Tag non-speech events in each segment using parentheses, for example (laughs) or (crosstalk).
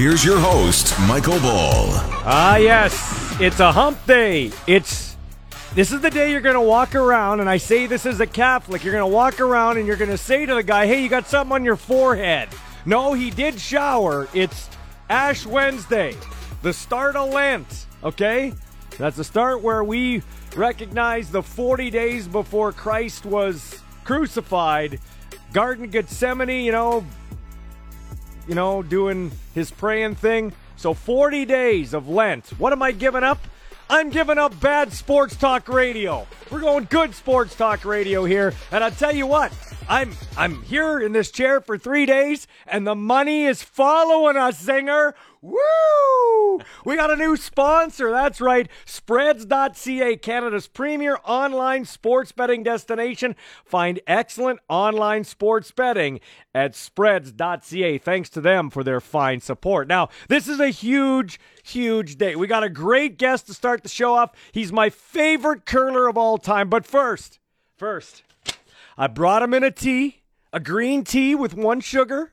Here's your host, Michael Ball. Ah, yes, it's a hump day. It's this is the day you're going to walk around, and I say this as a Catholic. You're going to walk around and you're going to say to the guy, "Hey, you got something on your forehead." No, he did shower. It's Ash Wednesday, the start of Lent. Okay, that's the start where we recognize the 40 days before Christ was crucified. Garden Gethsemane, you know, you know, doing his praying thing. So 40 days of Lent. What am I giving up? I'm giving up bad sports talk radio. We're going good sports talk radio here. And I'll tell you what, I'm I'm here in this chair for 3 days and the money is following us, Zinger. Woo! We got a new sponsor. That's right. Spreads.ca, Canada's premier online sports betting destination. Find excellent online sports betting at spreads.ca. Thanks to them for their fine support. Now, this is a huge, huge day. We got a great guest to start the show off. He's my favorite curler of all time. But first, first, I brought him in a tea, a green tea with one sugar.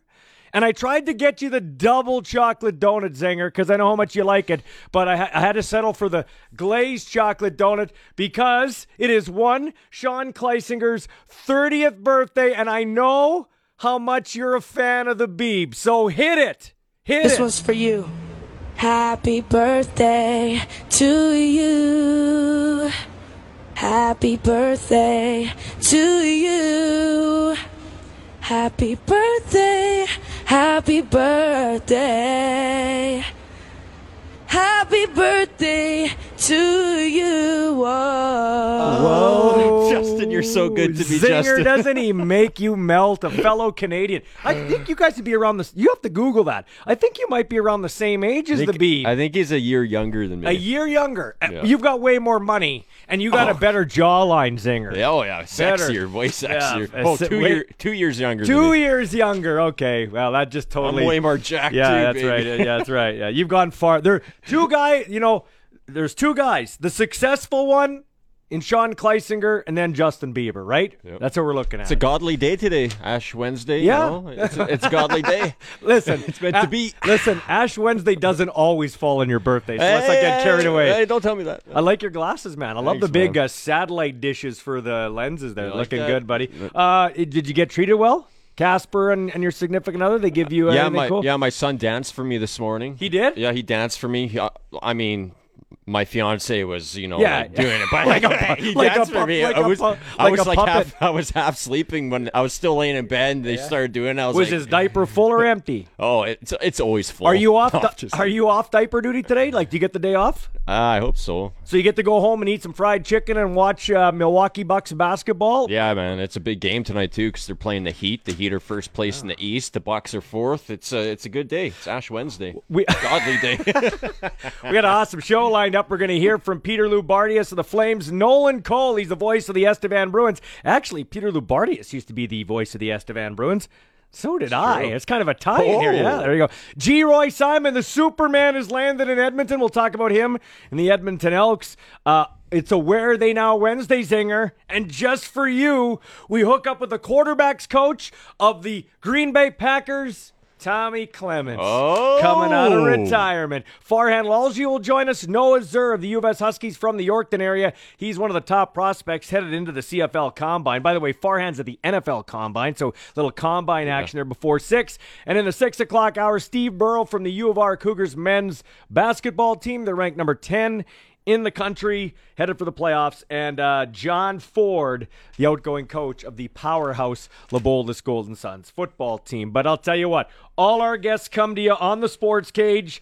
And I tried to get you the double chocolate donut zinger because I know how much you like it, but I, ha- I, had to settle for the glazed chocolate donut because it is one Sean Kleisinger's 30th birthday, and I know how much you're a fan of the Beeb. So hit it. Hit this it. This was for you. Happy birthday to you. Happy birthday to you. Happy birthday, happy birthday. Happy birthday to you. Whoa. Whoa. (laughs) Justin, you're so good to be Zinger, Justin. doesn't he make you melt? A fellow Canadian. I think you guys would be around the. You have to Google that. I think you might be around the same age as I the think, Beeb. I think he's a year younger than me. a year younger. Uh, Yeah. You've got way more money, and you got a Oh. better jawline, Zinger. Yeah, oh yeah, Better. sexier, way sexier. Yeah, oh, uh, two year, two years younger. Two than me. years younger. Okay, well that just I'm totally. way more jacked. yeah, too, that's baby. right. Yeah, that's right. Yeah, you've gone far. There, two guy. You know, there's two guys. The successful one in Sean Kleisinger, and then Justin Bieber. Right. Yep. That's what we're looking at. It's a godly day today, Ash Wednesday. Yeah. you know? it's, a, it's a godly day. (laughs) Listen, It's meant to be. Listen, Ash Wednesday doesn't always fall on your birthday, so let's not get carried Hey, away. Hey, don't tell me that. I like your glasses, man. I love the big uh, satellite dishes for the lenses there. Like Looking that? good, buddy. Uh, did you get treated well? Casper and, and your significant other, they give you uh, yeah, my cool? yeah, my son danced for me this morning. He did? Yeah, he danced for me. He- I- I mean, my fiance was, you know, Yeah. like, doing it, but (laughs) Like a (laughs) like, he like a danced for me. like I a was, I like was like half, I was half sleeping when I was still laying in bed. And they started doing. it. I was, Was his diaper full or empty? oh, it's it's always full. Are you off? (laughs) No, di- just- are you off diaper duty today? Like, do you get the day off? Ah, I hope so. So you get to go home and eat some fried chicken and watch uh, Milwaukee Bucks basketball. Yeah, man, it's a big game tonight too because they're playing the Heat. The Heat are first place in the East. The Bucks are fourth. It's a it's a good day. It's Ash Wednesday. We- Godly day. We got an awesome show lined up. We're going to hear from Peter Loubardias of the Flames, Nolan Cole. He's the voice of the Estevan Bruins. Actually, Peter Loubardias used to be the voice of the Estevan Bruins. So did I. It's kind of a tie in here. Oh. Yeah, there you go. Geroy Simon, the Superman, has landed in Edmonton. We'll talk about him and the Edmonton Elks. Uh, it's a Where Are They Now Wednesday zinger. And just for you, we hook up with the quarterbacks coach of the Green Bay Packers, Tommy Clements. Oh. Coming out of retirement. Farhan Lalji will join us. Noah Zur of the U of S Huskies from the Yorkton area. He's one of the top prospects headed into the CFL Combine. By the way, Farhan's at the NFL Combine, so little Combine action there before 6. And in the 6 o'clock hour, Steve Burrow from the U of R Cougars men's basketball team. They're ranked number 10 in the country, headed for the playoffs, and uh, John Ford, the outgoing coach of the powerhouse Leboldus Golden Suns football team. But I'll tell you what, all our guests come to you on the sports cage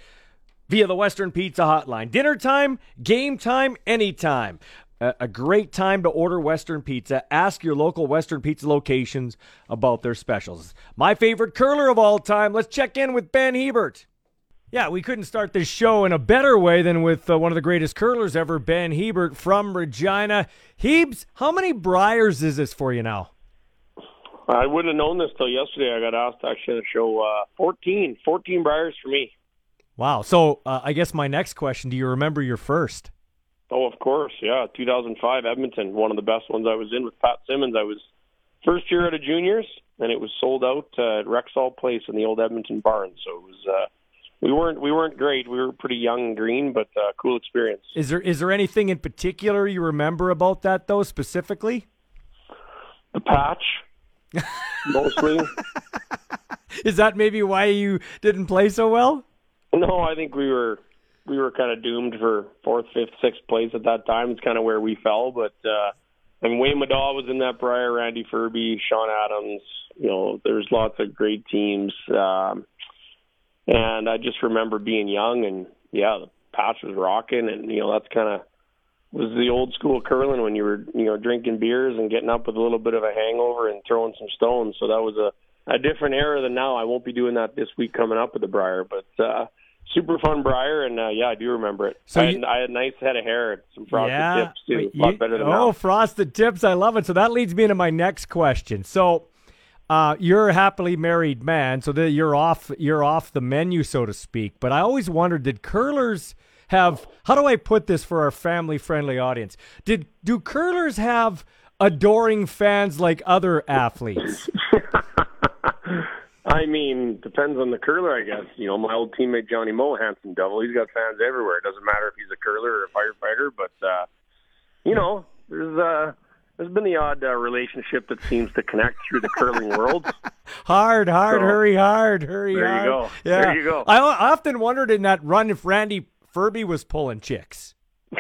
via the Western Pizza Hotline. Dinner time, game time, anytime. A great time to order Western Pizza. Ask your local Western Pizza locations about their specials. My favorite curler of all time. Let's check in with Ben Hebert. Yeah, we couldn't start this show in a better way than with uh, one of the greatest curlers ever, Ben Hebert from Regina. Hebes, how many Briers is this for you now? I wouldn't have known this till yesterday. I got asked actually on the show. Uh, 14, 14 briers for me. Wow. So uh, I guess my next question: Do you remember your first? Oh, of course, yeah. 2005 Edmonton, one of the best ones I was in with Pat Simmons. I was first year out of juniors, and it was sold out uh, at Rexall Place in the old Edmonton barn. So it was uh, we weren't we weren't great. We were pretty young and green, but uh, cool experience. Is there is there anything in particular you remember about that though specifically? The patch, (laughs) mostly. Is that maybe why you didn't play so well? No, I think we were we were kind of doomed for fourth, fifth, sixth place at that time. It's kind of where we fell. But uh, I mean, Wayne Middaugh was in that Brier, Randy Ferbey, Sean Adams. You know, there's lots of great teams. Um, and I just remember being young and yeah, the patch was rocking, and you know that's kind of was the old school curling when you were you know drinking beers and getting up with a little bit of a hangover and throwing some stones. So that was a a different era than now. I won't be doing that this week coming up with the Brier, but uh, super fun Brier, and uh, yeah, I do remember it. So I, you- had, I had a nice head of hair, some frosted yeah, tips too, a lot you- better than oh, now. frosted tips! I love it. So that leads me into my next question. So, uh, you're a happily married man, so that you're off you're off the menu, so to speak. But I always wondered, did curlers have? How do I put this for our family friendly audience? Did do curlers have adoring fans like other athletes? (laughs) I mean, depends on the curler, I guess. You know, my old teammate Johnny Moe, handsome devil, he's got fans everywhere. It doesn't matter if he's a curler or a firefighter, but uh, you know, there's uh, there's been the odd uh, relationship that seems to connect through the curling world. (laughs) Hard, hard, So- hurry, hard, hurry, There you go. Yeah. There you go. I, I often wondered in that run if Randy Ferbey was pulling chicks. (laughs)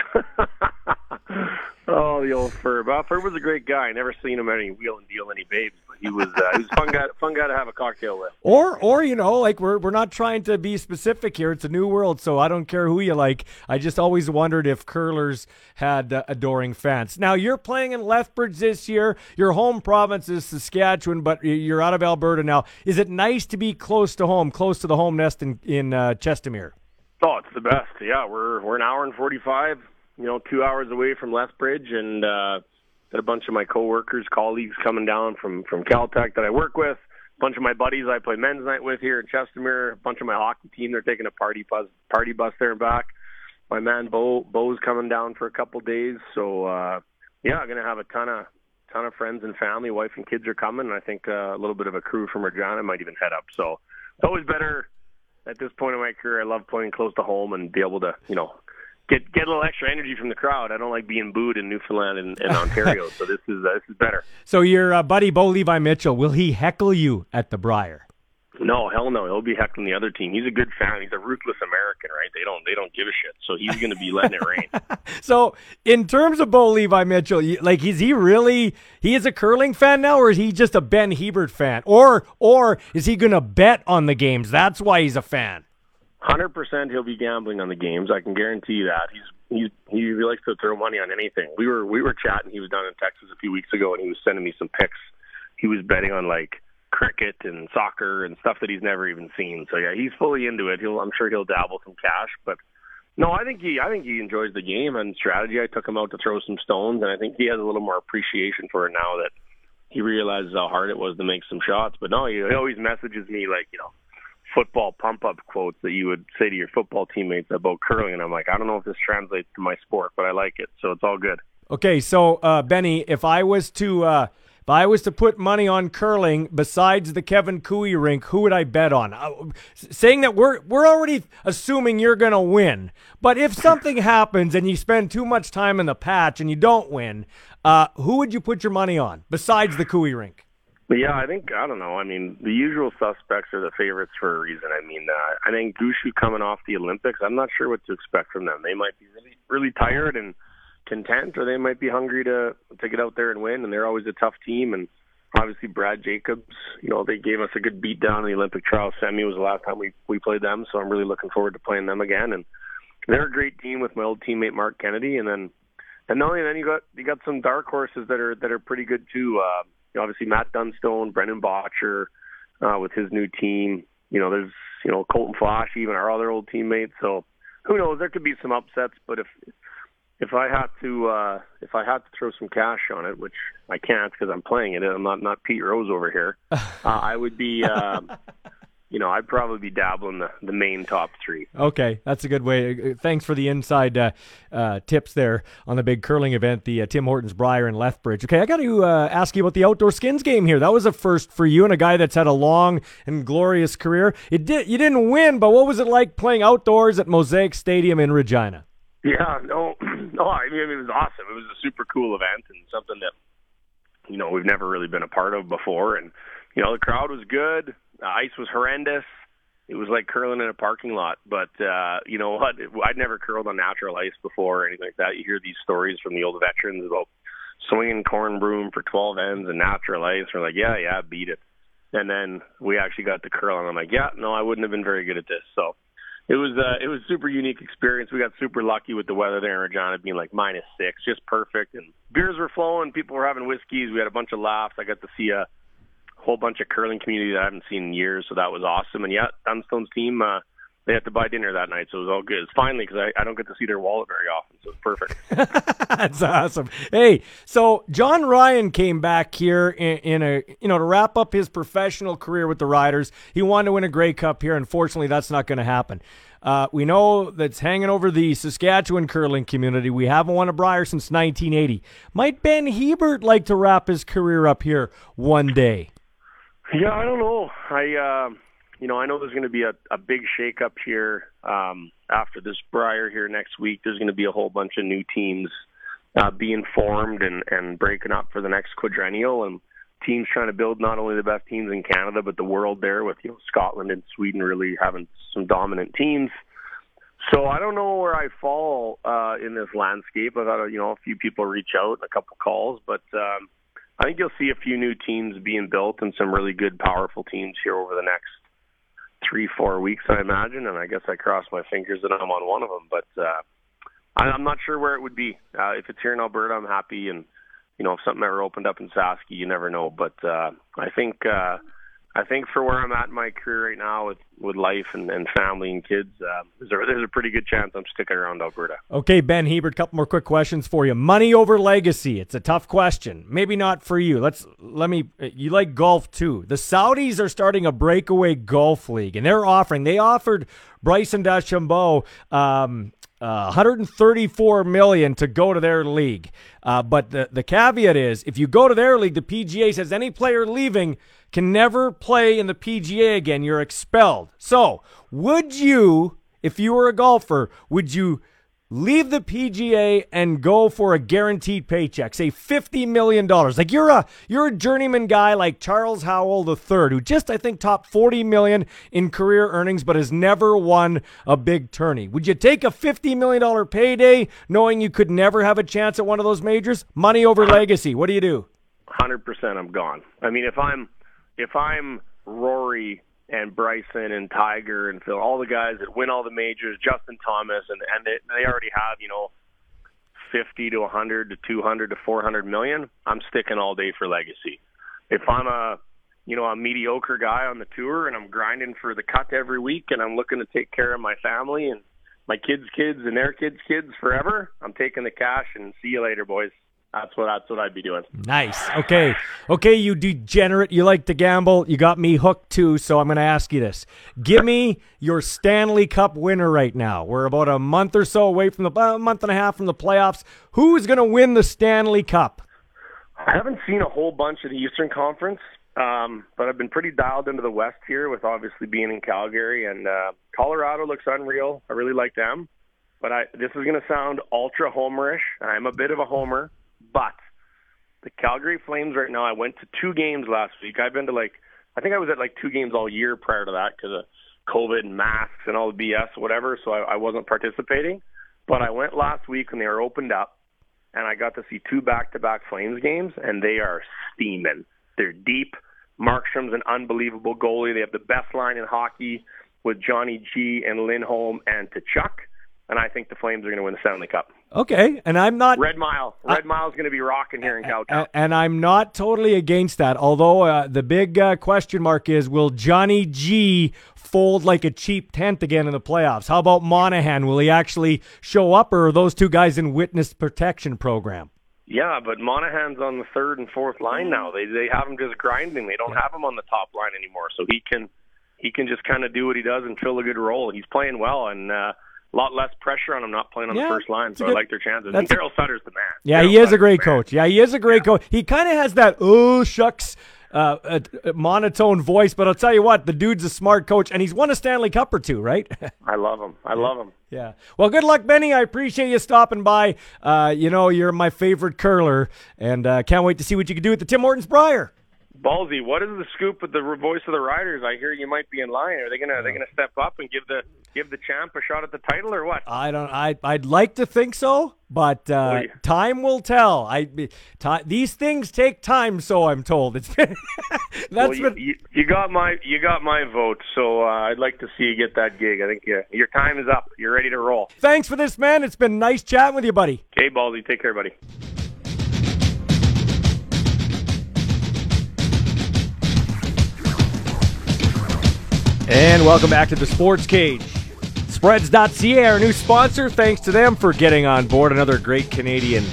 oh, the old Ferb. Well, Ferb was a great guy. I never seen him any wheel and deal any babes, but he was uh, he was a fun guy, fun guy to have a cocktail with. Or, or you know, like we're we're not trying to be specific here. It's a new world, so I don't care who you like. I just always wondered if curlers had uh, adoring fans. Now you're playing in Lethbridge this year. Your home province is Saskatchewan, but you're out of Alberta now. Is it nice to be close to home, close to the home nest in in uh, Chestermere? Oh, it's the best. Yeah, we're we're an hour and forty five. You know, two hours away from Lethbridge, and uh, got a bunch of my coworkers, colleagues coming down from from Caltech that I work with. A bunch of my buddies I play men's night with here in Chestermere. A bunch of my hockey team. They're taking a party bus party bus there and back. My man Bo Bo's coming down for a couple days. So uh, yeah, I'm gonna have a ton of ton of friends and family. Wife and kids are coming. And I think uh, a little bit of a crew from Regina might even head up. So it's always better at this point in my career, I love playing close to home and be able to, you know, get get a little extra energy from the crowd. I don't like being booed in Newfoundland and, and Ontario, (laughs) so this is uh, this is better. So your uh, buddy Bo Levi Mitchell will he heckle you at the Brier? No, hell no, he'll be heckling the other team. He's a good fan. He's a ruthless American, right? They don't they don't give a shit, so he's going to be letting it rain. (laughs) So, in terms of Bo Levi Mitchell, like, is he really he is a curling fan now, or is he just a Ben Hebert fan, or or is he going to bet on the games? That's why he's a fan. Hundred percent, he'll be gambling on the games. I can guarantee that. He's he's he likes to throw money on anything. We were we were chatting. He was down in Texas a few weeks ago, and he was sending me some pics. He was betting on like cricket and soccer and stuff that he's never even seen. So yeah, he's fully into it. He'll I'm sure he'll dabble some cash, but no, I think he I think he enjoys the game and strategy. I took him out to throw some stones, and I think he has a little more appreciation for it now that he realizes how hard it was to make some shots. But no, he, he always messages me like you know football pump up quotes that you would say to your football teammates about curling, and I'm like, I don't know if this translates to my sport, but I like it, so it's all good. Okay, so uh, Benny, if I was to uh, if I was to put money on curling besides the Kevin Koe rink, who would I bet on? Uh, saying that we're we're already assuming you're going to win, but if something (laughs) happens and you spend too much time in the patch and you don't win, uh, who would you put your money on besides the Koe rink? But yeah, I think I don't know. I mean, the usual suspects are the favorites for a reason. I mean, uh, I think Gushue coming off the Olympics. I'm not sure what to expect from them. They might be really, really tired and content, or they might be hungry to to get out there and win. And they're always a tough team. And obviously, Brad Jacobs. You know, they gave us a good beat down in the Olympic trial semi. Was the last time we we played them, so I'm really looking forward to playing them again. And they're a great team with my old teammate Marc Kennedy, and then and not only then you got you got some dark horses that are that are pretty good too. Uh, know, obviously Matt Dunstone, Brendan Bottcher, uh, with his new team. You know, there's you know Colton Flasch, even our other old teammates. So who knows? There could be some upsets, but if if I had to uh, if I had to throw some cash on it, which I can't because I'm playing it, I'm not not Pete Rose over here. (laughs) Uh, I would be. Uh, you know, I'd probably be dabbling the the main top three. Okay, that's a good way. Uh, Thanks for the inside uh, uh, tips there on the big curling event, the uh, Tim Hortons Brier in Lethbridge. Okay, I got to uh, ask you about the outdoor skins game here. That was a first for you and a guy that's had a long and glorious career. It did you didn't win, but what was it like playing outdoors at Mosaic Stadium in Regina? Yeah, no, (clears throat) no. I mean, it was awesome. It was a super cool event and something that you know we've never really been a part of before. And you know, the crowd was good. The ice was horrendous. It was like curling in a parking lot. But uh, you know what? I'd never curled on natural ice before or anything like that. You hear these stories from the old veterans about swinging corn broom for 12 ends and natural ice. We're like, yeah, yeah, beat it. And then we actually got to curl, and I'm like, yeah, no, I wouldn't have been very good at this. So it was uh, it was super unique experience. We got super lucky with the weather there in Regina being like minus six, just perfect. And beers were flowing, people were having whiskeys. We had a bunch of laughs. I got to see a whole bunch of curling community that I haven't seen in years, so that was awesome. And yeah, Dunstone's team uh, they had to buy dinner that night, so it was all good. It's finally because I, I don't get to see their wallet very often, so it's perfect. (laughs) That's awesome. Hey, so Jon Ryan came back here in, in, a you know to wrap up his professional career with the Riders. He wanted to win a Grey Cup here. Unfortunately, that's not going to happen. Uh, we know that's hanging over the Saskatchewan curling community. We haven't won a Brier since 1980. Might Ben Hebert like to wrap his career up here one day? Yeah, I don't know. I. Uh you know, I know there's going to be a, a big shakeup here um, after this Brier here next week. There's going to be a whole bunch of new teams uh, being formed and, and breaking up for the next quadrennial, and teams trying to build not only the best teams in Canada but the world there, with you know Scotland and Sweden really having some dominant teams. So I don't know where I fall uh, in this landscape. I've had you know a few people reach out, a couple calls, but um, I think you'll see a few new teams being built and some really good, powerful teams here over the next three, four weeks, I imagine. And I guess I cross my fingers that I'm on one of them. But uh, I'm not sure where it would be. Uh, if it's here in Alberta, I'm happy. And you know, if something ever opened up in Saski, you never know. But uh, I think uh, I think for where I'm at in my career right now with, with life and, and family and kids, uh, there's, a, there's a pretty good chance I'm sticking around Alberta. Okay, Ben Hebert, couple more quick questions for you. Money over legacy. It's a tough question. Maybe not for you. Let's let me. You like golf too. The Saudis are starting a breakaway golf league, and they're offering. They offered Bryson DeChambeau um, uh, 134 million to go to their league. Uh, but the the caveat is, if you go to their league, the PGA says any player leaving can never play in the PGA again. You're expelled. So, would you, if you were a golfer, would you leave the PGA and go for a guaranteed paycheck, say fifty million dollars. Like you're a you're a journeyman guy like Charles Howell III, who just I think topped forty million in career earnings, but has never won a big tourney. Would you take a fifty million dollar payday, knowing you could never have a chance at one of those majors? Money over legacy. What do you do? Hundred percent. I'm gone. I mean, if I'm if I'm Rory and Bryson and Tiger and Phil, all the guys that win all the majors, Justin Thomas, and and they, they already have you know fifty to a hundred to two hundred to four hundred million. I'm sticking all day for legacy. If I'm a you know a mediocre guy on the tour and I'm grinding for the cut every week and I'm looking to take care of my family and my kids' kids and their kids' kids forever, I'm taking the cash and see you later, boys. That's what that's what I'd be doing. Nice. Okay. Okay, you degenerate. You like to gamble. You got me hooked too, so I'm going to ask you this. Give me your Stanley Cup winner right now. We're about a month or so away from the a month and a half from the playoffs. Who is going to win the Stanley Cup? I haven't seen a whole bunch of the Eastern Conference, um, but I've been pretty dialed into the West here with obviously being in Calgary and uh, Colorado looks unreal. I really like them. But I, this is going to sound ultra homerish. I'm a bit of a homer. But the Calgary Flames right now, I went to two games last week. I've been to like, I think I was at like two games all year prior to that because of COVID and masks and all the BS, whatever. So I, I wasn't participating. But I went last week when they were opened up, and I got to see two back-to-back Flames games, and they are steaming. They're deep. Markstrom's an unbelievable goalie. They have the best line in hockey with Johnny G and Lindholm and Tkachuk and I think the Flames are going to win the Stanley Cup. Okay, and I'm not Red Mile. Red Mile is going to be rocking here in Cowtown, and I'm not totally against that. Although uh, the big uh, question mark is, will Johnny G fold like a cheap tent again in the playoffs? How about Monahan? Will he actually show up, or are those two guys in witness protection program? Yeah, but Monahan's on the third and fourth line now. They they have him just grinding. They don't have him on the top line anymore, so he can he can just kind of do what he does and fill a good role. He's playing well and uh, lot less pressure on them not playing on Yeah, the first line. So good- I like their chances. And a- Daryl Sutter's the man. Yeah, Daryl he is a great coach. Yeah, he is a great coach. He kind of has that oh shucks uh, uh, uh, monotone voice, but I'll tell you what, the dude's a smart coach, and he's won a Stanley Cup or two, right? (laughs) I love him. I love him. yeah. Well, good luck, Benny. I appreciate you stopping by. Uh, you know, you're my favorite curler, and uh, can't wait to see what you can do at the Tim Hortons Brier. Ballsy, what is the scoop with the voice of the Riders? I hear you might be in line. Are they gonna are they gonna step up and give the give the champ a shot at the title or what? I don't. I I'd like to think so, but uh, Well, you- time will tell. I ti these things take time, so I'm told. It's (laughs) that's well, you, been you, you got my you got my vote, so uh, I'd like to see you get that gig. I think uh, your time is up. You're ready to roll. thanks for this, man. It's been nice chatting with you, buddy. Okay, Ballsy, take care, buddy. And welcome back to the Sports Cage. Spreads.ca, our new sponsor. Thanks to them for getting on board another great Canadian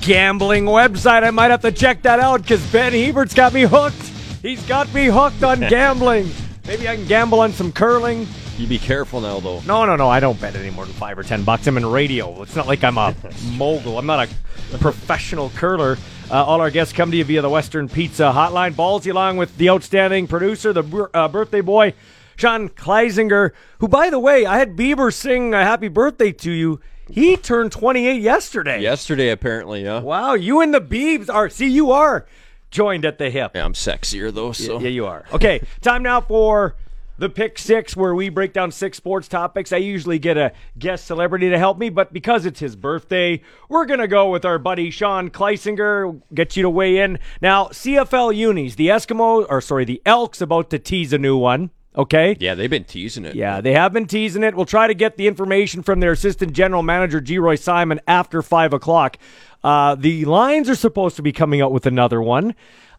gambling website. I might have to check that out because Ben Hebert's got me hooked. He's got me hooked on (laughs) gambling. Maybe I can gamble on some curling. You be careful now, though. No, no, no. I don't bet any more than five or ten bucks. I'm in radio. It's not like I'm a (laughs) mogul. I'm not a professional curler. Uh, all our guests come to you via the Western Pizza Hotline. Ballsy, along with the outstanding producer, the uh, birthday boy, Sean Kleisinger, who, by the way, I had Bieber sing a happy birthday to you. He turned 28 yesterday. Yesterday, apparently, yeah. Wow, you and the Biebs are, see, you are joined at the hip. Yeah, I'm sexier though, so Yeah, you are. Okay, time now for the pick six, where we break down six sports topics. I usually get a guest celebrity to help me, but because it's his birthday, we're going to go with our buddy Sean Kleisinger, get you to weigh in. Now, CFL unis, the Eskimo, or sorry, the Elks about to tease a new one. Okay. yeah, they've been teasing it. Yeah, they have been teasing it. We'll try to get the information from their assistant general manager, Geroy Simon, after 5 o'clock. Uh, the Lions are supposed to be coming out with another one.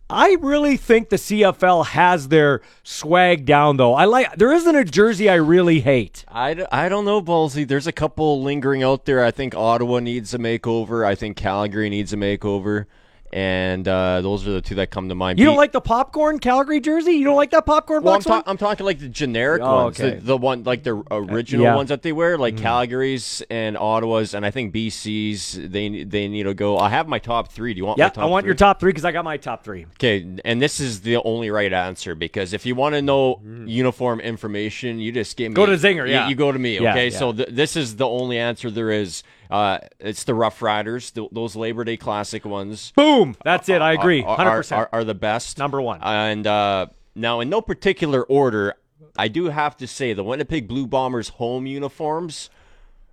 I really think the CFL has their swag down, though. I like there isn't a jersey I really hate. I, d- I don't know, Ballsy. There's a couple lingering out there. I think Ottawa needs a makeover. I think Calgary needs a makeover. And uh, those are the two that come to mind. You don't Be- like the popcorn Calgary jersey? You don't like that popcorn Well, I'm, box one? ta- I'm talking like the generic Oh, ones, okay. the, the one like the uh, original yeah. ones that they wear, like mm. Calgary's and Ottawa's, and I think BC's. They they need to go. I have my top three. Do you want? yeah, my top I want three? your top three because I got my top three. Okay, and this is the only right answer because if you want to know mm-hmm. uniform information, you just give me. Go to Zinger, you- yeah. You, go to me, Yeah, okay? yeah. So th- this is the only answer there is. Uh, it's the Rough Riders, th- those Labor Day Classic ones. Boom! That's it. I agree. are- 100%. are, are the best. Number one. And uh, now, in no particular order, I do have to say the Winnipeg Blue Bombers home uniforms,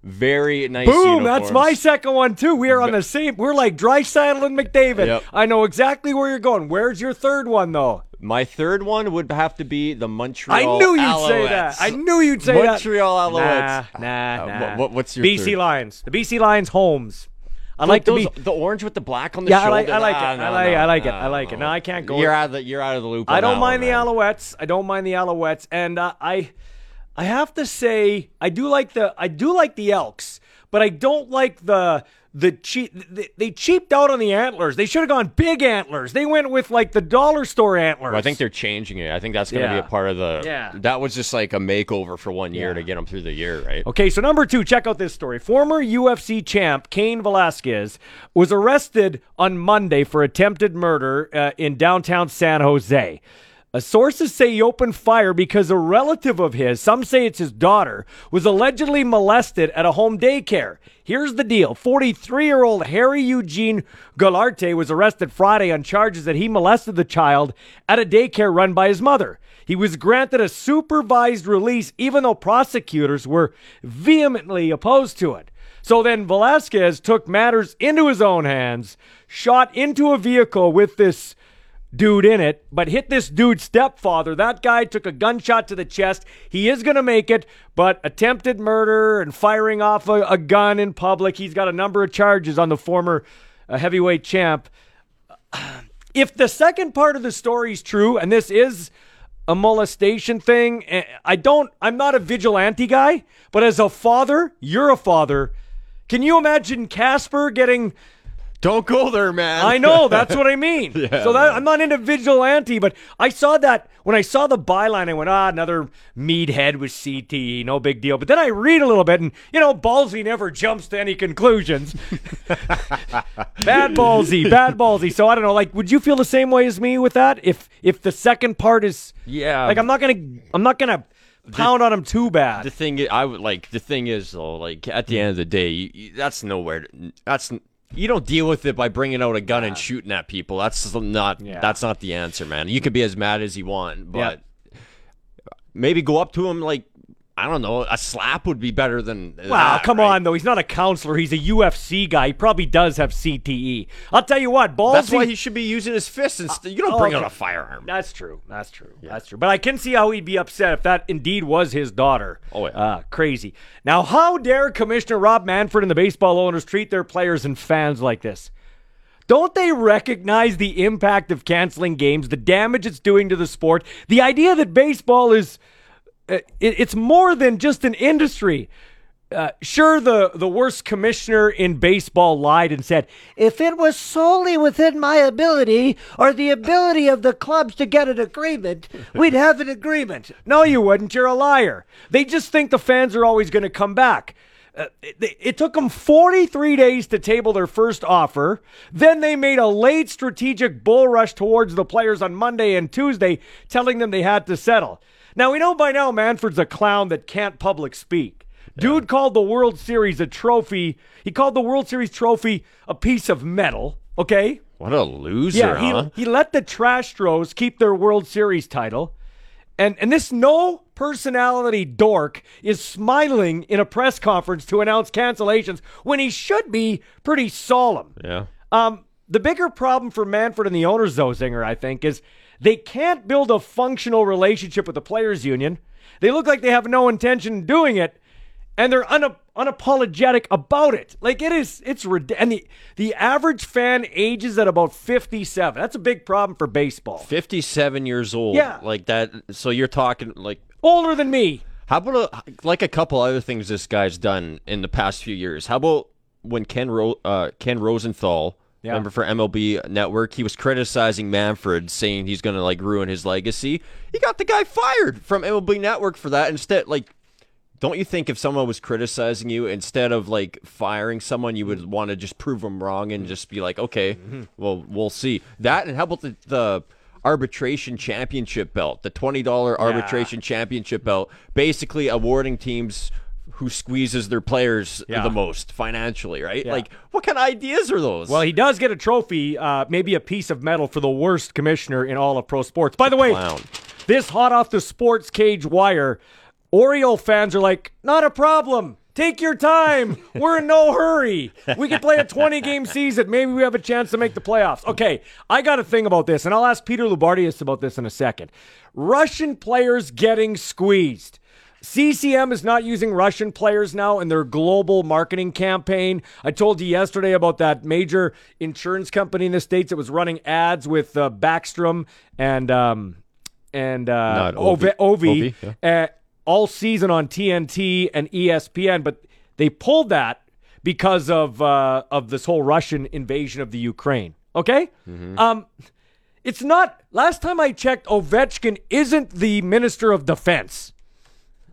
very nice. Boom! That's my second one too. We are on the same. We're like Draisaitl and McDavid. Yep. I know exactly where you're going. Where's your third one though? My third one would have to be the Montreal. I knew you'd say that. I knew you'd say Montreal that. Montreal Alouettes. Nah, nah, Uh, nah. what- what's your BC third? Lions? The BC Lions homes. I like those, be. the orange with the black on the Yeah, I like. I like Ah, it. no, I like. no, I like it. I like it. No, I can't go. You're out of the you're out of the loop. I don't mind one, the man. Alouettes. I don't mind the Alouettes, and uh, I, I have to say, I do like the. I do like the Elks, but I don't like the the cheap. They, they cheaped out on the antlers. They should have gone big antlers. They went with like the dollar store antlers. Well, I think they're changing it. I think that's going to Yeah. be a part of the. Yeah. That was just like a makeover for one year Yeah. to get them through the year, right? Okay, so number two, check out this story. Former UFC champ Cain Velasquez was arrested on Monday for attempted murder uh, in downtown San Jose. Uh, sources say he opened fire because a relative of his, some say it's his daughter, was allegedly molested at a home daycare. Here's the deal 43 year old Harry Eugene Goularte was arrested Friday on charges that he molested the child at a daycare run by his mother. He was granted a supervised release, even though prosecutors were vehemently opposed to it. So then Velasquez took matters into his own hands, shot into a vehicle with this dude in it, but hit this dude's stepfather. That guy took a gunshot to the chest. He is going to make it, but attempted murder and firing off a, a gun in public. He's got a number of charges on the former uh, heavyweight champ (sighs) if the second part of the story is true, and this is a molestation thing, eh, I don't, I'm not a vigilante guy, but as a father, you're a father. Can you imagine Casper getting Don't go there, man. I know that's what I mean. (laughs) so that I'm not into vigilante, but I saw that when I saw the byline, I went, ah, another meathead with CTE, no big deal. But then I read a little bit, and you know, ballsy never jumps to any conclusions. (laughs) bad ballsy, bad ballsy. So I don't know. Like, would you feel the same way as me with that? If if the second part is, Yeah. like I'm not gonna I'm not gonna pound on him too bad. The thing I would like. The thing is though, like at the end of the day, you, you- that's nowhere. To, that's you don't deal with it by bringing out a gun and shooting at people. That's not. Yeah. That's not the answer, man. You can be as mad as you want, but maybe go up to him like I don't know. A slap would be better than. Wow, that, come right? on though. He's not a counselor. He's a UFC guy. He probably does have CTE. I'll tell you what, ballsy. That's why he should be using his fists. Instead. You don't oh, bring okay. out a firearm. That's true. That's true. That's true. But I can see how he'd be upset if that indeed was his daughter. Oh, yeah. Uh, crazy. Now, how dare Commissioner Rob Manfred and the baseball owners treat their players and fans like this? Don't they recognize the impact of canceling games, the damage it's doing to the sport, the idea that baseball is uh, it, it's more than just an industry. Uh, sure, the, the worst commissioner in baseball lied and said, if it was solely within my ability or the ability of the clubs to get an agreement, we'd have an agreement. No, you wouldn't. You're a liar. They just think the fans are always going to come back. Uh, it, it took them 43 days to table their first offer. Then they made a late strategic bull rush towards the players on Monday and Tuesday, telling them they had to settle. Now, we know by now Manfred's a clown that can't public speak. Dude called the World Series a trophy. He called the World Series trophy a piece of metal. Okay? What a loser, Yeah, he, huh? he let the Trash Stros keep their World Series title. And and this no personality dork is smiling in a press conference to announce cancellations when he should be pretty solemn. yeah. Um, the bigger problem for Manfred and the owners, though, Zinger, I think, is they can't build a functional relationship with the players' union. They look like they have no intention of doing it, and they're una- unapologetic about it. Like it is, it's and the the average fan ages at about fifty-seven. That's a big problem for baseball. 57 years old. Yeah. Like that. So you're talking like Older than me. How about a, like a couple other things this guy's done in the past few years? How about when Ken Ro- uh, Ken Rosenthal, Yeah. remember for MLB Network, he was criticizing Manfred, saying he's going to like ruin his legacy. He got the guy fired from MLB Network for that. Instead, like, don't you think if someone was criticizing you, instead of like firing someone, you would want to just prove them wrong and just be like, okay, Mm-hmm. well, we'll see that. And how about the the arbitration championship belt, the twenty dollar arbitration championship belt, basically awarding teams who squeezes their players Yeah. the most financially, right? Yeah. Like, what kind of ideas are those? Well, he does get a trophy, uh, maybe a piece of metal for the worst commissioner in all of pro sports. By the way, Clown. this hot off the sports cage wire, Oriole fans are like, not a problem. Take your time. (laughs) We're in no hurry. We could play a 20 game (laughs) season. Maybe we have a chance to make the playoffs. Okay, I got a thing about this, and I'll ask Peter Loubardias about this in a second. Russian players getting squeezed. CCM is not using Russian players now in their global marketing campaign. I told you yesterday about that major insurance company in the states that was running ads with uh, Backstrom and um, and uh, Ovi, Ovi. Ovi, Ovi, uh, all season on TNT and ESPN, but they pulled that because of uh, of this whole Russian invasion of the Ukraine. Okay, um, it's not. Last time I checked, Ovechkin isn't the minister of defense.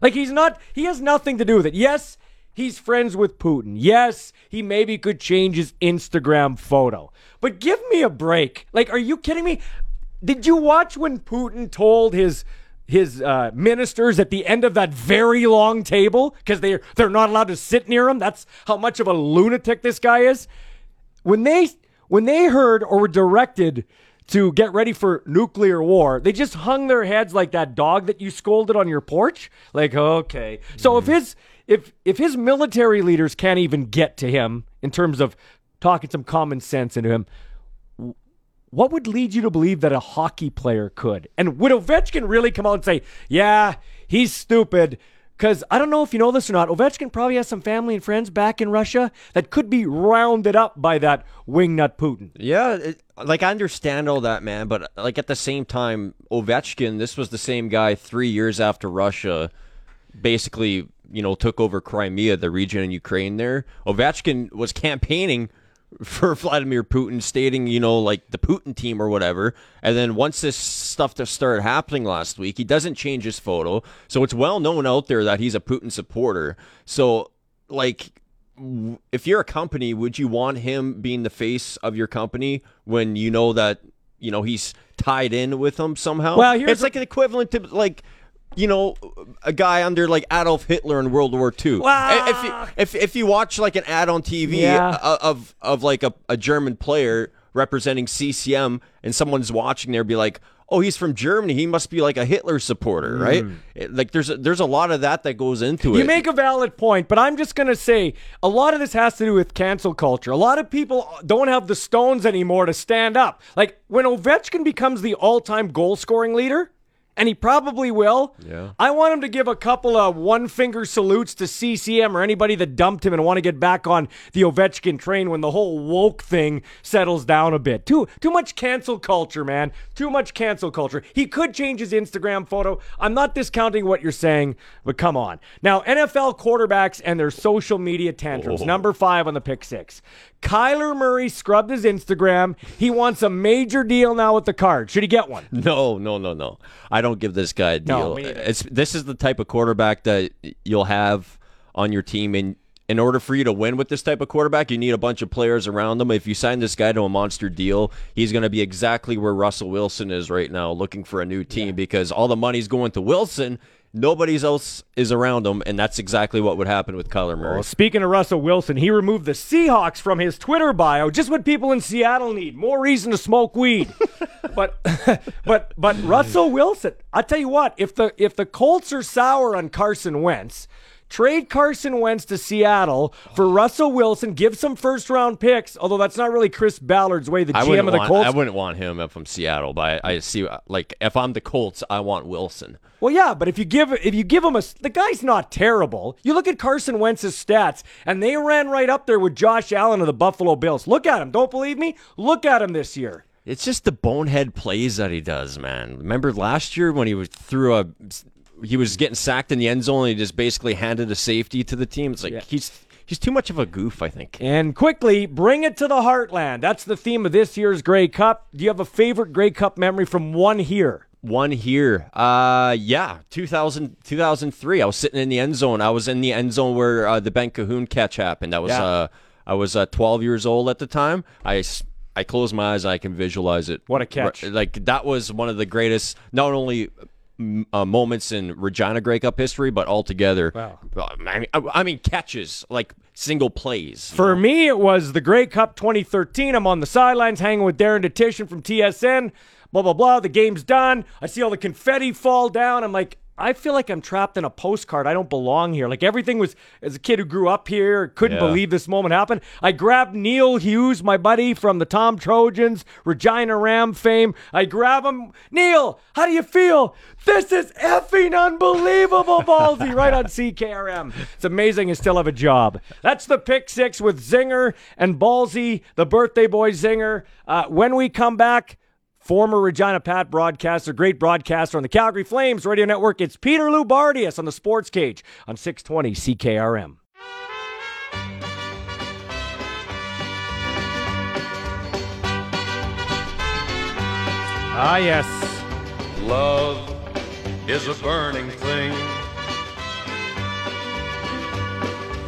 Like he's not he has nothing to do with it. Yes, he's friends with Putin. Yes, he maybe could change his Instagram photo. But give me a break. Like are you kidding me? Did you watch when Putin told his his uh, ministers at the end of that very long table because they they're not allowed to sit near him? That's how much of a lunatic this guy is. When they when they heard or were directed to get ready for nuclear war, they just hung their heads like that dog that you scolded on your porch. Like, okay. So if mm-hmm. his if if his military leaders can't even get to him in terms of talking some common sense into him, what would lead you to believe that a hockey player could? And would Ovechkin really come out and say, "Yeah, he's stupid"? Because I don't know if you know this or not, Ovechkin probably has some family and friends back in Russia that could be rounded up by that wingnut Putin. Yeah, it, like I understand all that, man, but like at the same time, Ovechkin, this was the same guy three years after Russia basically, you know, took over Crimea, the region in Ukraine there. Ovechkin was campaigning for Vladimir Putin, stating, you know, like the Putin team or whatever. And then once this stuff just started happening last week, he doesn't change his photo. So it's well known out there that he's a Putin supporter. So, like, if you're a company, would you want him being the face of your company when you know that, you know, he's tied in with them somehow? Well, it's like an equivalent to, like, you know, a guy under like Adolf Hitler in World War II. Well- if you if if you watch like an ad on TV Yeah. of of like a, a German player representing CCM, and someone's watching there, be like, "Oh, he's from Germany. He must be like a Hitler supporter, hmm. right?" It- like there's a, there's a lot of that that goes into it. You make a valid point, but I'm just going to say a lot of this has to do with cancel culture. A lot of people don't have the stones anymore to stand up. Like when Ovechkin becomes the all time goal scoring leader, and he probably will. Yeah. I want him to give a couple of one finger salutes to CCM or anybody that dumped him and want to get back on the Ovechkin train when the whole woke thing settles down a bit. Too too much cancel culture, man. Too much cancel culture. He could change his Instagram photo. I'm not discounting what you're saying, but come on. Now, NFL quarterbacks and their social media tantrums. Oh. Number five on the pick six. Kyler Murray scrubbed his Instagram. He wants a major deal now with the card. Should he get one? No, no, no, no. I don't give this guy a No, deal. me it's this is the type of quarterback that you'll have on your team and in order for you to win with this type of quarterback, you need a bunch of players around them. If you sign this guy to a monster deal, he's going to be exactly where Russell Wilson is right now, looking for a new team because all the money's going to Wilson. Nobody else is around him, and that's exactly what would happen with Kyler Murray. Well, speaking of Russell Wilson, he removed the Seahawks from his Twitter bio. Just what people in Seattle need: more reason to smoke weed. (laughs) but, (laughs) but, but Russell Wilson. I tell you what, if the if the Colts are sour on Carson Wentz, trade Carson Wentz to Seattle for Russell Wilson. Give some first round picks. Although that's not really Chris Ballard's way. The GM of the want, Colts. I wouldn't want him if I'm Seattle, but I, I see like if I'm the Colts, I want Wilson. Well, yeah, but if you give if you give him a the guy's not terrible. You look at Carson Wentz's stats, and they ran right up there with Josh Allen of the Buffalo Bills. Look at him. Don't believe me? Look at him this year. It's just the bonehead plays that he does, man. Remember last year when he was threw a he was getting sacked in the end zone and he just basically handed a safety to the team. It's like he's he's too much of a goof, I think. And quickly, bring it to the heartland. That's the theme of this year's Grey Cup. Do you have a favorite Grey Cup memory from one here? One here. Uh yeah, 2000, 2003. I was sitting in the end zone. I was in the end zone where uh, the Ben Cahoon catch happened. I was Yeah. uh I was uh, 12 years old at the time. I I close my eyes and I can visualize it. What a catch. Like that was one of the greatest not only uh, moments in Regina Grey Cup history, but altogether. Wow. I mean, I, I mean catches like single plays. For know? me, it was the Grey Cup 2013. I'm on the sidelines hanging with Darren Dutchyshen from TSN. Blah, blah, blah. The game's done. I see all the confetti fall down. I'm like, I feel like I'm trapped in a postcard. I don't belong here. Like everything was, as a kid who grew up here, couldn't Yeah. believe this moment happened. I grabbed Neil Hughes, my buddy from the Thom Trojans, Regina Ram fame. I grab him. Neil, how do you feel? This is effing unbelievable, Ballsy, right on CKRM. It's amazing you still have a job. That's the pick six with Zinger and Ballsy, the birthday boy Zinger. Uh, when we come back, former Regina Pat broadcaster, great broadcaster on the Calgary Flames radio network. It's Peter Loubardias on the Sports Cage on 620 CKRM. Ah, yes. Love is a burning thing,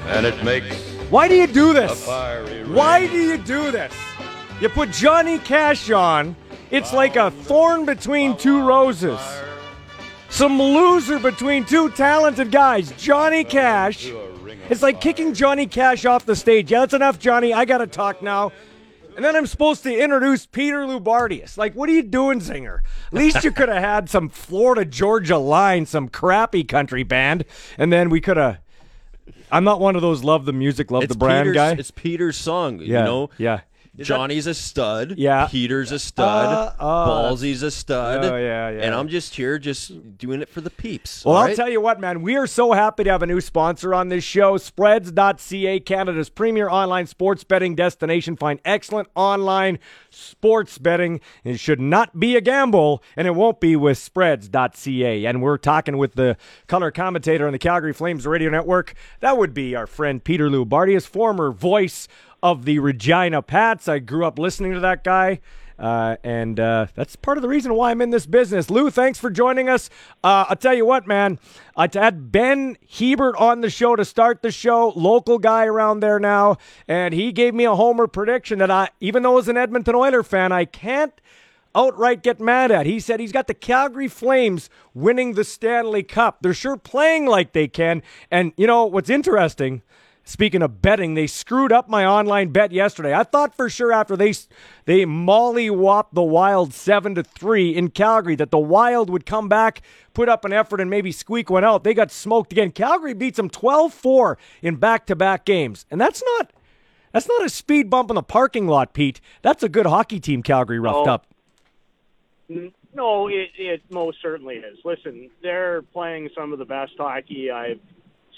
and it makes Why do you do this? Why do you do this? You put Johnny Cash on. It's like a thorn between two roses. Some loser between two talented guys. Johnny Cash. It's like kicking Johnny Cash off the stage. Yeah, that's enough, Johnny. I got to talk now. And then I'm supposed to introduce Peter Loubardias. Like, what are you doing, Zinger? At least you could have had some Florida Georgia line, some crappy country band, and then we could have. I'm not one of those love the music, love it's the brand Peter's, guy. It's Peter's song. yeah, You know, yeah. Johnny's a stud. Yeah. Peter's a stud. Uh, uh, Ballsy's a stud. Oh, yeah, yeah. And I'm just here, just doing it for the peeps. Well, all I'll tell you what, man. We are so happy to have a new sponsor on this show. Spreads.ca, Canada's premier online sports betting destination. Find excellent online sports betting. It should not be a gamble, and it won't be with Spreads.ca. And we're talking with the color commentator on the Calgary Flames radio network. That would be our friend Peter Loubardias, former voice of the Regina Pats. I grew up listening to that guy. Uh, and uh, that's part of the reason why I'm in this business. Lou, thanks for joining us. Uh, I'll tell you what, man. I had Ben Hebert on the show to start the show, local guy around there now, and he gave me a homer prediction that I, even though as an Edmonton Oiler fan, I can't outright get mad at. He said he's got the Calgary Flames winning the Stanley Cup. They're sure playing like they can. And you know what's interesting? Speaking of betting, they screwed up my online bet yesterday. I thought for sure after they they mollywopped the Wild seven to three in Calgary that the Wild would come back, put up an effort, and maybe squeak one out. They got smoked again. Calgary beats them 12-4 in back-to-back games, and that's not that's not a speed bump in the parking lot, Pete. That's a good hockey team. Calgary roughed Oh. up. No, it, it most certainly is. Listen, they're playing some of the best hockey I've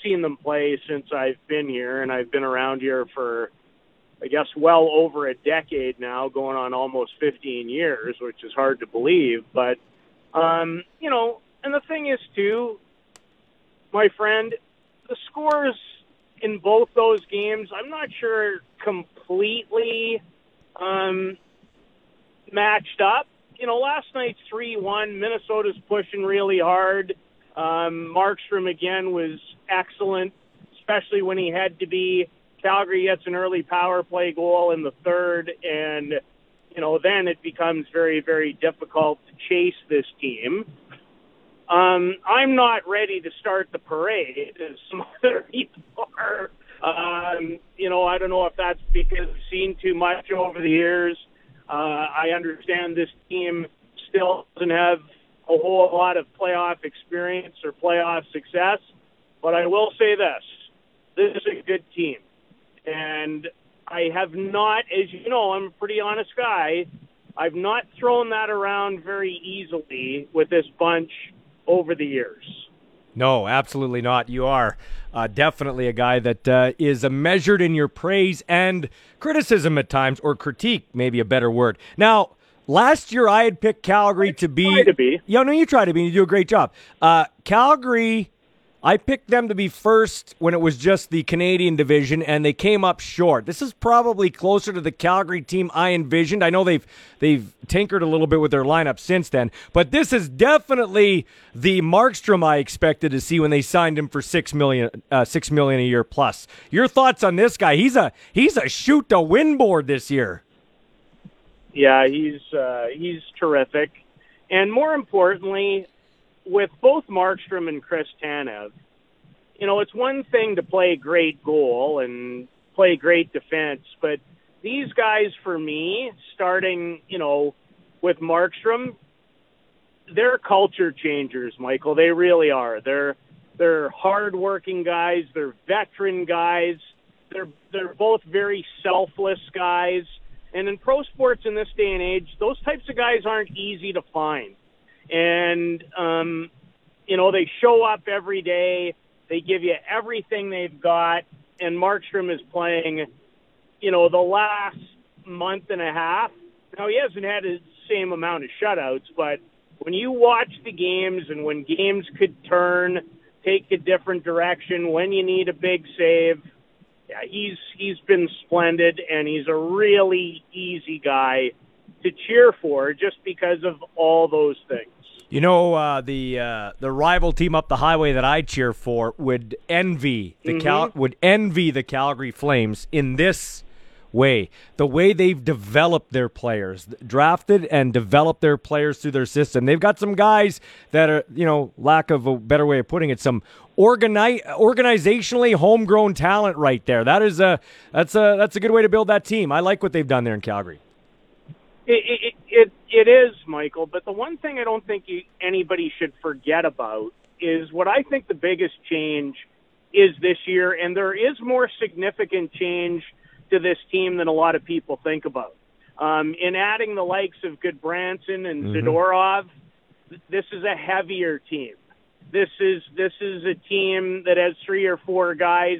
seen them play since I've been here, and I've been around here for, I guess, well over a decade now, going on almost 15 years, which is hard to believe. But, um, you know, and the thing is, too, my friend, the scores in both those games, I'm not sure completely um, matched up. You know, last night's 3 1. Minnesota's pushing really hard. Um, Markstrom again was excellent, especially when he had to be. Calgary gets an early power play goal in the third, and, you know, then it becomes very, very difficult to chase this team. Um, I'm not ready to start the parade as some (laughs) other people are. Um, you know, I don't know if that's because I've seen too much over the years. Uh, I understand this team still doesn't have a whole lot of playoff experience or playoff success, but I will say this: this is a good team, and I have not, as you know, I'm a pretty honest guy. I've not thrown that around very easily with this bunch over the years. No, absolutely not. You are uh, definitely a guy that uh, is measured in your praise and criticism at times, or critique, maybe a better word. Now, last year I had picked Calgary to be. try to be. Yeah, no, you try to be. You do a great job. Uh, Calgary, I picked them to be first when it was just the Canadian division, and they came up short. This is probably closer to the Calgary team I envisioned. I know they've they've tinkered a little bit with their lineup since then, but this is definitely the Markstrom I expected to see when they signed him for six million uh, six million a year plus. Your thoughts on this guy? He's a he's a shoot to win board this year. Yeah, he's uh, he's terrific, and more importantly, with both Markstrom and Chris Tanev, you know, it's one thing to play great goal and play great defense, but these guys, for me, starting, you know, with Markstrom, they're culture changers, Michael. They really are. They're they're hardworking guys. They're veteran guys. They're they're both very selfless guys. And in pro sports in this day and age, those types of guys aren't easy to find. And um, you know, they show up every day. They give you everything they've got. And Markstrom is playing, you know, the last month and a half. Now he hasn't had the same amount of shutouts, but when you watch the games and when games could turn, take a different direction, when you need a big save, he's he's been splendid, and he's a really easy guy to cheer for just because of all those things. You know, uh, the uh, the rival team up the highway that I cheer for would envy the Cal would envy the Calgary Flames in this way. The way they've developed their players, drafted and developed their players through their system. They've got some guys that are, you know, lack of a better way of putting it, some organize organizationally homegrown talent right there. That is a that's a that's a good way to build that team. I like what they've done there in Calgary. It, it, it, it is, Michael. But the one thing I don't think you, anybody should forget about is what I think the biggest change is this year, and there is more significant change to this team than a lot of people think about. Um, in adding the likes of Gudbranson and Zadorov, this is a heavier team. This is this is a team that has three or four guys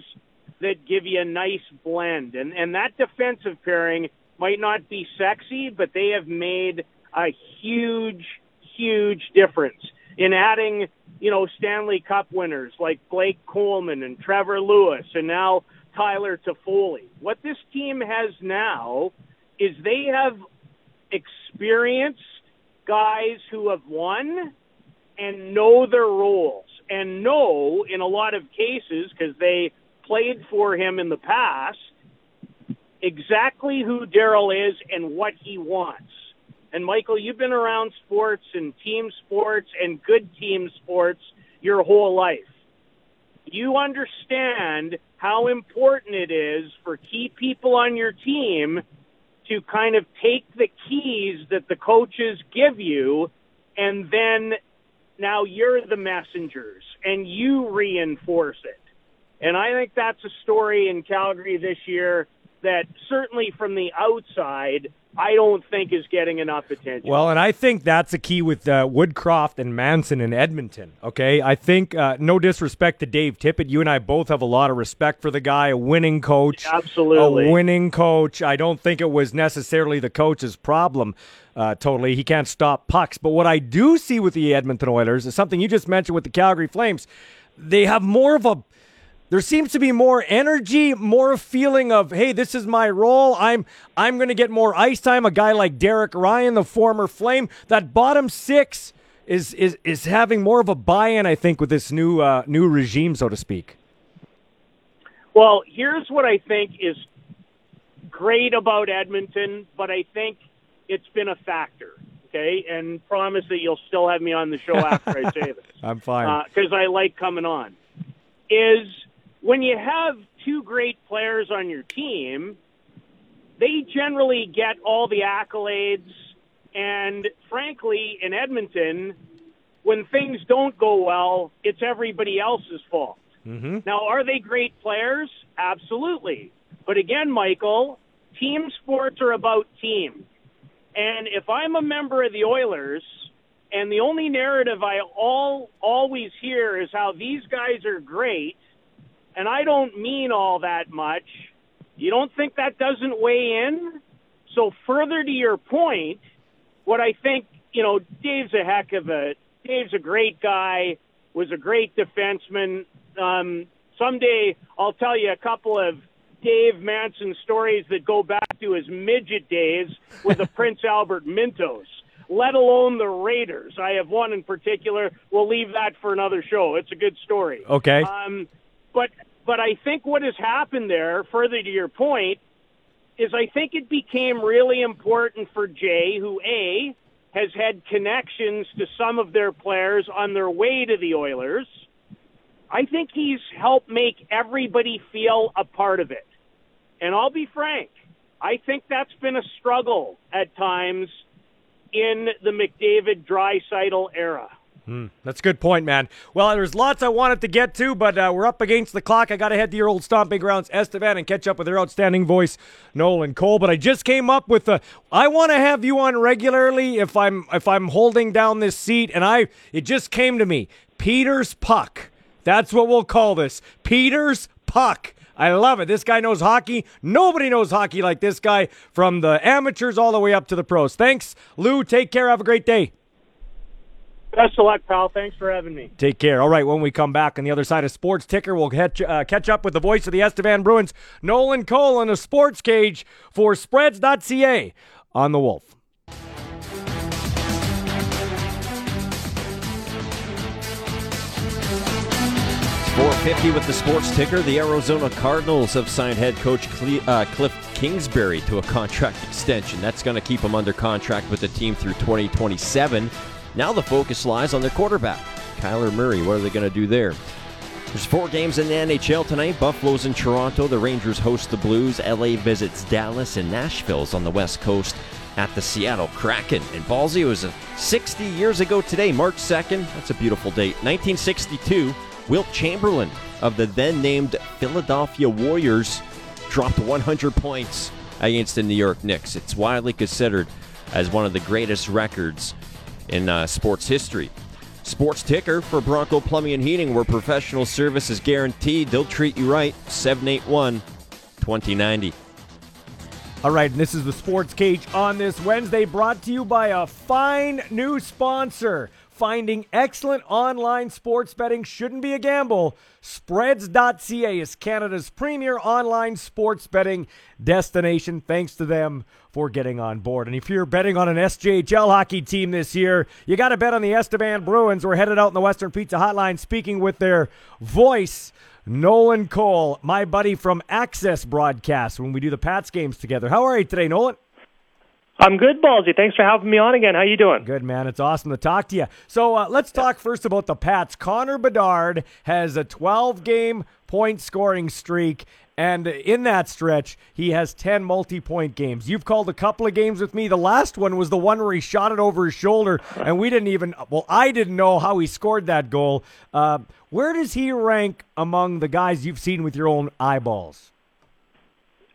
that give you a nice blend, and and that defensive pairing might not be sexy, but they have made a huge, huge difference in adding, you know, Stanley Cup winners like Blake Coleman and Trevor Lewis, and now Tyler Toffoli. What this team has now is they have experienced guys who have won and know their roles and know in a lot of cases because they played for him in the past exactly who Daryl is and what he wants. And Michael, you've been around sports and team sports and good team sports your whole life. You understand how important it is for key people on your team to kind of take the keys that the coaches give you and then now you're the messengers and you reinforce it. And I think that's a story in Calgary this year that certainly from the outside, I don't think is getting enough attention. Well, and I think that's a key with uh, Woodcroft and Manson in Edmonton. Okay, I think uh, no disrespect to Dave Tippett, you and I both have a lot of respect for the guy, a winning coach, Absolutely. a winning coach. I don't think it was necessarily the coach's problem. Uh, totally, he can't stop pucks. But what I do see with the Edmonton Oilers is something you just mentioned with the Calgary Flames. They have more of a there seems to be more energy, more feeling of, hey, this is my role. I'm I'm going to get more ice time. A guy like Derek Ryan, the former Flame, that bottom six is is is having more of a buy-in, I think, with this new uh, new regime, so to speak. Well, here's what I think is great about Edmonton, but I think it's been a factor. Okay, and promise that you'll still have me on the show after I say (laughs) this. I'm fine because uh, I like coming on. Is when you have two great players on your team, they generally get all the accolades. And frankly, in Edmonton, when things don't go well, it's everybody else's fault. Mm-hmm. Now, are they great players? Absolutely. But again, Michael, team sports are about team. And if I'm a member of the Oilers, and the only narrative I all always hear is how these guys are great, and I don't mean all that much. You don't think that doesn't weigh in? So further to your point, what I think, you know, Dave's a heck of a Dave's a great guy, was a great defenseman. Um, someday I'll tell you a couple of Dave Manson stories that go back to his midget days with the (laughs) Prince Albert Mintos, let alone the Raiders. I have one in particular. We'll leave that for another show. It's a good story. Okay. Um, but but I think what has happened there, further to your point, is I think it became really important for Jay, who a has had connections to some of their players on their way to the Oilers. I think he's helped make everybody feel a part of it. And I'll be frank, I think that's been a struggle at times in the McDavid Draisaitl era. Mm, that's a good point, man. Well, there's lots I wanted to get to, but uh, we're up against the clock. I got to head to your old stomping grounds, Estevan, and catch up with their outstanding voice, Nolan Cole. But I just came up with a. I want to have you on regularly if I'm if I'm holding down this seat, and I it just came to me. Peter's puck. That's what we'll call this. Peter's puck. I love it. This guy knows hockey. Nobody knows hockey like this guy, from the amateurs all the way up to the pros. Thanks, Lou. Take care. Have a great day. Best of luck, pal. Thanks for having me. Take care. All right, when we come back on the other side of Sports Ticker, we'll catch, uh, catch up with the voice of the Estevan Bruins, Nolan Cole, in a sports cage for spreads.ca on the Wolf. 450 with the sports ticker. The Arizona Cardinals have signed head coach uh, Kliff Kingsbury to a contract extension. That's going to keep him under contract with the team through 2027. Now the focus lies on their quarterback, Kyler Murray. What are they going to do there? There's four games in the NHL tonight. Buffalo's in Toronto. The Rangers host the Blues. LA visits Dallas, and Nashville's on the West Coast at the Seattle Kraken. And Ballsy was 60 years ago today, March 2nd. That's a beautiful date. 1962. Wilt Chamberlain of the then named Philadelphia Warriors dropped 100 points against the New York Knicks. It's widely considered as one of the greatest records in uh, sports history. Sports Ticker for Bronco Plumbing and Heating, where professional service is guaranteed. They'll treat you right. 781 2090. All right, and this is the Sports Cage on this Wednesday, brought to you by a fine new sponsor finding excellent online sports betting shouldn't be a gamble. Spreads.ca is Canada's premier online sports betting destination. Thanks to them for getting on board. And if you're betting on an SJHL hockey team this year, you got to bet on the Estevan Bruins. We're headed out in the Western Pizza Hotline speaking with their voice. Nolan Cole, my buddy from Access Broadcast, when we do the Pats games together. How are you today, Nolan? I'm good, Ballsy. Thanks for having me on again. How you doing? Good, man. It's awesome to talk to you. So uh, let's talk first about the Pats. Connor Bedard has a 12 game point scoring streak. And in that stretch, he has 10 multi point games. You've called a couple of games with me. The last one was the one where he shot it over his shoulder, and we didn't even, well, I didn't know how he scored that goal. Uh, where does he rank among the guys you've seen with your own eyeballs?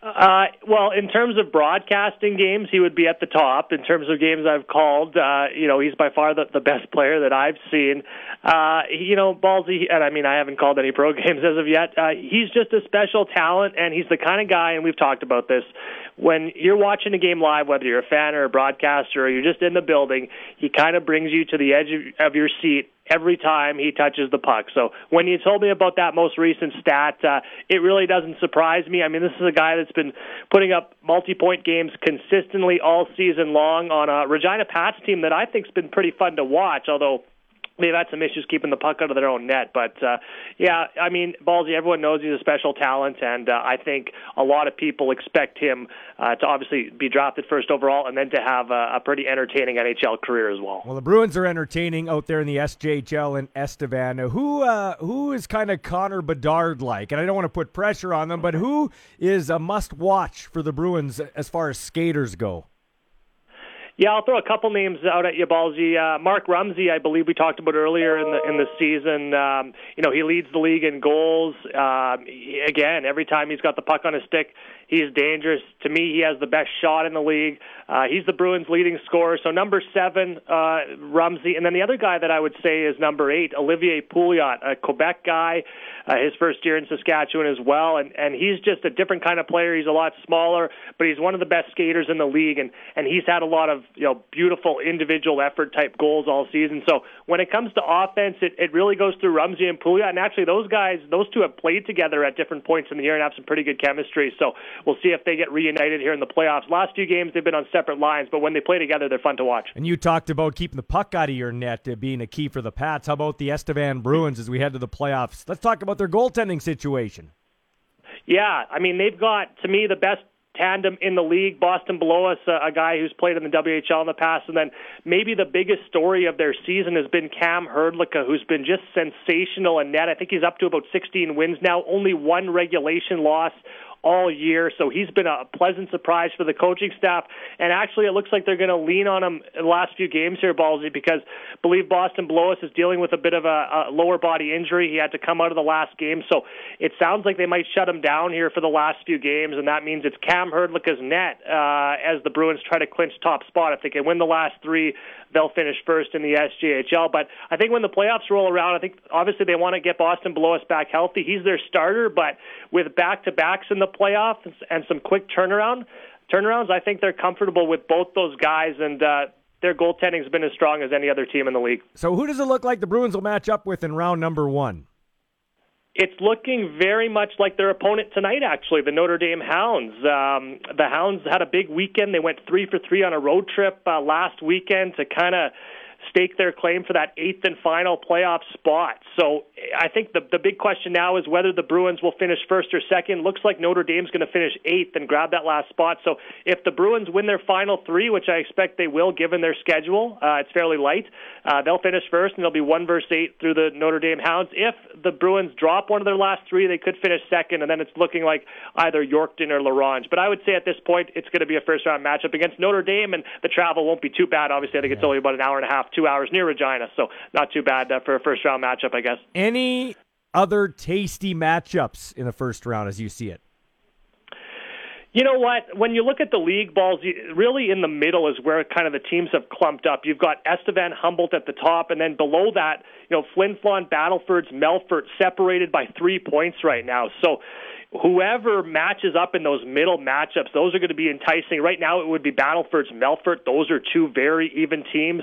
Uh, well, in terms of broadcasting games, he would be at the top. In terms of games I've called, uh, you know, he's by far the, the best player that I've seen. Uh, he, you know, Ballsy, and I mean, I haven't called any pro (laughs) games as of yet. Uh, he's just a special talent, and he's the kind of guy, and we've talked about this. When you're watching a game live, whether you're a fan or a broadcaster or you're just in the building, he kind of brings you to the edge of, of your seat every time he touches the puck. So when you told me about that most recent stat, uh, it really doesn't surprise me. I mean, this is a guy that's been putting up multi-point games consistently all season long on a Regina Pats team that I think's been pretty fun to watch, although they've had some issues keeping the puck out of their own net. But uh, yeah, I mean, Ballsy, everyone knows he's a special talent, and uh, I think a lot of people expect him uh, to obviously be drafted first overall and then to have a, a pretty entertaining NHL career as well. Well, the Bruins are entertaining out there in the SJHL in Estevan. Who uh, who is kind of Connor Bedard like? And I don't want to put pressure on them, but who is a must watch for the Bruins as far as skaters go? Yeah, I'll throw a couple names out at you, Ballsy. Uh, Mark Rumsey, I believe we talked about earlier in the in the season. Um, you know, he leads the league in goals. Um, he, again, every time he's got the puck on his stick, he is dangerous. To me, he has the best shot in the league. Uh, he's the Bruins' leading scorer. So number seven, uh, Rumsey, and then the other guy that I would say is number eight, Olivier Pouliot, a Quebec guy. Uh, his first year in Saskatchewan as well, and and he's just a different kind of player. He's a lot smaller, but he's one of the best skaters in the league, and and he's had a lot of you know beautiful individual effort type goals all season. So when it comes to offense, it it really goes through Rumsey and Pouliot, and actually those guys, those two have played together at different points in the year and have some pretty good chemistry. So we'll see if they get reunited here in the playoffs. Last few games they've been on separate lines, but when they play together, they're fun to watch. And you talked about keeping the puck out of your net uh, being a key for the Pats. How about the Estevan Bruins as we head to the playoffs? Let's talk about their goaltending situation. Yeah, I mean they've got to me the best tandem in the league. Boston Bellows, a, a guy who's played in the WHL in the past, and then maybe the biggest story of their season has been Cam Hrdlicka, who's been just sensational in net. I think he's up to about 16 wins now, only one regulation loss all year. So he's been a pleasant surprise for the coaching staff. And actually, it looks like they're going to lean on him in the last few games here, Ballsy, because I believe Boston Bellows is dealing with a bit of a, a lower body injury. He had to come out of the last game. So it sounds like they might shut him down here for the last few games. And that means it's Cam Hrdlicka's net uh, as the Bruins try to clinch top spot. If they can win the last three, they'll finish first in the SJHL. But I think when the playoffs roll around, I think obviously they want to get Boston Bellows back healthy. He's their starter, but with back to backs in the playoffs and some quick turnaround turnarounds, I think they're comfortable with both those guys and. Uh, their goaltending has been as strong as any other team in the league. So, who does it look like the Bruins will match up with in round number one? It's looking very much like their opponent tonight, actually, the Notre Dame Hounds. Um, the Hounds had a big weekend. They went three for three on a road trip uh, last weekend to kind of stake their claim for that eighth and final playoff spot. So I think the the big question now is whether the Bruins will finish first or second. Looks like Notre Dame's going to finish eighth and grab that last spot. So if the Bruins win their final three, which I expect they will, given their schedule, uh, it's fairly light. Uh, they'll finish first, and they'll be one versus eight through the Notre Dame Hounds. If the Bruins drop one of their last three, they could finish second, and then it's looking like either Yorkton or La Ronge. But I would say at this point, it's going to be a first round matchup against Notre Dame, and the travel won't be too bad. Obviously, I think it's only about an hour and a half, two hours near Regina, so not too bad uh, for a first round matchup, I guess. Any other tasty matchups in the first round as you see it? You know what? When you look at the league balls, really in the middle is where kind of the teams have clumped up. You've got Estevan Humboldt at the top, and then below that, you know, Flin Flon, Battleford's, Melfort separated by three points right now. So whoever matches up in those middle matchups, those are going to be enticing. Right now, it would be Battleford's Melfort. Those are two very even teams,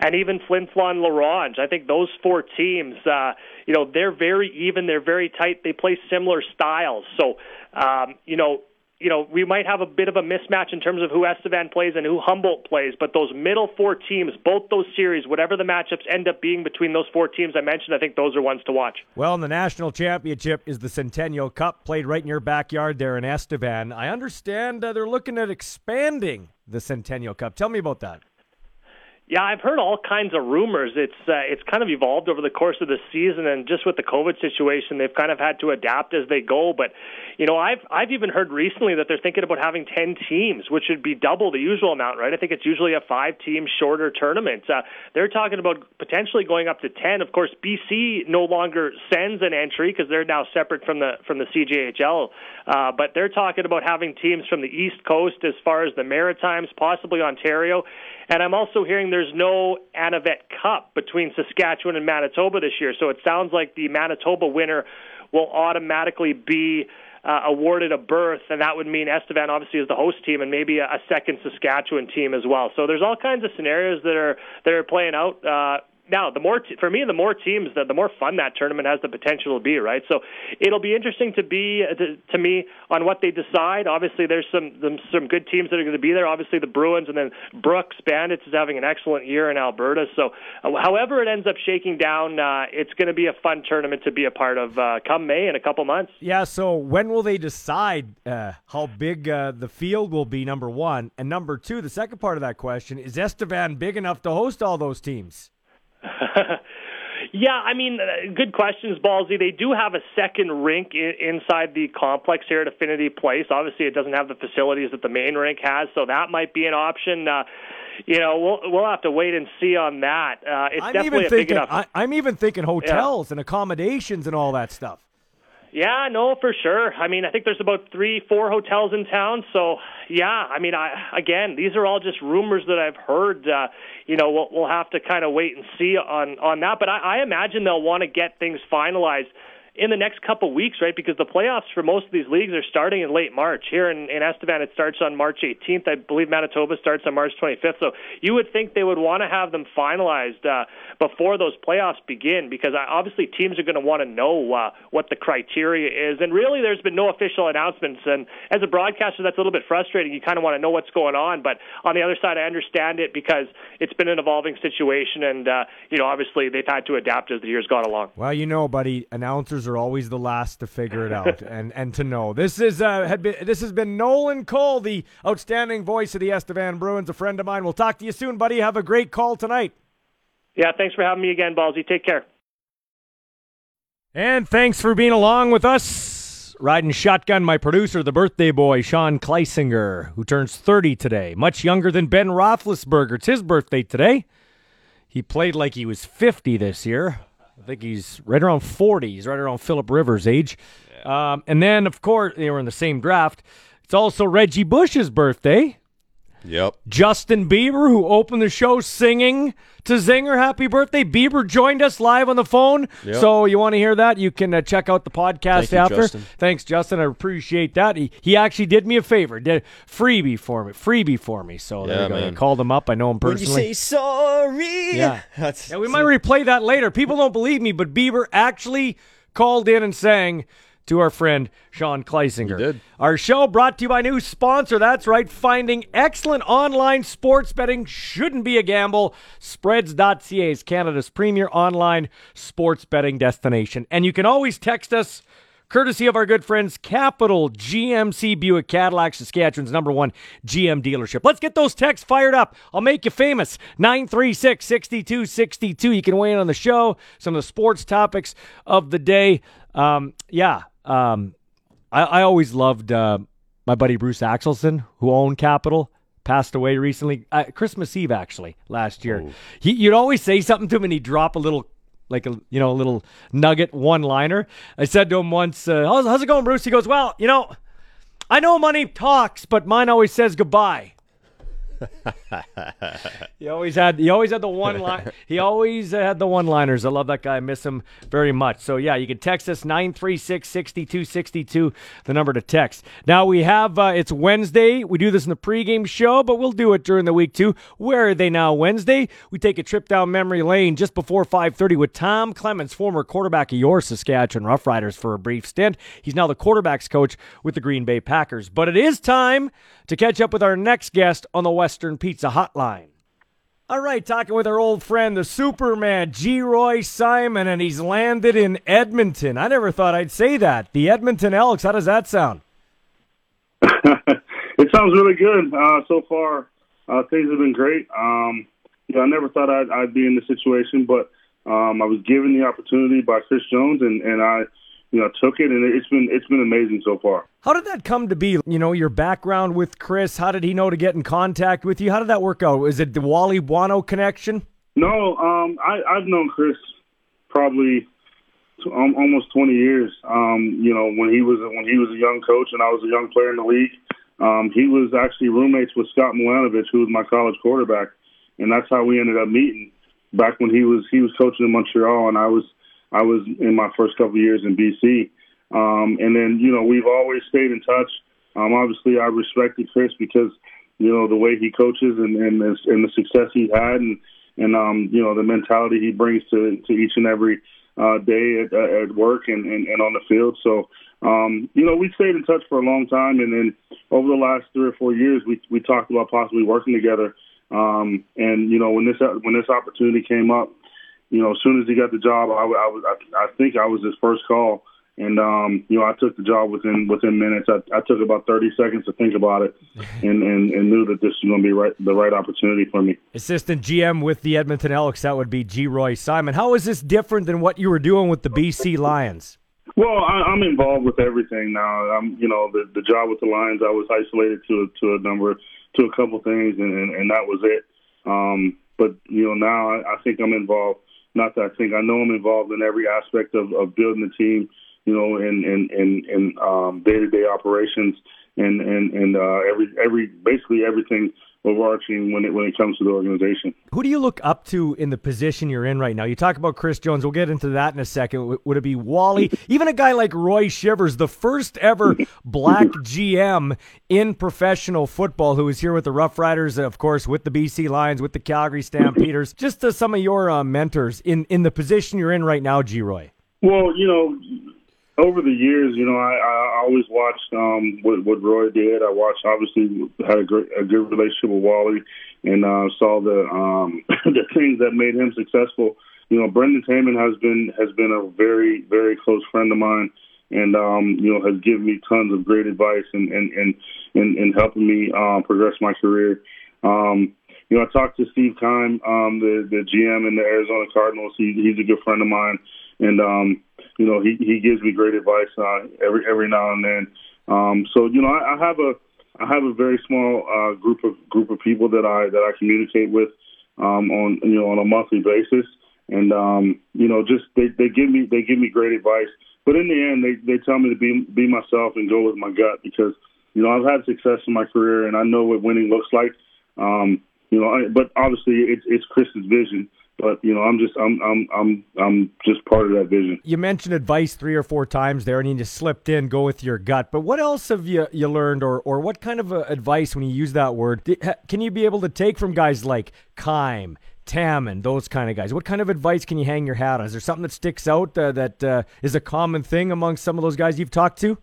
and even Flin Flon La Ronge. I think those four teams, uh, you know, they're very even. They're very tight. They play similar styles. So, um, you know, you know, we might have a bit of a mismatch in terms of who Estevan plays and who Humboldt plays, but those middle four teams, both those series, whatever the matchups end up being between those four teams I mentioned, I think those are ones to watch. Well, and the national championship is the Centennial Cup, played right in your backyard there in Estevan. I understand uh, they're looking at expanding the Centennial Cup. Tell me about that. Yeah, I've heard all kinds of rumors. It's uh, it's kind of evolved over the course of the season, and just with the COVID situation, they've kind of had to adapt as they go. But you know, I've I've even heard recently that they're thinking about having ten teams, which would be double the usual amount, right? I think it's usually a five-team shorter tournament. Uh, they're talking about potentially going up to ten. Of course, BC no longer sends an entry because they're now separate from the from the CJHL. Uh, but they're talking about having teams from the East Coast, as far as the Maritimes, possibly Ontario. And I'm also hearing there's no Anavet Cup between Saskatchewan and Manitoba this year. So it sounds like the Manitoba winner will automatically be uh, awarded a berth, and that would mean Estevan obviously is the host team, and maybe a, a second Saskatchewan team as well. So there's all kinds of scenarios that are that are playing out. Uh, now the more for me the more teams the, the more fun that tournament has the potential to be right? So it'll be interesting to be uh, to, to me on what they decide. Obviously there's some some, good teams that are going to be there. Obviously the Bruins and then Brooks Bandits is having an excellent year in Alberta. So uh, however it ends up shaking down uh, it's going to be a fun tournament to be a part of uh, come May in a couple months. Yeah so when will they decide uh, how big uh, the field will be number one? And number two the second part of that question is Estevan big enough to host all those teams (laughs) yeah, I mean, uh, good questions, Ballsy. They do have a second rink inside the complex here at Affinity Place. Obviously, it doesn't have the facilities that the main rink has, so that might be an option. Uh, you know, we'll we'll have to wait and see on that. Uh, it's I'm definitely even a thinking, big enough. I, I'm even thinking hotels and accommodations and all that stuff. Yeah, no, for sure. I mean, I think there's about three, four hotels in town. So, yeah, I mean, I again, these are all just rumors that I've heard. Uh, you know, we'll, we'll have to kind of wait and see on on that. But I, I imagine they'll want to get things finalized in the next couple weeks, right? Because the playoffs for most of these leagues are starting in late March. Here in, in Estevan, it starts on March 18th. I believe Manitoba starts on March 25th. So you would think they would want to have them finalized uh, before those playoffs begin, because I, obviously teams are going to want to know uh, what the criteria is. And really, there's been no official announcements. And as a broadcaster, that's a little bit frustrating. You kind of want to know what's going on. But on the other side, I understand it because it's been an evolving situation, and uh, you know, obviously they've had to adapt as the years gone along. Well, you know, buddy, announcers are always the last to figure it out (laughs) and and to know. This is uh, had been this has been Nolan Cole, the outstanding voice of the Estevan Bruins, a friend of mine. We'll talk to you soon, buddy. Have a great call tonight. Yeah, thanks for having me again, Ballsy. Take care. And thanks for being along with us. Riding shotgun, my producer, the birthday boy, Sean Kleisinger, who turns 30 today. Much younger than Ben Roethlisberger. It's his birthday today. He played like he was 50 this year. I think he's right around 40. He's right around Philip Rivers' age. Um, and then, of course, they were in the same draft. It's also Reggie Bush's birthday. Yep. Justin Bieber, who opened the show singing to Zinger Happy Birthday. Bieber joined us live on the phone. Yep. So you want to hear that? You can uh, check out the podcast Thank you, after. Justin. Thanks, Justin. I appreciate that. He, he actually did me a favor, did freebie for me, freebie for me. So there Yeah, you go. I called him up. I know him When you personally. say sorry. Yeah. (laughs) That's, Yeah, we might replay that later. People don't believe me, but Bieber actually called in and sang to our friend Sean Kleisinger. Our show brought to you by new sponsor. That's right, finding excellent online sports betting shouldn't be a gamble. Spreads.ca is Canada's premier online sports betting destination. And you can always text us courtesy of our good friends Capital GMC Buick Cadillac, Saskatchewan's number one GM dealership. Let's get those texts fired up. I'll make you famous. 936 6262. You can weigh in on the show, some of the sports topics of the day. Um, yeah. Um, I, I always loved uh, my buddy Bruce Axelson, who owned Capital. Passed away recently, uh, Christmas Eve actually last year. He, you'd always say something to him, and he'd drop a little like a you know a little nugget one liner. I said to him once, uh, how's, "How's it going, Bruce?" He goes, "Well, you know, I know money talks, but mine always says goodbye." (laughs) He always had he always had the one line. He always had the one-liners. I love that guy. I miss him very much. So yeah, you can text us 936-6262, the number to text. Now we have uh, it's Wednesday. We do this in the pregame show, but we'll do it during the week too. Where are they now? Wednesday. We take a trip down memory lane just before 5:30 with Tom Clements, former quarterback of your Saskatchewan Roughriders for a brief stint. He's now the quarterbacks coach with the Green Bay Packers. But it is time to catch up with our next guest on the Western Pizza Hotline. All right, talking with our old friend, the Superman, Geroy Simon, and he's landed in Edmonton. I never thought I'd say that. The Edmonton Elks. How does that sound? (laughs) it sounds really good uh, so far. Uh, things have been great. Um, I never thought I'd, I'd be in this situation, but um, I was given the opportunity by Chris Jones, and, and I, you know, took it, and it's been it's been amazing so far. How did that come to be? You know, your background with Chris. How did he know to get in contact with you? How did that work out? Is it the Wally Buono connection? No, um, I, I've known Chris probably t- um, almost 20 years. Um, you know, when he was when he was a young coach and I was a young player in the league, um, he was actually roommates with Scott Milanovich, who was my college quarterback, and that's how we ended up meeting. Back when he was he was coaching in Montreal, and I was I was in my first couple years in BC. Um, and then, you know, we've always stayed in touch. Um, obviously, I respected Chris because, you know, the way he coaches and and, the- and the success he's had, and and um, you know, the mentality he brings to to each and every uh, day at, at work and, and and on the field. So, um, you know, we stayed in touch for a long time, and then over the last three or four years, we we talked about possibly working together. Um, and you know, when this when this opportunity came up, you know, as soon as he got the job, I, I was I, I think I was his first call, and um, you know, I took the job within within minutes. I, I took about thirty seconds to think about it, (laughs) and and, and knew that this was going to be right the right opportunity for me. Assistant GM with the Edmonton Elks. That would be Geroy Simon. How is this different than what you were doing with the BC Lions? Well, I, I'm involved with everything now. I'm, you know, the the job with the Lions, I was isolated to to a number, to a couple things, and and, and that was it. Um, but you know, now I, I think I'm involved. Not that I think I know I'm involved in every aspect of, of building the team. You know, in in in, in um, day-to-day operations, and and and uh, every every basically everything overarching when it when it comes to the organization. Who do you look up to in the position you're in right now? You talk about Chris Jones. We'll get into that in a second. Would it be Wally? (laughs) Even a guy like Roy Shivers, the first ever black (laughs) GM in professional football, who was here with the Rough Riders, and of course, with the BC Lions, with the Calgary Stampeders. Just uh, some of your uh, mentors in, in the position you're in right now, Geroy. Well, you know, over the years, you know, I, I always watched um, what, what Roy did. I watched, obviously, had a, great, a good relationship with Wally, and uh, saw the um, (laughs) the things that made him successful. You know, Brendan Taman has been has been a very very close friend of mine, and um, you know has given me tons of great advice and and and and, and helping me um, progress my career. Um, you know, I talked to Steve Keim, um, the the GM in the Arizona Cardinals. He, he's a good friend of mine, and um, you know, he he gives me great advice uh, every every now and then. Um, so you know, I, I have a I have a very small uh, group of group of people that I that I communicate with um, on you know on a monthly basis, and um, you know, just they they give me they give me great advice. But in the end, they they tell me to be be myself and go with my gut because you know I've had success in my career and I know what winning looks like. Um, you know, I, but obviously it's it's Chris's vision. But you know, I'm just I'm I'm I'm I'm just part of that vision. You mentioned advice three or four times there, and you just slipped in, go with your gut. But what else have you you learned, or or what kind of uh, advice when you use that word can you be able to take from guys like Keim, Taman, those kind of guys? What kind of advice can you hang your hat on? Is there something that sticks out uh, that uh, is a common thing among some of those guys you've talked to?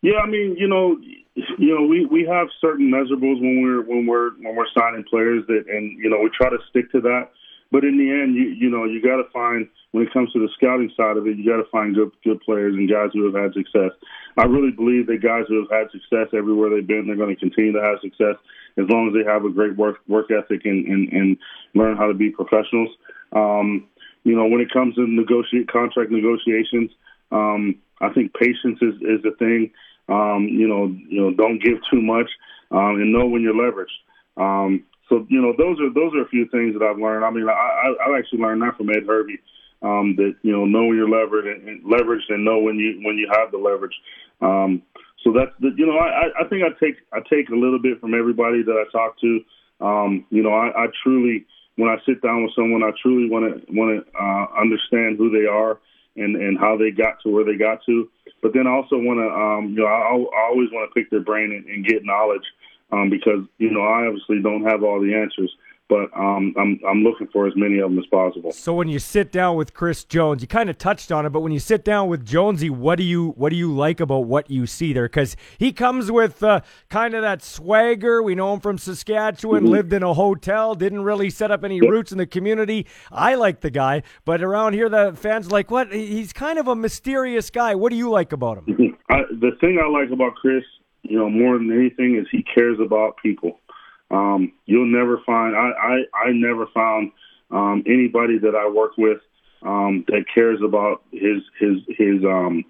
Yeah, I mean, you know, you know, we we have certain measurables when we're when we're when we're signing players that, and you know, we try to stick to that. But in the end, you you know, you got to find when it comes to the scouting side of it, you got to find good good players and guys who have had success. I really believe that guys who have had success everywhere they've been, they're going to continue to have success as long as they have a great work work ethic and and, and learn how to be professionals. Um, you know, when it comes to negotiate contract negotiations, um, I think patience is is the thing. Um, you know, you know, don't give too much, um, and know when you're leveraged. Um, so you know, those are those are a few things that I've learned. I mean, I, I, I actually learned that from Ed Hervey. um, that you know know when you're leveraged and, and leveraged and know when you when you have the leverage. Um, so that's the, you know I, I think I take I take a little bit from everybody that I talk to. Um, you know I, I truly when I sit down with someone I truly want to want to uh, understand who they are and and how they got to where they got to. But then I also want to um, you know I, I always want to pick their brain and, and get knowledge um, because you know I obviously don't have all the answers but um, I'm I'm looking for as many of them as possible. So when you sit down with Chris Jones, you kind of touched on it, but when you sit down with Jonesy, what do you what do you like about what you see there? Because he comes with uh, kind of that swagger. We know him from Saskatchewan, Mm-hmm. lived in a hotel, didn't really set up any roots in the community. I like the guy, but around here the fans are like what? He's kind of a mysterious guy. What do you like about him? (laughs) I, the thing I like about Chris, you know, more than anything, is he cares about people. Um, you'll never find I I, I never found um, anybody that I work with um, that cares about his his his um,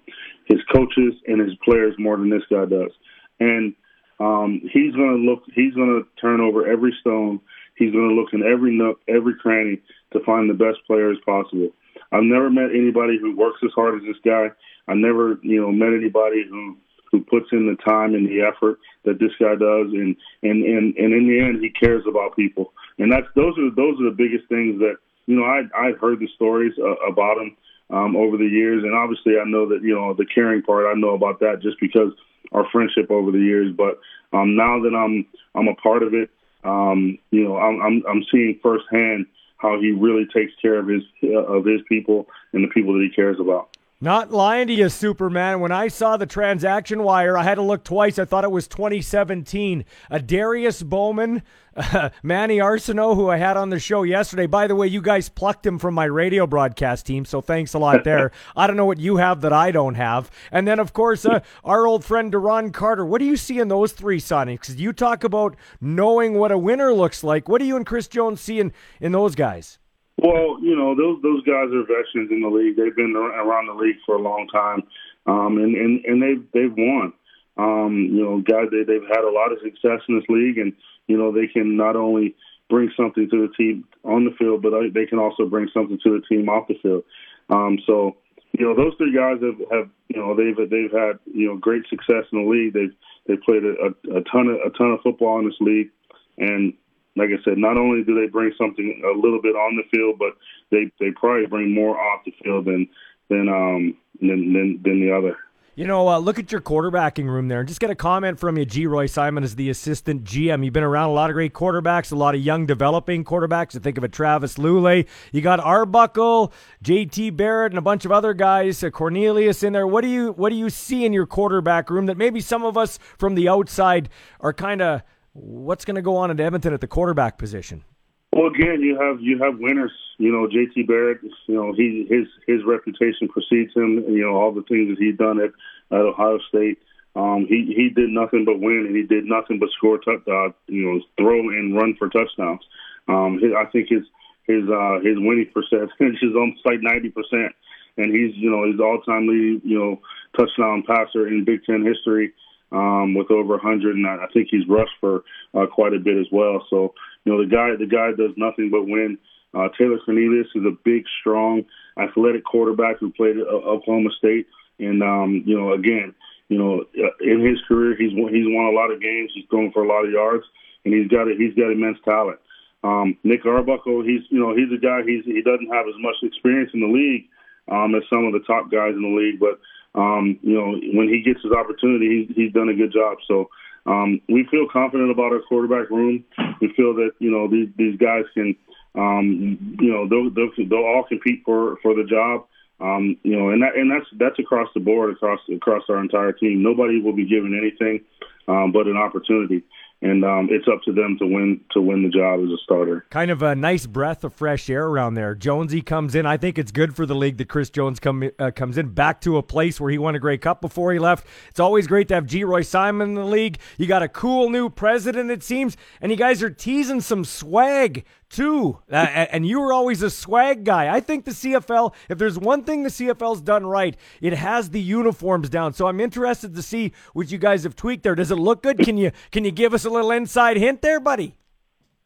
his coaches and his players more than this guy does. And um, he's to look. He's to turn over every stone. He's to look in every nook, every cranny to find the best players possible. I've never met anybody who works as hard as this guy. I never, you know, met anybody who who puts in the time and the effort that this guy does, and and and and in the end, he cares about people. And that's those are those are the biggest things that you know. I I've heard the stories uh, about him um, over the years, and obviously, I know that you know the caring part. I know about that just because our friendship over the years. But um, now that I'm I'm a part of it, um, you know, I'm, I'm I'm seeing firsthand how he really takes care of his of his people and the people that he cares about. Not lying to you, Superman. When I saw the transaction wire, I had to look twice. I thought it was 2017. A Darius Bowman, uh, (laughs) Manny Arceneaux, who I had on the show yesterday. By the way, you guys plucked him from my radio broadcast team, so thanks a lot there. (laughs) I don't know what you have that I don't have. And then, of course, uh, (laughs) our old friend Duron Carter. What do you see in those three? Because you talk about knowing what a winner looks like. What do you and Chris Jones see in, in those guys? Well, you know those those guys are veterans in the league. They've been around the league for a long time, um, and and and they've they've won. Um, you know, guys they they've had a lot of success in this league, and you know they can not only bring something to the team on the field, but they can also bring something to the team off the field. Um, so, you know, those three guys have, have you know they've they've had you know great success in the league. They've they've played a, a ton of a ton of football in this league, and like I said, not only do they bring something a little bit on the field, but they they probably bring more off the field than than um than than, than the other. You know, uh, look at your quarterbacking room there and just get a comment from you. Geroy Simon is the assistant GM. You've been around a lot of great quarterbacks, a lot of young developing quarterbacks. I think of a Travis Lule. You got Arbuckle, J.T. Barrett, and a bunch of other guys. Uh, Cornelius in there. What do you what do you see in your quarterback room that maybe some of us from the outside are kind of what's going to go on at Edmonton at the quarterback position? Well, again, you have you have winners. You know, J.T. Barrett. You know, he his his reputation precedes him. You know, all the things that he's done at, at Ohio State. Um, he he did nothing but win, and he did nothing but score touchdowns. You know, throw and run for touchdowns. Um, his, I think his his uh, his winning percentage (laughs) is almost like ninety percent, and he's you know his all time lead you know touchdown passer in Big Ten history um, with over 100, and I think he's rushed for uh, quite a bit as well. So, you know, the guy the guy does nothing but win. Uh, Taylor Cornelius is a big, strong, athletic quarterback who played at Oklahoma State, and um, you know, again, you know, in his career, he's won, he's won a lot of games. He's thrown for a lot of yards, and he's got a, he's got immense talent. Um, Nick Arbuckle, he's you know he's a guy he's he doesn't have as much experience in the league um, as some of the top guys in the league, but um, you know, when he gets his opportunity, he's, he's done a good job. So um, we feel confident about our quarterback room. We feel that you know these these guys can, um, you know, they'll, they'll they'll all compete for for the job. Um, you know, and that and that's that's across the board, across across our entire team. Nobody will be given anything um, but an opportunity and um, it's up to them to win to win the job as a starter. Kind of a nice breath of fresh air around there. Jonesy comes in. I think it's good for the league that Chris Jones come uh, comes in back to a place where he won a Grey Cup before he left. It's always great to have Geroy Simon in the league. You got a cool new president, it seems, and you guys are teasing some swag too. Uh, and you were always a swag guy. I think the CFL, if there's one thing the CFL's done right, it has the uniforms down. So I'm interested to see what you guys have tweaked there. Does it look good? Can you can you give us a little inside hint there, buddy?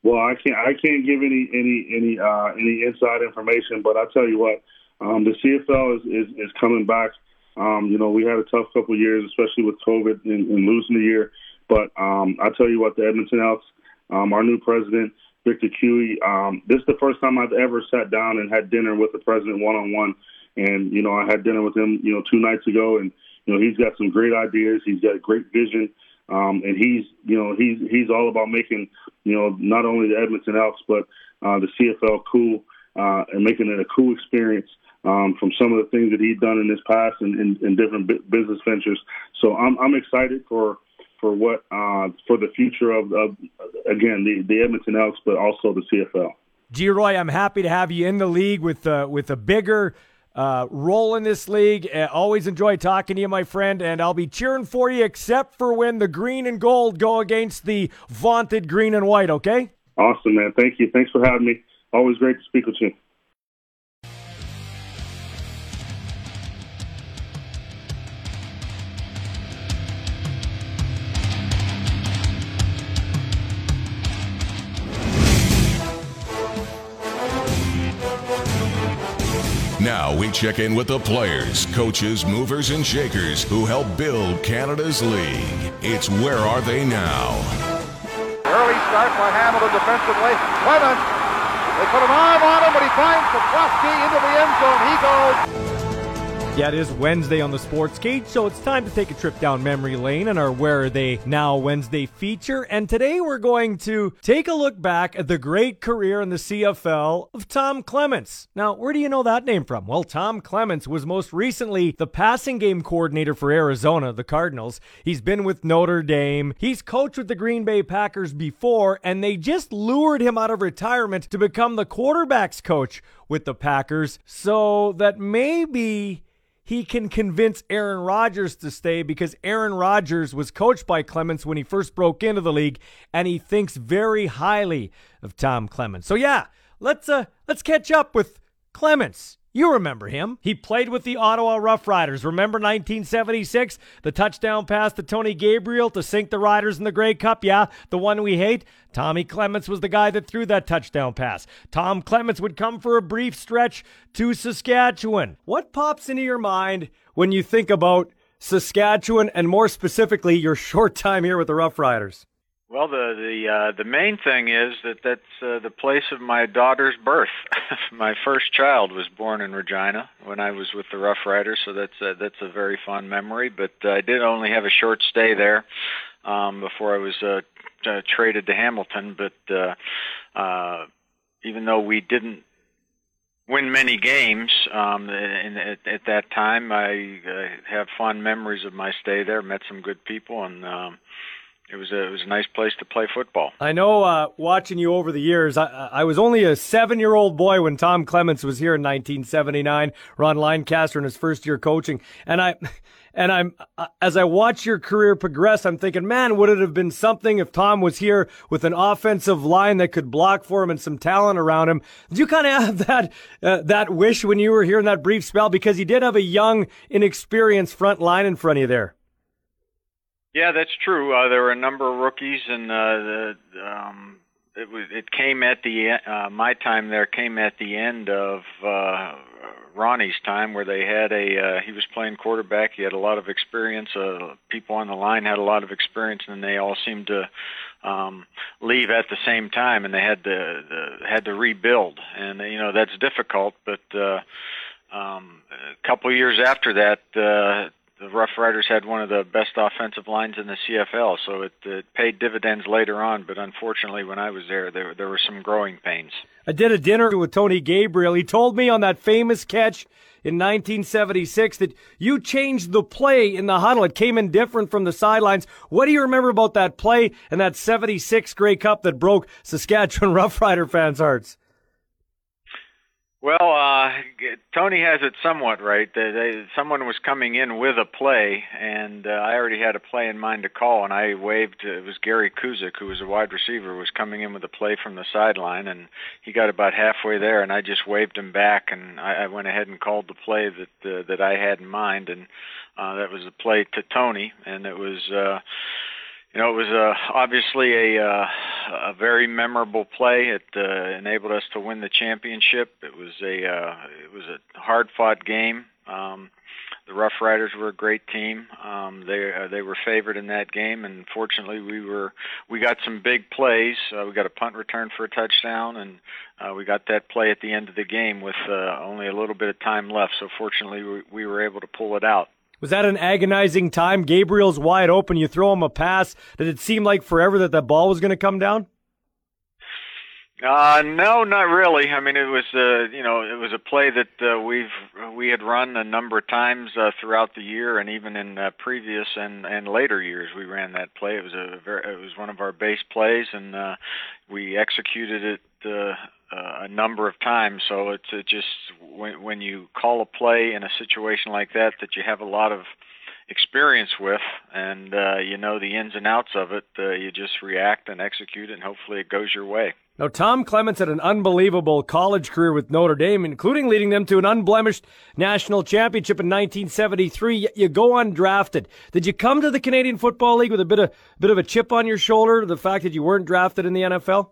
Well, I can't I can't give any any any uh, any inside information, but I tell you what, um, the CFL is, is is coming back. Um, you know, we had a tough couple years, especially with COVID and, and losing the year. But um, I tell you what, the Edmonton Elks, um, our new president, Victor Cui, um, this is the first time I've ever sat down and had dinner with the president one on one. And you know, I had dinner with him, you know, two nights ago, and you know, he's got some great ideas. He's got a great vision, um, and he's, you know, he's he's all about making, you know, not only the Edmonton Elks but uh, the CFL cool uh, and making it a cool experience. Um, from some of the things that he's done in his past and in, in different business ventures, so I'm I'm excited for for what uh, for the future of, of again the, the Edmonton Elks, but also the CFL. Geroy, I'm happy to have you in the league with uh, with a bigger uh, role in this league. Uh, always enjoy talking to you, my friend, and I'll be cheering for you, except for when the green and gold go against the vaunted green and white. Okay? Awesome, man. Thank you. Thanks for having me. Always great to speak with you. Now we check in with the players, coaches, movers, and shakers who help build Canada's league. It's Where Are They Now? Early start by Hamilton defensively. Clements, they put an arm on him, but he finds Sikorsky into the end zone. He goes. Yeah, it is Wednesday on the Sports Cage, so it's time to take a trip down memory lane and our Where Are They Now Wednesday feature. And today we're going to take a look back at the great career in the CFL of Tom Clements. Now, where do you know that name from? Well, Tom Clements was most recently the passing game coordinator for Arizona, the Cardinals. He's been with Notre Dame. He's coached with the Green Bay Packers before, and they just lured him out of retirement to become the quarterback's coach with the Packers so that maybe he can convince Aaron Rodgers to stay because Aaron Rodgers was coached by Clements when he first broke into the league, and he thinks very highly of Tom Clements. So yeah, let's uh let's catch up with Clements. You remember him. He played with the Ottawa Rough Riders. Remember 1976? The touchdown pass to Tony Gabriel to sink the Riders in the Grey Cup? Yeah, the one we hate. Tommy Clements was the guy that threw that touchdown pass. Tom Clements would come for a brief stretch to Saskatchewan. What pops into your mind when you think about Saskatchewan and more specifically your (laughs) short time here with the Rough Riders? Well, the the uh, the main thing is that that's uh, the place of my daughter's birth. (laughs) my first child was born in Regina when I was with the Rough Riders, so that's a, that's a very fond memory. But uh, I did only have a short stay there um, before I was uh, uh, traded to Hamilton. But uh, uh, even though we didn't win many games um, and at, at that time, I uh, have fond memories of my stay there. Met some good people and. Um, it was a it was a nice place to play football. I know. Uh, watching you over the years, I, I was only a seven year old boy when Tom Clements was here in 1979. Ron Lancaster in his first year coaching, and I. And I'm as I watch your career progress, I'm thinking, man, would it have been something if Tom was here with an offensive line that could block for him and some talent around him? Did you kind of have (laughs) that uh, that wish when you were here in that brief spell because you did have a young, inexperienced front line in front of you there? Yeah, that's true. Uh, there were a number of rookies, and uh, the, um, it was it came at the uh, my time there came at the end of uh, Ronnie's time, where they had a uh, he was playing quarterback. He had a lot of experience. Uh, people on the line had a lot of experience, and they all seemed to um, leave at the same time, and they had to the, had to rebuild. And you know that's difficult, but. Uh, um, a couple years after that, uh, the Rough Riders had one of the best offensive lines in the CFL, so it, it paid dividends later on. But unfortunately, when I was there, there there were some growing pains. I did a dinner with Tony Gabriel. He told me on that famous catch in 1976 that you changed the play in the huddle. It came in different from the sidelines. What do you remember about that play and that 76 Grey Cup that broke Saskatchewan (laughs) Rough Rider fans' hearts? Well, uh, Tony has it somewhat right. They, they, someone was coming in with a play, and uh, I already had a play in mind to call, and I waved. It was Gary Kuzik, who was a wide receiver, was coming in with a play from the sideline, and he got about halfway there, and I just waved him back, and I, I went ahead and called the play that uh, that I had in mind, and uh, that was a play to Tony, and it was. Uh, you know, it was uh, obviously a uh, a very memorable play. It uh, enabled us to win the championship. It was a uh, it was a hard fought game. Um, the Rough Riders were a great team. Um, they uh, they were favored in that game, and fortunately, we were we got some big plays. Uh, we got a punt return for a touchdown, and uh, we got that play at the end of the game with uh, only a little bit of time left. So fortunately, we, we were able to pull it out. Was that an agonizing time? Gabriel's wide open. You throw him a pass. Did it seem like forever that that ball was going to come down? Uh, no, not really. I mean, it was, uh, you know, it was a play that uh, we've we had run a number of times uh, throughout the year, and even in uh, previous and and later years, we ran that play. It was a very, it was one of our base plays, and uh, we executed it uh, a number of times. So it's it just when when you call a play in a situation like that that you have a lot of experience with and uh, you know the ins and outs of it, uh, you just react and execute, and hopefully it goes your way. Now, Tom Clements had an unbelievable college career with Notre Dame, including leading them to an unblemished national championship in 1973. You go undrafted. Did you come to the Canadian Football League with a bit of bit of a chip on your shoulder, the fact that you weren't drafted in the NFL?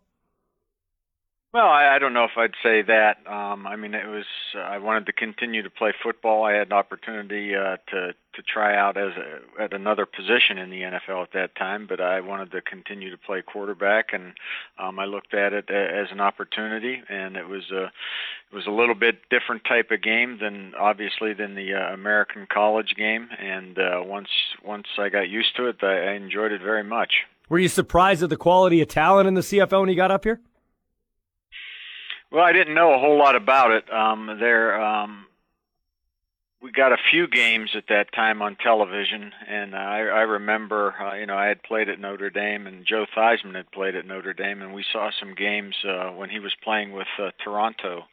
Well, I, I don't know if I'd say that. Um, I mean, it was uh, I wanted to continue to play football. I had an opportunity uh, to to try out as a, at another position in the NFL at that time, but I wanted to continue to play quarterback, and um, I looked at it as an opportunity, and it was a it was a little bit different type of game than obviously than the uh, American college game, and uh, once once I got used to it, I, I enjoyed it very much. Were you surprised at the quality of talent in the CFL when you got up here? Well, I didn't know a whole lot about it. Um, there, um, we got a few games at that time on television, and uh, I, I remember, uh, you know, I had played at Notre Dame, and Joe Theismann had played at Notre Dame, and we saw some games uh, when he was playing with uh, Toronto.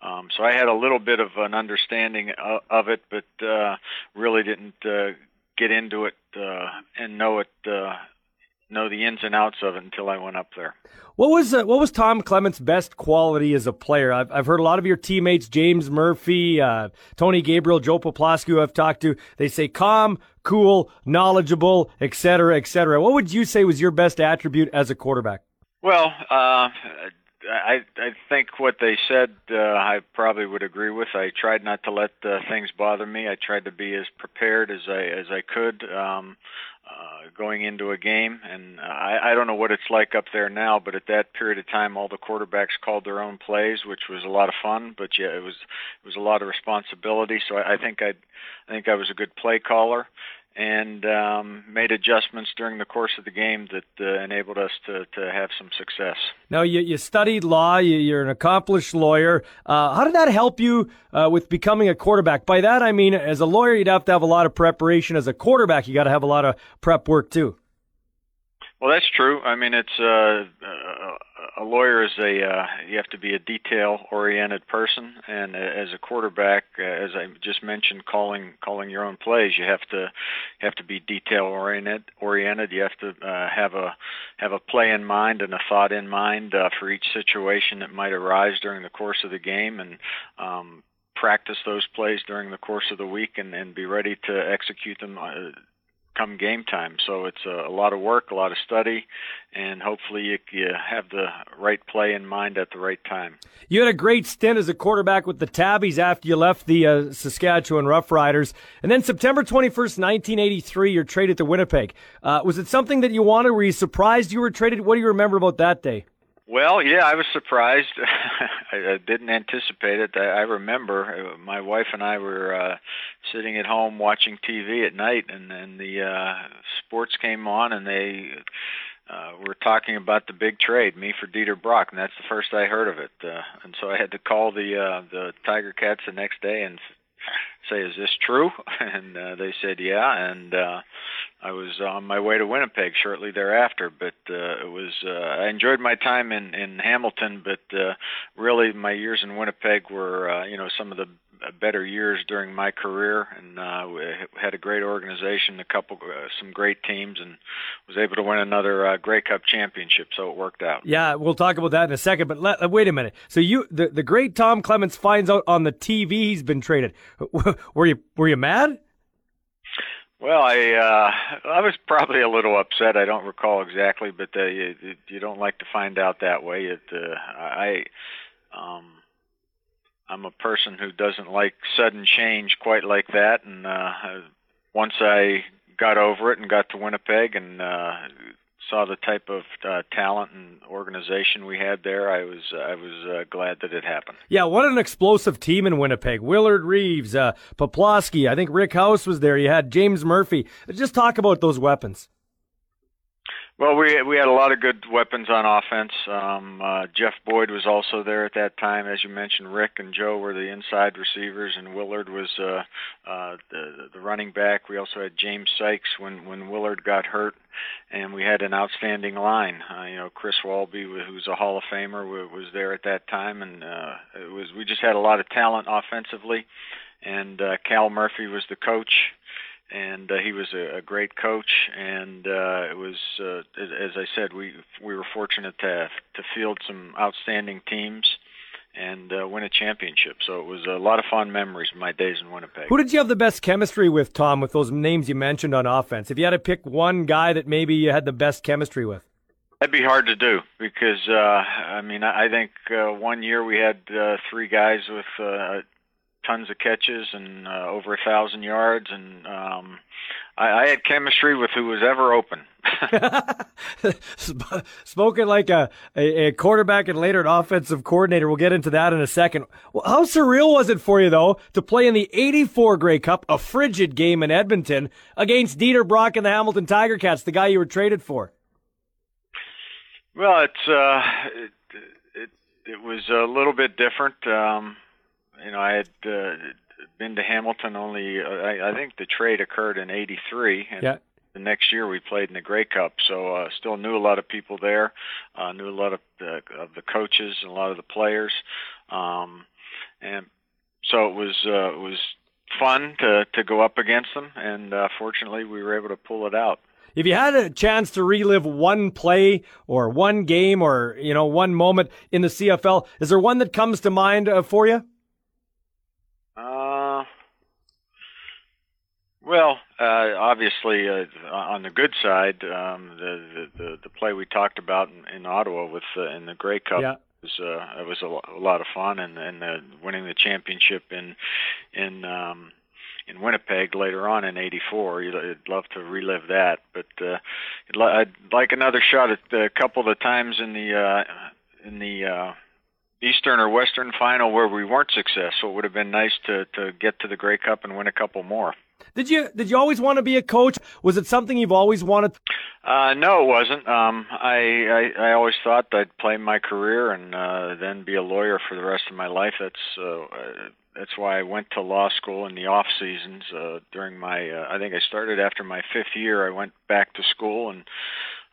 Um, so I had a little bit of an understanding of, of it, but uh, really didn't uh, get into it uh, and know it. Uh, know the ins and outs of it until I went up there. What was uh, what was Tom Clements' best quality as a player? I've, I've heard a lot of your teammates, James Murphy, uh, Tony Gabriel, Joe Poplawski, who I've talked to. They say calm, cool, knowledgeable, etc., etc. What would you say was your best attribute as a quarterback? Well, uh, I I think what they said uh, I probably would agree with. I tried not to let uh, things bother me. I tried to be as prepared as I as I could. Um, uh, going into a game. And uh, I, I don't know what it's like up there now, but at that period of time, all the quarterbacks called their own plays, which was a lot of fun. But yeah, it was it was a lot of responsibility. So I, I think I I think I was a good play caller and um, made adjustments during the course of the game that uh, enabled us to, to have some success. Now, you, you studied law, you, are an accomplished lawyer. Uh, how did that help you uh, with becoming a quarterback? By that, I mean, as a lawyer, you'd have to have a lot of preparation. As a quarterback, you got to have a lot of prep work, too. Well, that's true. I mean, it's uh, uh a lawyer is a uh, you have to be a detail oriented person, and as a quarterback, uh, as I just mentioned, calling calling your own plays, you have to have to be detail oriented. Oriented, you have to uh, have a have a play in mind and a thought in mind uh, for each situation that might arise during the course of the game, and um, practice those plays during the course of the week, and, and be ready to execute them. Uh, come game time. So it's a, a lot of work, a lot of study, and hopefully you, you have the right play in mind at the right time. You had a great stint as a quarterback with the Tabbies after you left the uh, Saskatchewan Roughriders. And then September 21st, 1983, you're traded to Winnipeg. Uh, was it something that you wanted? Were you surprised you were traded? What do you remember about that day? Well, yeah, I was surprised. (laughs) I, I didn't anticipate it. I, I remember uh, my wife and I were uh, sitting at home watching TV at night, and then the uh, sports came on, and they uh, were talking about the big trade, me for Dieter Brock, and that's the first I heard of it. Uh, and so I had to call the uh, the Tiger Cats the next day and say, "Is this true?" (laughs) And uh, they said, "Yeah." And uh, I was on my way to Winnipeg shortly thereafter. But uh, it was uh, I enjoyed my time in in Hamilton, but uh, really my years in Winnipeg were uh, you know some of the better years during my career, and uh, we had a great organization, a couple, uh, some great teams, and was able to win another uh, Grey Cup championship. So it worked out. Yeah, we'll talk about that in a second. But let, wait a minute. So you, the the great Tom Clements finds out on the TV he's been traded. (laughs) were you were you mad? Well, I uh, I was probably a little upset. I don't recall exactly, but uh, you, you don't like to find out that way. It uh, I um, I'm a person who doesn't like sudden change quite like that, and uh, once I got over it and got to Winnipeg and uh, saw the type of uh, talent and organization we had there, I was I was uh, glad that it happened. Yeah, what an explosive team in Winnipeg. Willard Reaves, uh, Poplawski, I think Rick House was there. You had James Murphy. Just talk about those weapons. Well, we we had a lot of good weapons on offense. Um, uh, Jeff Boyd was also there at that time, as you mentioned. Rick and Joe were the inside receivers, and Willard was uh, uh, the the running back. We also had James Sykes when when Willard got hurt, and we had an outstanding line. Uh, you know, Chris Walby, who's a Hall of Famer, was there at that time, and uh, it was we just had a lot of talent offensively. And uh, Cal Murphy was the coach and uh, he was a, a great coach. And uh, it was, uh, as I said, we we were fortunate to to field some outstanding teams and uh, win a championship. So it was a lot of fun memories of my days in Winnipeg. Who did you have the best chemistry with, Tom? With those names you mentioned on offense, if you had to pick one guy that maybe you had the best chemistry with. That'd be hard to do because uh, I mean I think uh, one year we had uh, three guys with uh, tons of catches and uh, over a thousand yards, and um, I, I had chemistry with who was ever open. (laughs) (laughs) Spoken like a, a, a, quarterback and later an offensive coordinator. We'll get into that in a second. Well, how surreal was it for you, though, to play in the 84 Grey Cup, a frigid game in Edmonton, against Dieter Brock and the Hamilton Tiger Cats, the guy you were traded for? Well, it's uh, it, it, it was a little bit different. Um, you know, I had uh, been to Hamilton only. Uh, I, I think the trade occurred in '83, and yeah. the next year we played in the Grey Cup. So uh, still knew a lot of people there, uh, knew a lot of the, of the coaches and a lot of the players, um, and so it was uh, it was fun to to go up against them, and uh, fortunately we were able to pull it out. If you had a chance to relive one play or one game or you know one moment in the CFL, is there one that comes to mind uh, for you? Well, uh, obviously, uh, on the good side, um, the, the the play we talked about in, in Ottawa with uh, in the Grey Cup yeah. was uh, it was a, lo- a lot of fun, and and uh, winning the championship in in um, in Winnipeg later on in '84. You'd, you'd love to relive that, but uh, I'd like another shot at a couple of the times in the uh, in the uh, Eastern or Western final where we weren't successful. It would have been nice to to get to the Grey Cup and win a couple more. Did you did you always want to be a coach? Was it something you've always wanted? Uh, no, it wasn't. Um, I, I I always thought I'd play my career and uh, then be a lawyer for the rest of my life. That's uh, that's why I went to law school in the off seasons. Uh, during my, uh, I think I started after my fifth year. I went back to school and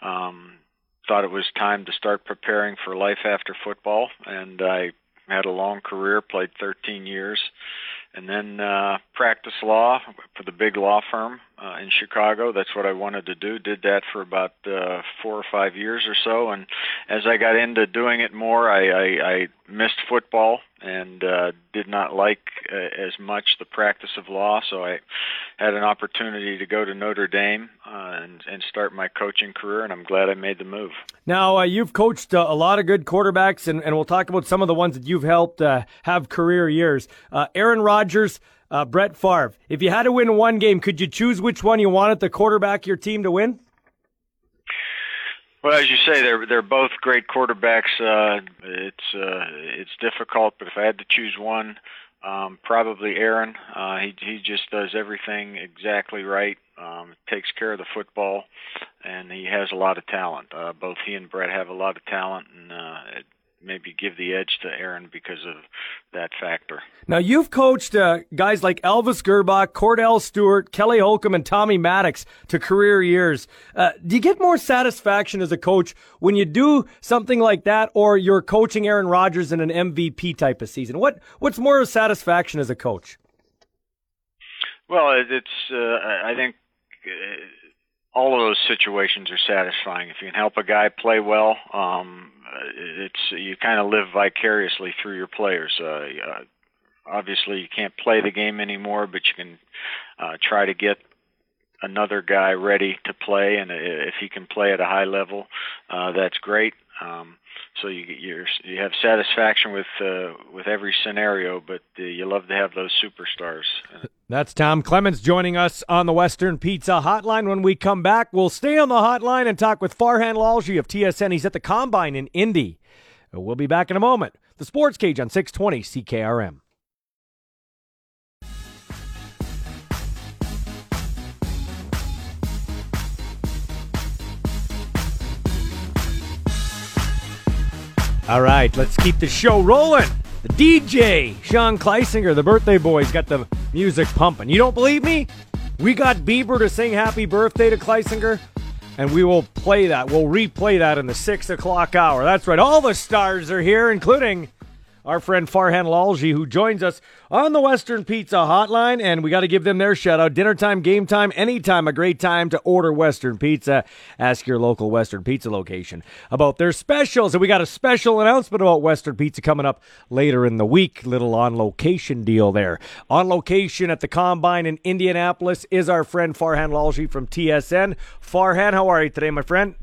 um, thought it was time to start preparing for life after football. And I had a long career, played 13 years and then uh, practice law for the big law firm uh, in Chicago. That's what I wanted to do. Did that for about uh, four or five years or so, and as I got into doing it more, I, I, I missed football and uh, did not like uh, as much the practice of law. So I had an opportunity to go to Notre Dame uh, and, and start my coaching career, and I'm glad I made the move. Now uh, you've coached uh, a lot of good quarterbacks, and, and we'll talk about some of the ones that you've helped uh, have career years. Uh, Aaron Rodgers. Uh, Brett Favre. If you had to win one game, could you choose which one you wanted the quarterback your team to win? Well, as you say, they're they're both great quarterbacks. Uh, it's uh, it's difficult, but if I had to choose one, um, probably Aaron. Uh, he he just does everything exactly right. Um, takes care of the football, and he has a lot of talent. Uh, both he and Brett have a lot of talent, and uh, maybe give the edge to Aaron because of that factor. Now you've coached uh, guys like Elvis Grbac, Kordell Stewart, Kelly Holcomb, and Tommy Maddox to career years. Uh, do you get more satisfaction as a coach when you do something like that, or you're coaching Aaron Rodgers in an MVP type of season? What what's more of satisfaction as a coach? Well, it's uh, I think uh, all of those situations are satisfying. If you can help a guy play well, um, it's you kind of live vicariously through your players. Uh, uh, obviously, you can't play the game anymore, but you can uh, try to get another guy ready to play, and if he can play at a high level, uh, that's great. Um, so you you're, you have satisfaction with uh, with every scenario, but uh, you love to have those superstars. That's Tom Clements joining us on the Western Pizza Hotline. When we come back, we'll stay on the hotline and talk with Farhan Lalji of TSN. He's at the Combine in Indy. We'll be back in a moment. The Sports Cage on 620 CKRM. All right, let's keep the show rolling. The DJ, Sean Kleisinger, the birthday boy's got the music pumping. You don't believe me? We got Bieber to sing happy birthday to Kleisinger, and we will play that. We'll replay that in the 6 o'clock hour. That's right. All the stars are here, including our friend Farhan Lalji, who joins us on the Western Pizza Hotline. And we got to give them their shout out. Dinner time, game time, anytime, a great time to order Western Pizza. Ask your local Western Pizza location about their specials. And we got a special announcement about Western Pizza coming up later in the week. Little on location deal there. On location at the Combine in Indianapolis is our friend Farhan Lalji from TSN. Farhan, how are you today, my friend?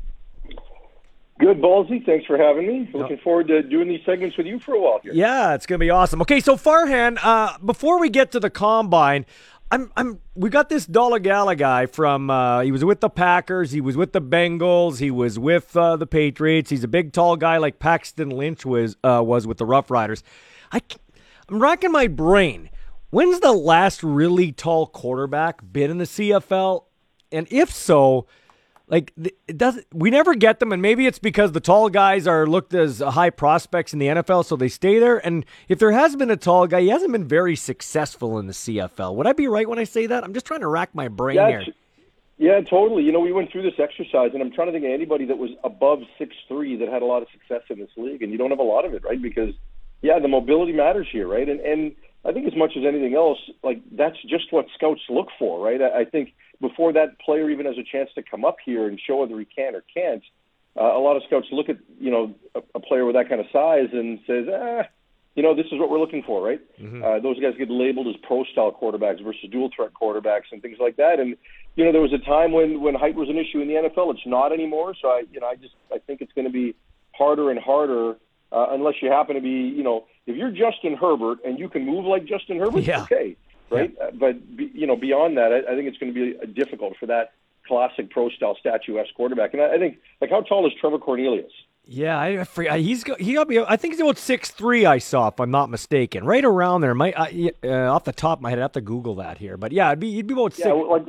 Good, Ballsy. Thanks for having me. Looking forward to doing these segments with you for a while here. Yeah, it's gonna be awesome. Okay, so Farhan, uh, before we get to the combine, I'm I'm we got this Dolegala guy from uh, he was with the Packers, he was with the Bengals, he was with uh, the Patriots. He's a big, tall guy like Paxton Lynch was uh, was with the Rough Riders. I I'm racking my brain. When's the last really tall quarterback been in the CFL? And if so, like it doesn't. We never get them, and maybe it's because the tall guys are looked as high prospects in the NFL, so they stay there. And if there has been a tall guy, he hasn't been very successful in the CFL. Would I be right when I say that? I'm just trying to rack my brain yeah, here. Yeah, totally. You know, we went through this exercise, and I'm trying to think of anybody that was above six three that had a lot of success in this league, and you don't have a lot of it, right? Because yeah, the mobility matters here, right? And and I think as much as anything else, like that's just what scouts look for, right? I, I think before that player even has a chance to come up here and show whether he can or can't, uh, a lot of scouts look at you know a, a player with that kind of size and says, ah, you know, this is what we're looking for, right? Mm-hmm. Uh, those guys get labeled as pro style quarterbacks versus dual threat quarterbacks and things like that. And you know, there was a time when when height was an issue in the NFL. It's not anymore. So I, you know, I just I think it's going to be harder and harder uh, unless you happen to be, you know, if you're Justin Herbert and you can move like Justin Herbert, yeah. okay right? Yeah. Uh, but be, you know, beyond that, I, I think it's going to be difficult for that classic pro style statuesque quarterback. And I, I think, like, how tall is Trevor Cornelius? Yeah, I, I he's he got me. I think he's about six three. I saw, if I'm not mistaken, right around there. Might uh, off the top of my head, I have to Google that here. But yeah, it'd be he'd be about six. Yeah, like,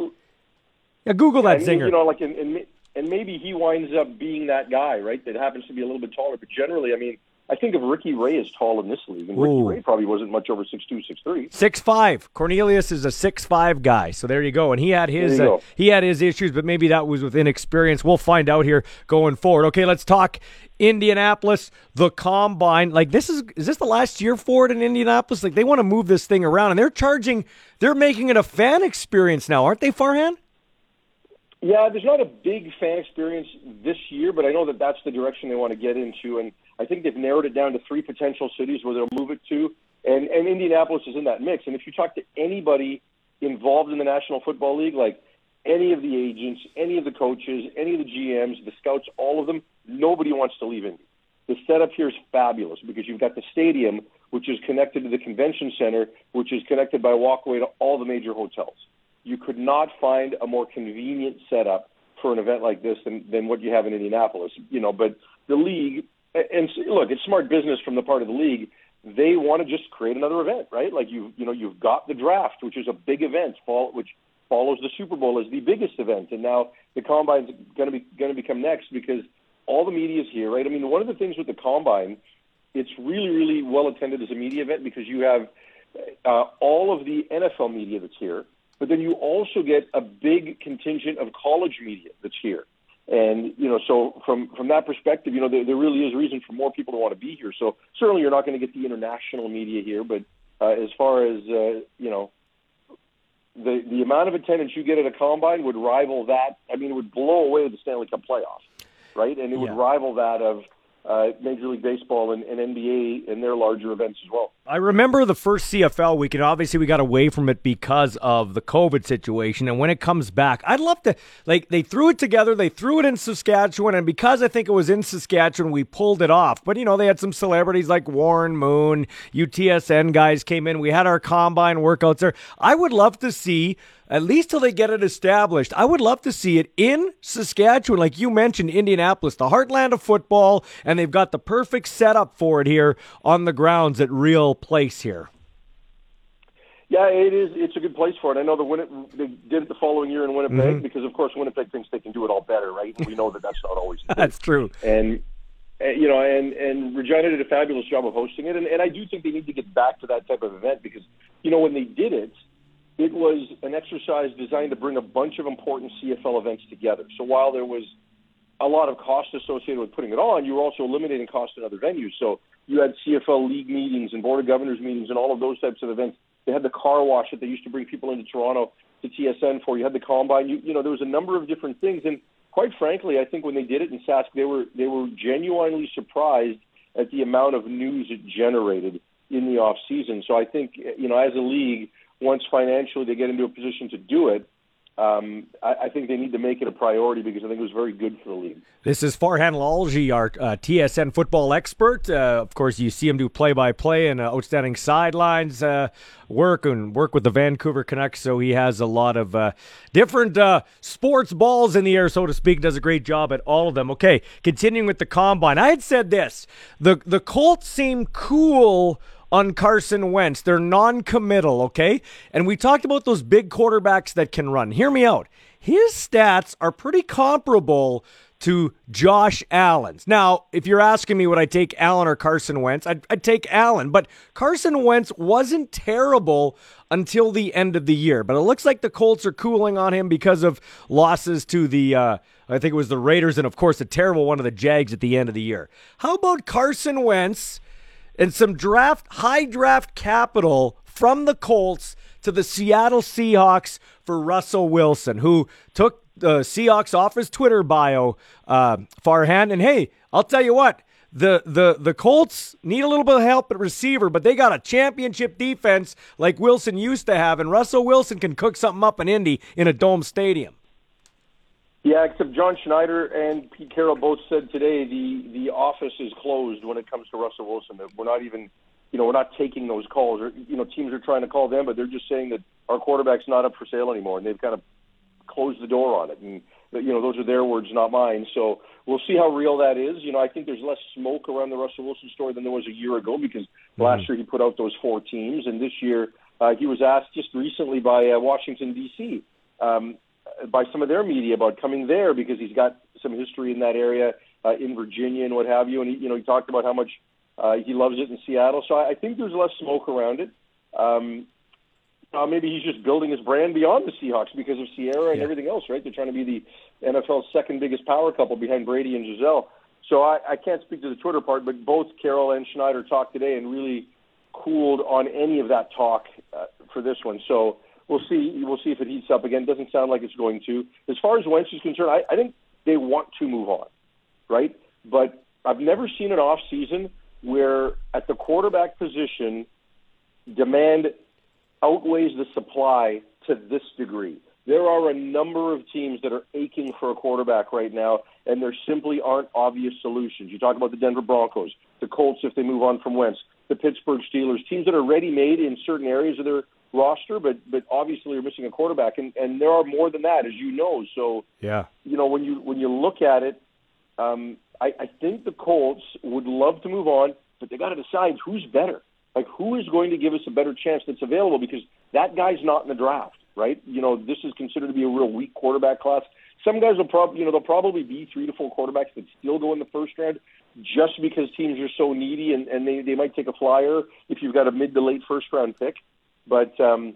yeah Google yeah, that zinger. You know, like and and maybe he winds up being that guy, right? That happens to be a little bit taller. But generally, I mean, I think of Ricky Ray as tall in this league, and Ricky Ooh. Ray probably wasn't much over six two, six three. Six five. Cornelius is a six five guy, so there you go. And he had his uh, he had his issues, but maybe that was with inexperience. We'll find out here going forward. Okay, let's talk Indianapolis, the combine. Like this is is this the last year for it in Indianapolis? Like they want to move this thing around, and they're charging, they're making it a fan experience now, aren't they, Farhan? Yeah, there's not a big fan experience this year, but I know that that's the direction they want to get into, and I think they've narrowed it down to three potential cities where they'll move it to, and and Indianapolis is in that mix. And if you talk to anybody involved in the National Football League, like any of the agents, any of the coaches, any of the GMs, the scouts, all of them, nobody wants to leave Indy. The setup here is fabulous because you've got the stadium, which is connected to the convention center, which is connected by walkway to all the major hotels you could not find a more convenient setup for an event like this than, than what you have in Indianapolis. You know, but the league and look, it's smart business from the part of the league. They want to just create another event, right? Like you, you know, you've got the draft, which is a big event, which follows the Super Bowl as the biggest event, and now the combine's going to be going to become next because all the media is here, right? I mean, one of the things with the combine, it's really, really well attended as a media event because you have uh, all of the NFL media that's here but then you also get a big contingent of college media that's here. And you know, so from from that perspective, you know, there, there really is reason for more people to want to be here. So certainly, you're not going to get the international media here, but uh, as far as uh, you know, the the amount of attendance you get at a combine would rival that. I mean, it would blow away the Stanley Cup playoffs, right? And it would rival that of uh, Major League Baseball and, and NBA and their larger events as well. I remember the first CFL weekend. Obviously, we got away from it because of the COVID situation. And when it comes back, I'd love to, like, they threw it together, they threw it in Saskatchewan. And because I think it was in Saskatchewan, we pulled it off. But, you know, they had some celebrities like Warren Moon, UTSN guys came in. We had our combine workouts there. I would love to see at least till they get it established. I would love to see it in Saskatchewan, like you mentioned, Indianapolis, the heartland of football, and they've got the perfect setup for it here on the grounds at Real Place here. Yeah, it is. It's a good place for it. I know the Win- they did it the following year in Winnipeg Mhm. because, of course, Winnipeg thinks they can do it all better, right? And we know that that's not always. (laughs) That's true. and you know, and and Regina did a fabulous job of hosting it, and, and I do think they need to get back to that type of event because you know when they did it, it was an exercise designed to bring a bunch of important CFL events together. So while there was a lot of cost associated with putting it on, you were also eliminating cost in other venues. So you had CFL league meetings and board of governors meetings and all of those types of events. They had the car wash that they used to bring people into Toronto to TSN for. You had the combine. You, you know, there was a number of different things. And quite frankly, I think when they did it in Sask, they were they were genuinely surprised at the amount of news it generated in the off season. So I think you know, as a league, once financially they get into a position to do it, um, I, I think they need to make it a priority because I think it was very good for the league. This is Farhan Lalji, our uh, TSN football expert. Uh, of course, you see him do play-by-play and uh, outstanding sidelines uh, work and work with the Vancouver Canucks. So he has a lot of uh, different uh, sports balls in the air, so to speak. Does a great job at all of them. Okay, continuing with the combine. I had said this: the the Colts seem cool on Carson Wentz. They're non committal, okay? And we talked about those big quarterbacks that can run. Hear me out. His stats are pretty comparable to Josh Allen's. Now, if you're asking me would I take Allen or Carson Wentz, I'd, I'd take Allen. But Carson Wentz wasn't terrible until the end of the year. But it looks like the Colts are cooling on him because of losses to the, uh, I think it was the Raiders, and of course, a terrible one of the Jags at the end of the year. How about Carson Wentz? And some draft high draft capital from the Colts to the Seattle Seahawks for Russell Wilson, who took the Seahawks off his Twitter bio, uh, Farhan. And hey, I'll tell you what. The, the the Colts need a little bit of help at receiver, but they got a championship defense like Wilson used to have, and Russell Wilson can cook something up in Indy in a dome stadium. Yeah, except John Schneider and Pete Carroll both said today the the office is closed when it comes to Russell Wilson. That we're not even, you know, we're not taking those calls. Or you know, teams are trying to call them, but they're just saying that our quarterback's not up for sale anymore, and they've kind of closed the door on it. And you know, those are their words, not mine. So we'll see how real that is. You know, I think there's less smoke around the Russell Wilson story than there was a year ago because mm-hmm. last year he put out those four teams, and this year uh, he was asked just recently by uh, Washington D.C. Um, by some of their media about coming there because he's got some history in that area uh, in Virginia and what have you. And he, you know, he talked about how much uh, he loves it in Seattle. So I, I think there's less smoke around it. Um, uh, maybe he's just building his brand beyond the Seahawks because of Ciara and Yeah. everything else, right? They're trying to be the NFL's second biggest power couple behind Brady and Gisele. So I, I can't speak to the Twitter part, but both Carroll and Schneider talked today and really cooled on any of that talk uh, for this one. So we'll see. We'll see if it heats up again. Doesn't sound like it's going to. As far as Wentz is concerned, I, I think they want to move on, right? But I've never seen an off season where at the quarterback position demand outweighs the supply to this degree. There are a number of teams that are aching for a quarterback right now, and there simply aren't obvious solutions. You talk about the Denver Broncos, the Colts if they move on from Wentz, the Pittsburgh Steelers, teams that are ready made in certain areas of their roster, but but obviously you're missing a quarterback, and and there are more than that, as you know. So Yeah. you know when you when you look at it, um, I, I think the Colts would love to move on, but they got to decide who's better. Like who is going to give us a better chance that's available because that guy's not in the draft, right? You know this is considered to be a real weak quarterback class. Some guys will probably you know they'll probably be three to four quarterbacks that still go in the first round just because teams are so needy and, and they, they might take a flyer if you've got a mid to late first round pick. But um,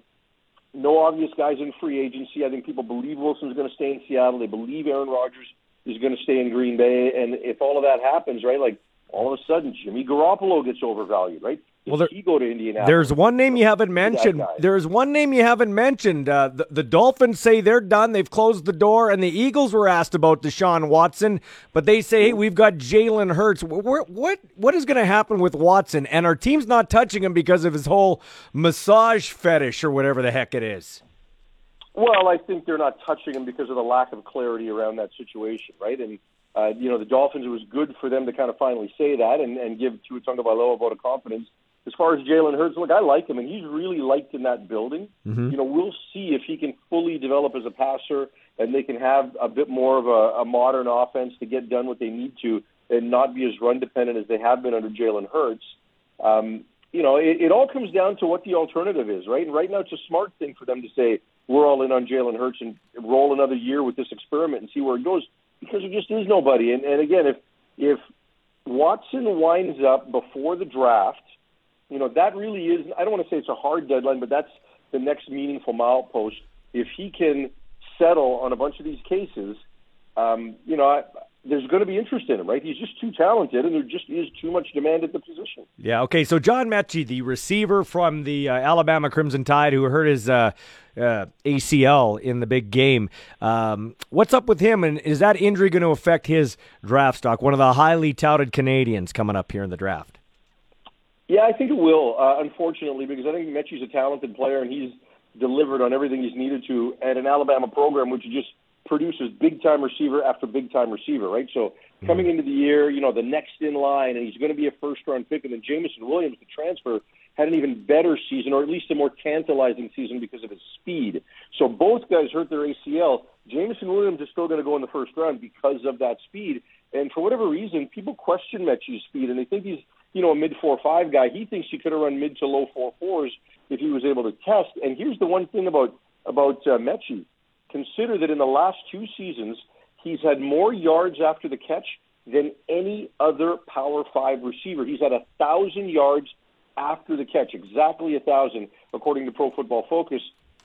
no obvious guys in free agency. I think people believe Wilson's going to stay in Seattle. They believe Aaron Rodgers is going to stay in Green Bay. And if all of that happens, right, like all of a sudden Jimmy Garoppolo gets overvalued, right? Does there- he go to Indianapolis? There's one name you haven't mentioned. There's one name you haven't mentioned. Uh, the, the Dolphins say they're done. They've closed the door, and the Eagles were asked about Deshaun Watson, but they say, hey, we've got Jalen Hurts. Wh- wh- what what is going to happen with Watson? And our team's not touching him because of his whole massage fetish or whatever the heck it is. Well, I think they're not touching him because of the lack of clarity around that situation, right? And uh, you know, the Dolphins. It was good for them to kind of finally say that and, and give Tua Tagovailoa a vote of confidence. As far as Jalen Hurts, look, I like him, and he's really liked in that building. Mm-hmm. You know, we'll see if he can fully develop as a passer, and they can have a bit more of a, a modern offense to get done what they need to, and not be as run dependent as they have been under Jalen Hurts. Um, you know, it, it all comes down to what the alternative is, right? And right now, it's a smart thing for them to say we're all in on Jalen Hurts and roll another year with this experiment and see where it goes, because there just is nobody. And, and again, if if Watson winds up before the draft, you know that really is. I don't want to say it's a hard deadline, but that's the next meaningful milepost. If he can settle on a bunch of these cases, um, you know, I, there's going to be interest in him, right? He's just too talented, and there just is too much demand at the position. Yeah. Okay. So John Metchie, the receiver from the uh, Alabama Crimson Tide, who hurt his uh, uh, ACL in the big game. Um, what's up with him, and is that injury going to affect his draft stock? One of the highly touted Canadians coming up here in the draft. Yeah, I think it will. Uh, unfortunately, because I think Metchie's a talented player, and he's delivered on everything he's needed to at an Alabama program, which just produces big time receiver after big time receiver, right? So coming into the year, you know, the next in line, and he's going to be a first round pick, and then Jameson Williams, the transfer, had an even better season, or at least a more tantalizing season because of his speed. So both guys hurt their ACL. Jameson Williams is still going to go in the first round because of that speed. And for whatever reason, people question Metchie's speed, and they think he's, you know, a mid four five guy. He thinks he could have run mid to low four fours if he was able to test. And here's the one thing about about uh, Metchie. Consider that in the last two seasons, he's had more yards after the catch than any other Power Five receiver. He's had a thousand yards after the catch, exactly a thousand, according to Pro Football Focus.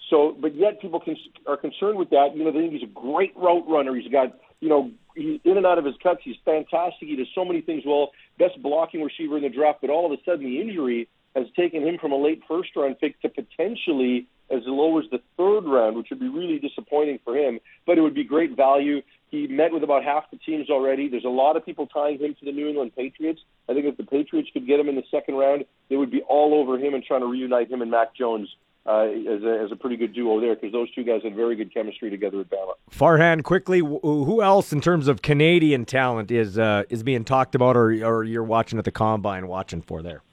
So, but yet people can, are concerned with that. You know, they think he's a great route runner. He's got, you know, he's in and out of his cuts. He's fantastic. He does so many things well. Best blocking receiver in the draft. But all of a sudden, the injury has taken him from a late first round pick to potentially as low as the third round, which would be really disappointing for him. But it would be great value. He met with about half the teams already. There's a lot of people tying him to the New England Patriots. I think if the Patriots could get him in the second round, they would be all over him and trying to reunite him and Mac Jones uh, as, a, as a pretty good duo there because those two guys had very good chemistry together at Bama. Farhan, quickly, who else in terms of Canadian talent is uh, is being talked about, or or you're watching at the combine, watching for there?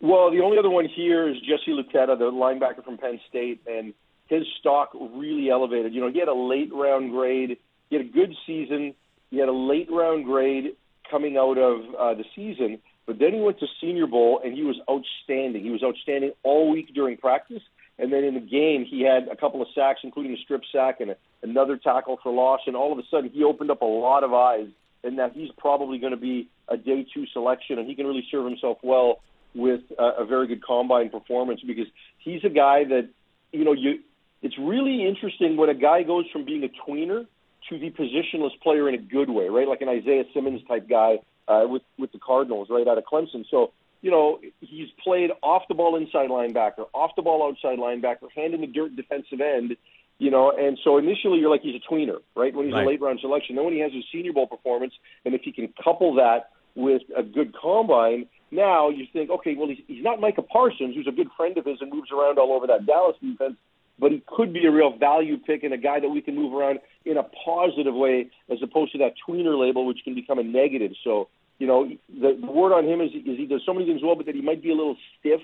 Well, the only other one here is Jesse Luketa, the linebacker from Penn State, and his stock really elevated. You know, he had a late round grade. He had a good season. He had a late round grade coming out of uh, the season, but then he went to Senior Bowl and he was outstanding. He was outstanding all week during practice, and then in the game he had a couple of sacks, including a strip sack and a, another tackle for loss. And all of a sudden he opened up a lot of eyes, and that he's probably going to be a day two selection, and he can really serve himself well with a, a very good combine performance because he's a guy that you know you. It's really interesting when a guy goes from being a tweener to the positionless player in a good way, right? Like an Isaiah Simmons type guy uh, with with the Cardinals, right out of Clemson. So you know he's played off the ball inside linebacker, off the ball outside linebacker, hand in the dirt defensive end. You know, and so initially you're like he's a tweener, right? When he's Right. a late round selection. Then when he has his Senior Bowl performance, and if he can couple that with a good combine, now you think, okay, well he's he's not Micah Parsons, who's a good friend of his and moves around all over that Dallas defense, but he could be a real value pick and a guy that we can move around in a positive way as opposed to that tweener label, which can become a negative. So, you know, the, the word on him is, is he does so many things well, but that he might be a little stiff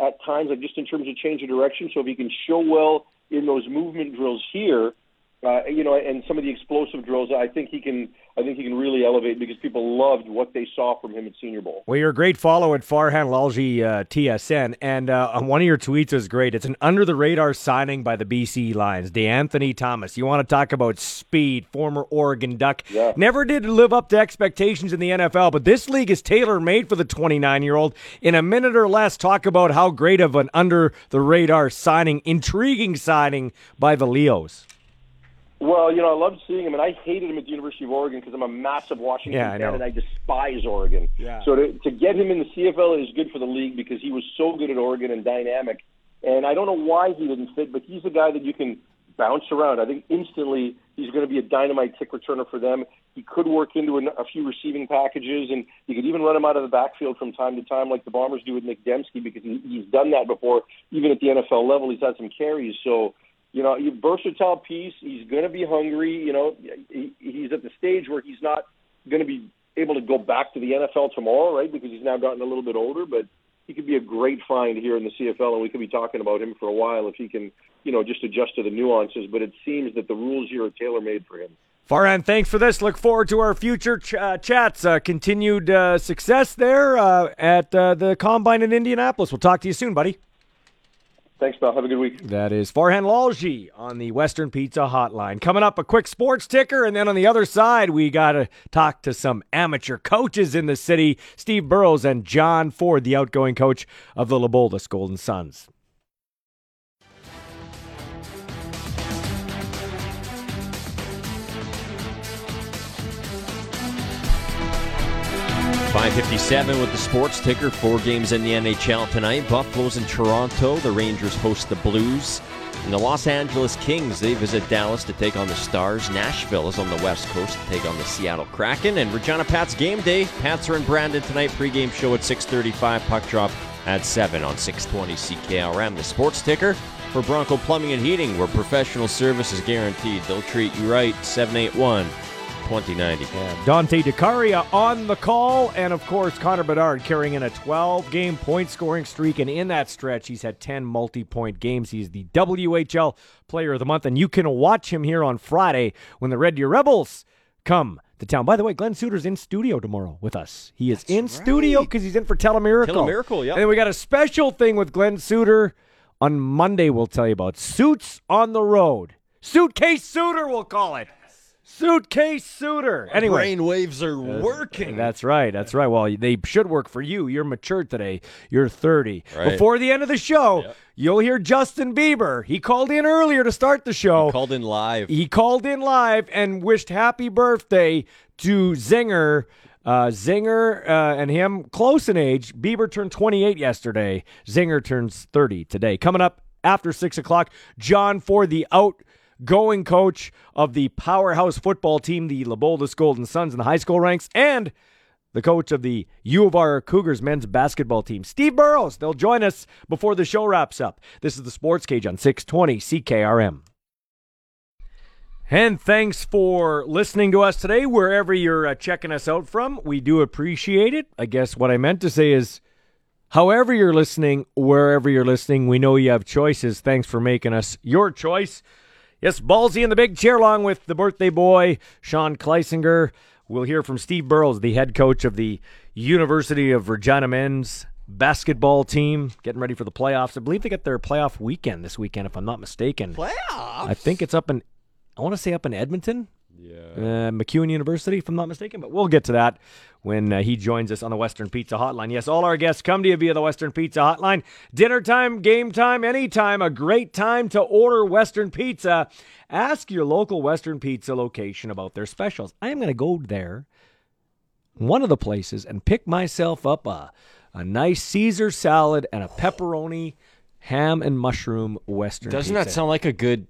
at times, like just in terms of change of direction. So if he can show well in those movement drills here, uh, you know, and some of the explosive drills, I think he can. I think he can really elevate because people loved what they saw from him at Senior Bowl. Well, you're a great follow at Farhan Lalji uh, TSN, and uh, one of your tweets was great. It's an under the radar signing by the BC Lions, De'Anthony Thomas. You want to talk about speed, former Oregon Duck. Yeah. Never did live up to expectations in the NFL, but this league is tailor made for the 29 year old. In a minute or less, talk about how great of an under the radar signing, intriguing signing by the Leos. Well, you know, I loved seeing him, and I hated him at the University of Oregon because I'm a massive Washington Yeah, fan, and I despise Oregon. Yeah. So to, to get him in the CFL is good for the league because he was so good at Oregon and dynamic. And I don't know why he didn't fit, but he's a guy that you can bounce around. I think instantly he's going to be a dynamite kick returner for them. He could work into an, a few receiving packages, and you could even run him out of the backfield from time to time, like the Bombers do with Nic Demski, because he, he's done that before. Even at the NFL level, he's had some carries. So, you know, you versatile piece. He's going to be hungry. You know, he, he's at the stage where he's not going to be able to go back to the NFL tomorrow, right? Because he's now gotten a little bit older, but he could be a great find here in the CFL, and we could be talking about him for a while if he can, you know, just adjust to the nuances. But it seems that the rules here are tailor made for him. Farhan, thanks for this. Look forward to our future ch- uh, chats. Uh, continued uh, success there uh, at uh, the Combine in Indianapolis. We'll talk to you soon, buddy. Thanks, pal. Have a good week. That is Farhan Lalji on the Western Pizza Hotline. Coming up, a quick sports ticker, and then on the other side, we got to talk to some amateur coaches in the city Steve Burrows and John Ford, the outgoing coach of the LeBoldus Golden Suns. 557 with the sports ticker. Four games in the NHL tonight. Buffalo's in Toronto. The Rangers host the Blues. And the Los Angeles Kings, they visit Dallas to take on the Stars. Nashville is on the West Coast to take on the Seattle Kraken. And Regina Pats game day. Pats are in Brandon tonight. Pregame show at 635. Puck drop at 7 on 620 CKRM. The sports ticker for Bronco Plumbing and Heating, where professional service is guaranteed. They'll treat you right. 781 2090. Dante DeCaria on the call, and of course, Connor Bedard carrying in a 12 game point scoring streak. And in that stretch, he's had 10 multi point games. He's the WHL Player of the Month, and you can watch him here on Friday when the Red Deer Rebels come to town. By the way, Glenn Suter's in studio tomorrow with us. He is in studio because he's in for Telemiracle. Telemiracle, yep. And then we got a special thing with Glenn Suter on Monday. We'll tell you about suits on the road. Suitcase Suter, we'll call it. Suitcase suitor. Anyway, brain waves are working. That's right. That's right. Well, they should work for you. You're mature today. You're 30. Right. Before the end of the show, you'll hear Justin Bieber. He called in earlier to start the show. He Called in live. He called in live and wished happy birthday to Zinger. Uh, Zinger uh, and him close in age. Bieber turned 28 yesterday. Zinger turns 30 today. Coming up after 6 o'clock, John for the outgoing coach of the powerhouse football team, the LeBoldus Golden Suns in the high school ranks, and the coach of the U of R Cougars men's basketball team, Steve Burrows. They'll join us before the show wraps up. This is the Sports Cage on 620 CKRM. And thanks for listening to us today, wherever you're uh, checking us out from. We do appreciate it. I guess what I meant to say is, however you're listening, wherever you're listening, we know you have choices. Thanks for making us your choice. Yes, Ballsy in the big chair, along with the birthday boy, Sean Kleisinger. We'll hear from Steve Burrows, the head coach of the University of Regina men's basketball team, getting ready for the playoffs. I believe they get their playoff weekend this weekend, if I'm not mistaken. Playoffs? I think it's up in, I want to say up in Edmonton. Yeah. Uh, MacEwan University, if I'm not mistaken, but we'll get to that when uh, he joins us on the Western Pizza Hotline. Yes, all our guests come to you via the Western Pizza Hotline. Dinner time, game time, anytime, a great time to order Western Pizza. Ask your local Western Pizza location about their specials. I am going to go there, one of the places, and pick myself up a, a nice Caesar salad and a pepperoni, ham, and mushroom Western Doesn't pizza. that sound like a good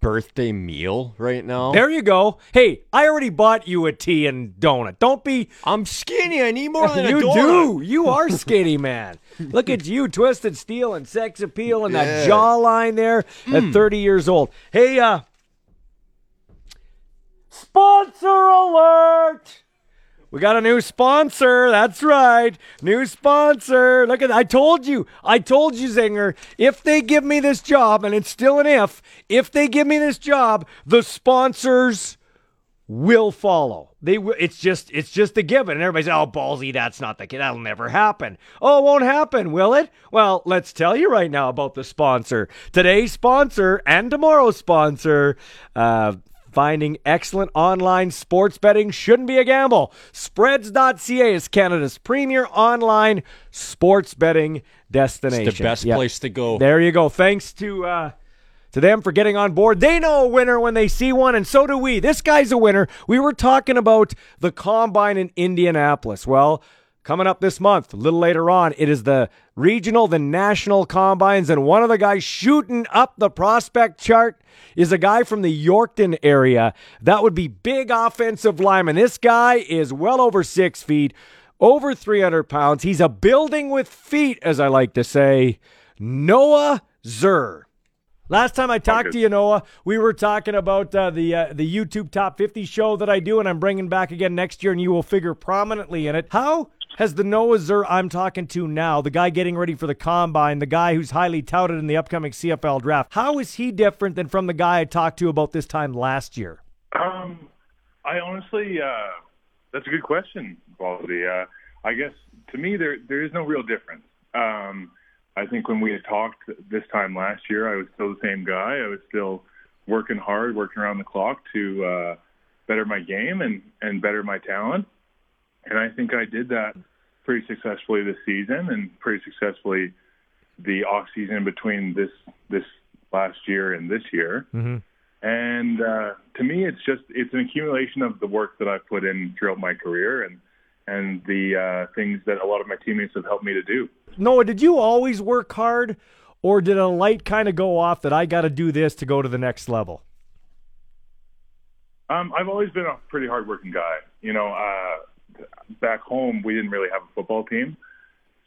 birthday meal right now? There you go. Hey, I already bought you a tea and donut. Don't be. I'm skinny. I need more (laughs) than a you donut. do. You are skinny, man. Look at you, twisted steel and sex appeal and that jawline there Mm. at 30 years old. Hey, uh, sponsor alert. We got a new sponsor. That's right. New sponsor. Look at I told you. I told you, Zinger. If they give me this job, and it's still an if, if they give me this job, the sponsors will follow. They will. It's just it's just a given. And everybody's oh ballsy. That's not the kid. That'll never happen. Oh, it won't happen, will it? Well, let's tell you right now about the sponsor. Today's sponsor and tomorrow's sponsor. Uh, Finding excellent online sports betting shouldn't be a gamble. Spreads.ca is Canada's premier online sports betting destination. It's the best place to go. There you go. Thanks to uh, to them for getting on board. They know a winner when they see one, and so do we. This guy's a winner. We were talking about the combine in Indianapolis. Well, coming up this month, a little later on, it is the regional, the national combines, and one of the guys shooting up the prospect chart is a guy from the Yorkton area. That would be big offensive lineman. This guy is well over six feet, over 300 pounds. He's a building with feet, as I like to say. Noah Zerr. Last time I talked to you, Noah, we were talking about uh, the uh, the YouTube Top 50 show that I do, and I'm bringing back again next year, and you will figure prominently in it. How has the Noah Zerr I'm talking to now, the guy getting ready for the combine, the guy who's highly touted in the upcoming CFL draft, how is he different than from the guy I talked to about this time last year? Um, I honestly, uh, that's a good question, Baldy. Uh, I guess to me, there there is no real difference. Um, I think when we had talked this time last year, I was still the same guy. I was still working hard, working around the clock to uh, better my game and and better my talent. And I think I did that pretty successfully this season and pretty successfully the off season between this this last year and this year. Mm-hmm. And uh, to me, it's just it's an accumulation of the work that I've put in throughout my career and and the uh, things that a lot of my teammates have helped me to do. Noah, did you always work hard, or did a light kind of go off that I got to do this to go to the next level? Um, I've always been a pretty hardworking guy. You know, uh, back home we didn't really have a football team,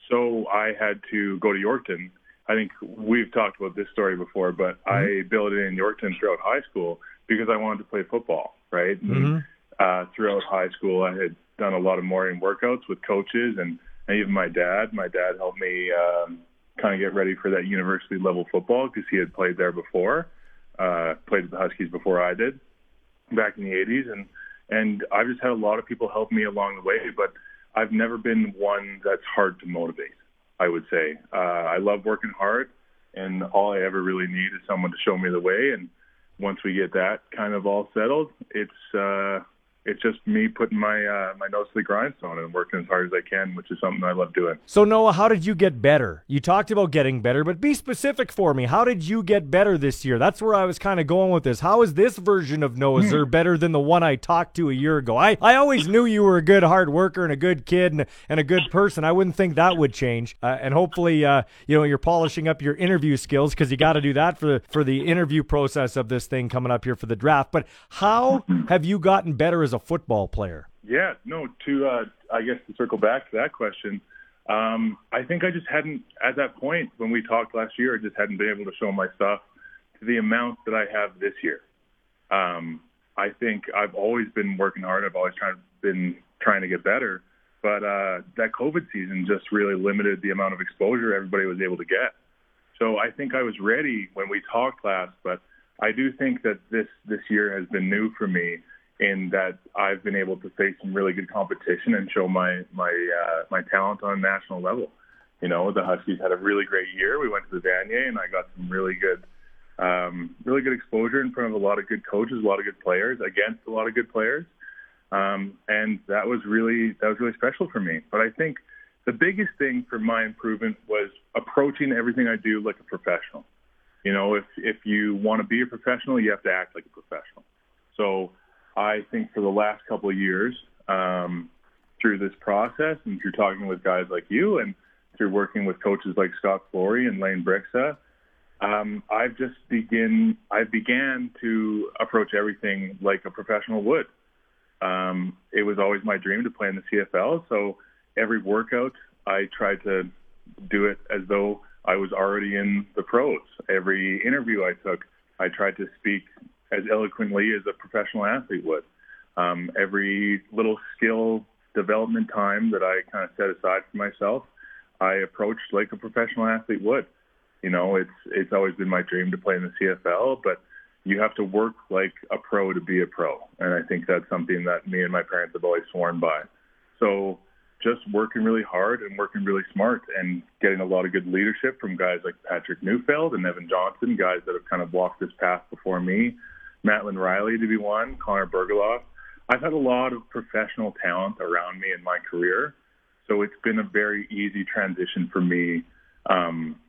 so I had to go to Yorkton. I think we've talked about this story before, but mm-hmm. I built it in Yorkton throughout high school because I wanted to play football, right? Mm-hmm. And, uh, throughout high school, I had done a lot of morning workouts with coaches and, and even my dad. My dad helped me um, kind of get ready for that university level football because he had played there before, uh, played with the Huskies before I did back in the 80s. And, and I've just had a lot of people help me along the way, but I've never been one that's hard to motivate, I would say. Uh, I love working hard, and all I ever really need is someone to show me the way. And once we get that kind of all settled, it's, uh, it's just me putting my uh, my nose to the grindstone and working as hard as I can, which is something I love doing. So Noah, how did you get better? You talked about getting better, but be specific for me. How did you get better this year? That's where I was kind of going with this. How is this version of Noah Zerr better than the one I talked to a year ago? I, I always knew you were a good hard worker and a good kid and, and a good person. I wouldn't think that would change. Uh, and hopefully, uh, you know, you're polishing up your interview skills because you got to do that for the, for the interview process of this thing coming up here for the draft. But how (laughs) have you gotten better as a football player? Yeah, no. To uh, I guess to circle back to that question, um, I think I just hadn't at that point when we talked last year. I just hadn't been able to show my stuff to the amount that I have this year. Um, I think I've always been working hard. I've always trying been trying to get better, but uh, that COVID season just really limited the amount of exposure everybody was able to get. So I think I was ready when we talked last, but I do think that this this year has been new for me in that I've been able to face some really good competition and show my my uh, my talent on a national level. You know, the Huskies had a really great year. We went to the Vanier, and I got some really good, um, really good exposure in front of a lot of good coaches, a lot of good players, against a lot of good players, um, and that was really that was really special for me. But I think the biggest thing for my improvement was approaching everything I do like a professional. You know, if if you want to be a professional, you have to act like a professional. So I think for the last couple of years, um, through this process and through talking with guys like you and through working with coaches like Scott Flory and Lane Brixa, um, I've just begin I began to approach everything like a professional would. Um, it was always my dream to play in the CFL, so every workout I tried to do it as though I was already in the pros. Every interview I took, I tried to speak as eloquently as a professional athlete would. Um, every little skill development time that I kind of set aside for myself, I approached like a professional athlete would. You know, it's it's always been my dream to play in the CFL, but you have to work like a pro to be a pro, and I think that's something that me and my parents have always sworn by. So just working really hard and working really smart and getting a lot of good leadership from guys like Patrick Neufeld and Evan Johnson, guys that have kind of walked this path before me. Mattland Riley to be one, Connor Bergaloff. I've had a lot of professional talent around me in my career, so it's been a very easy transition for me um,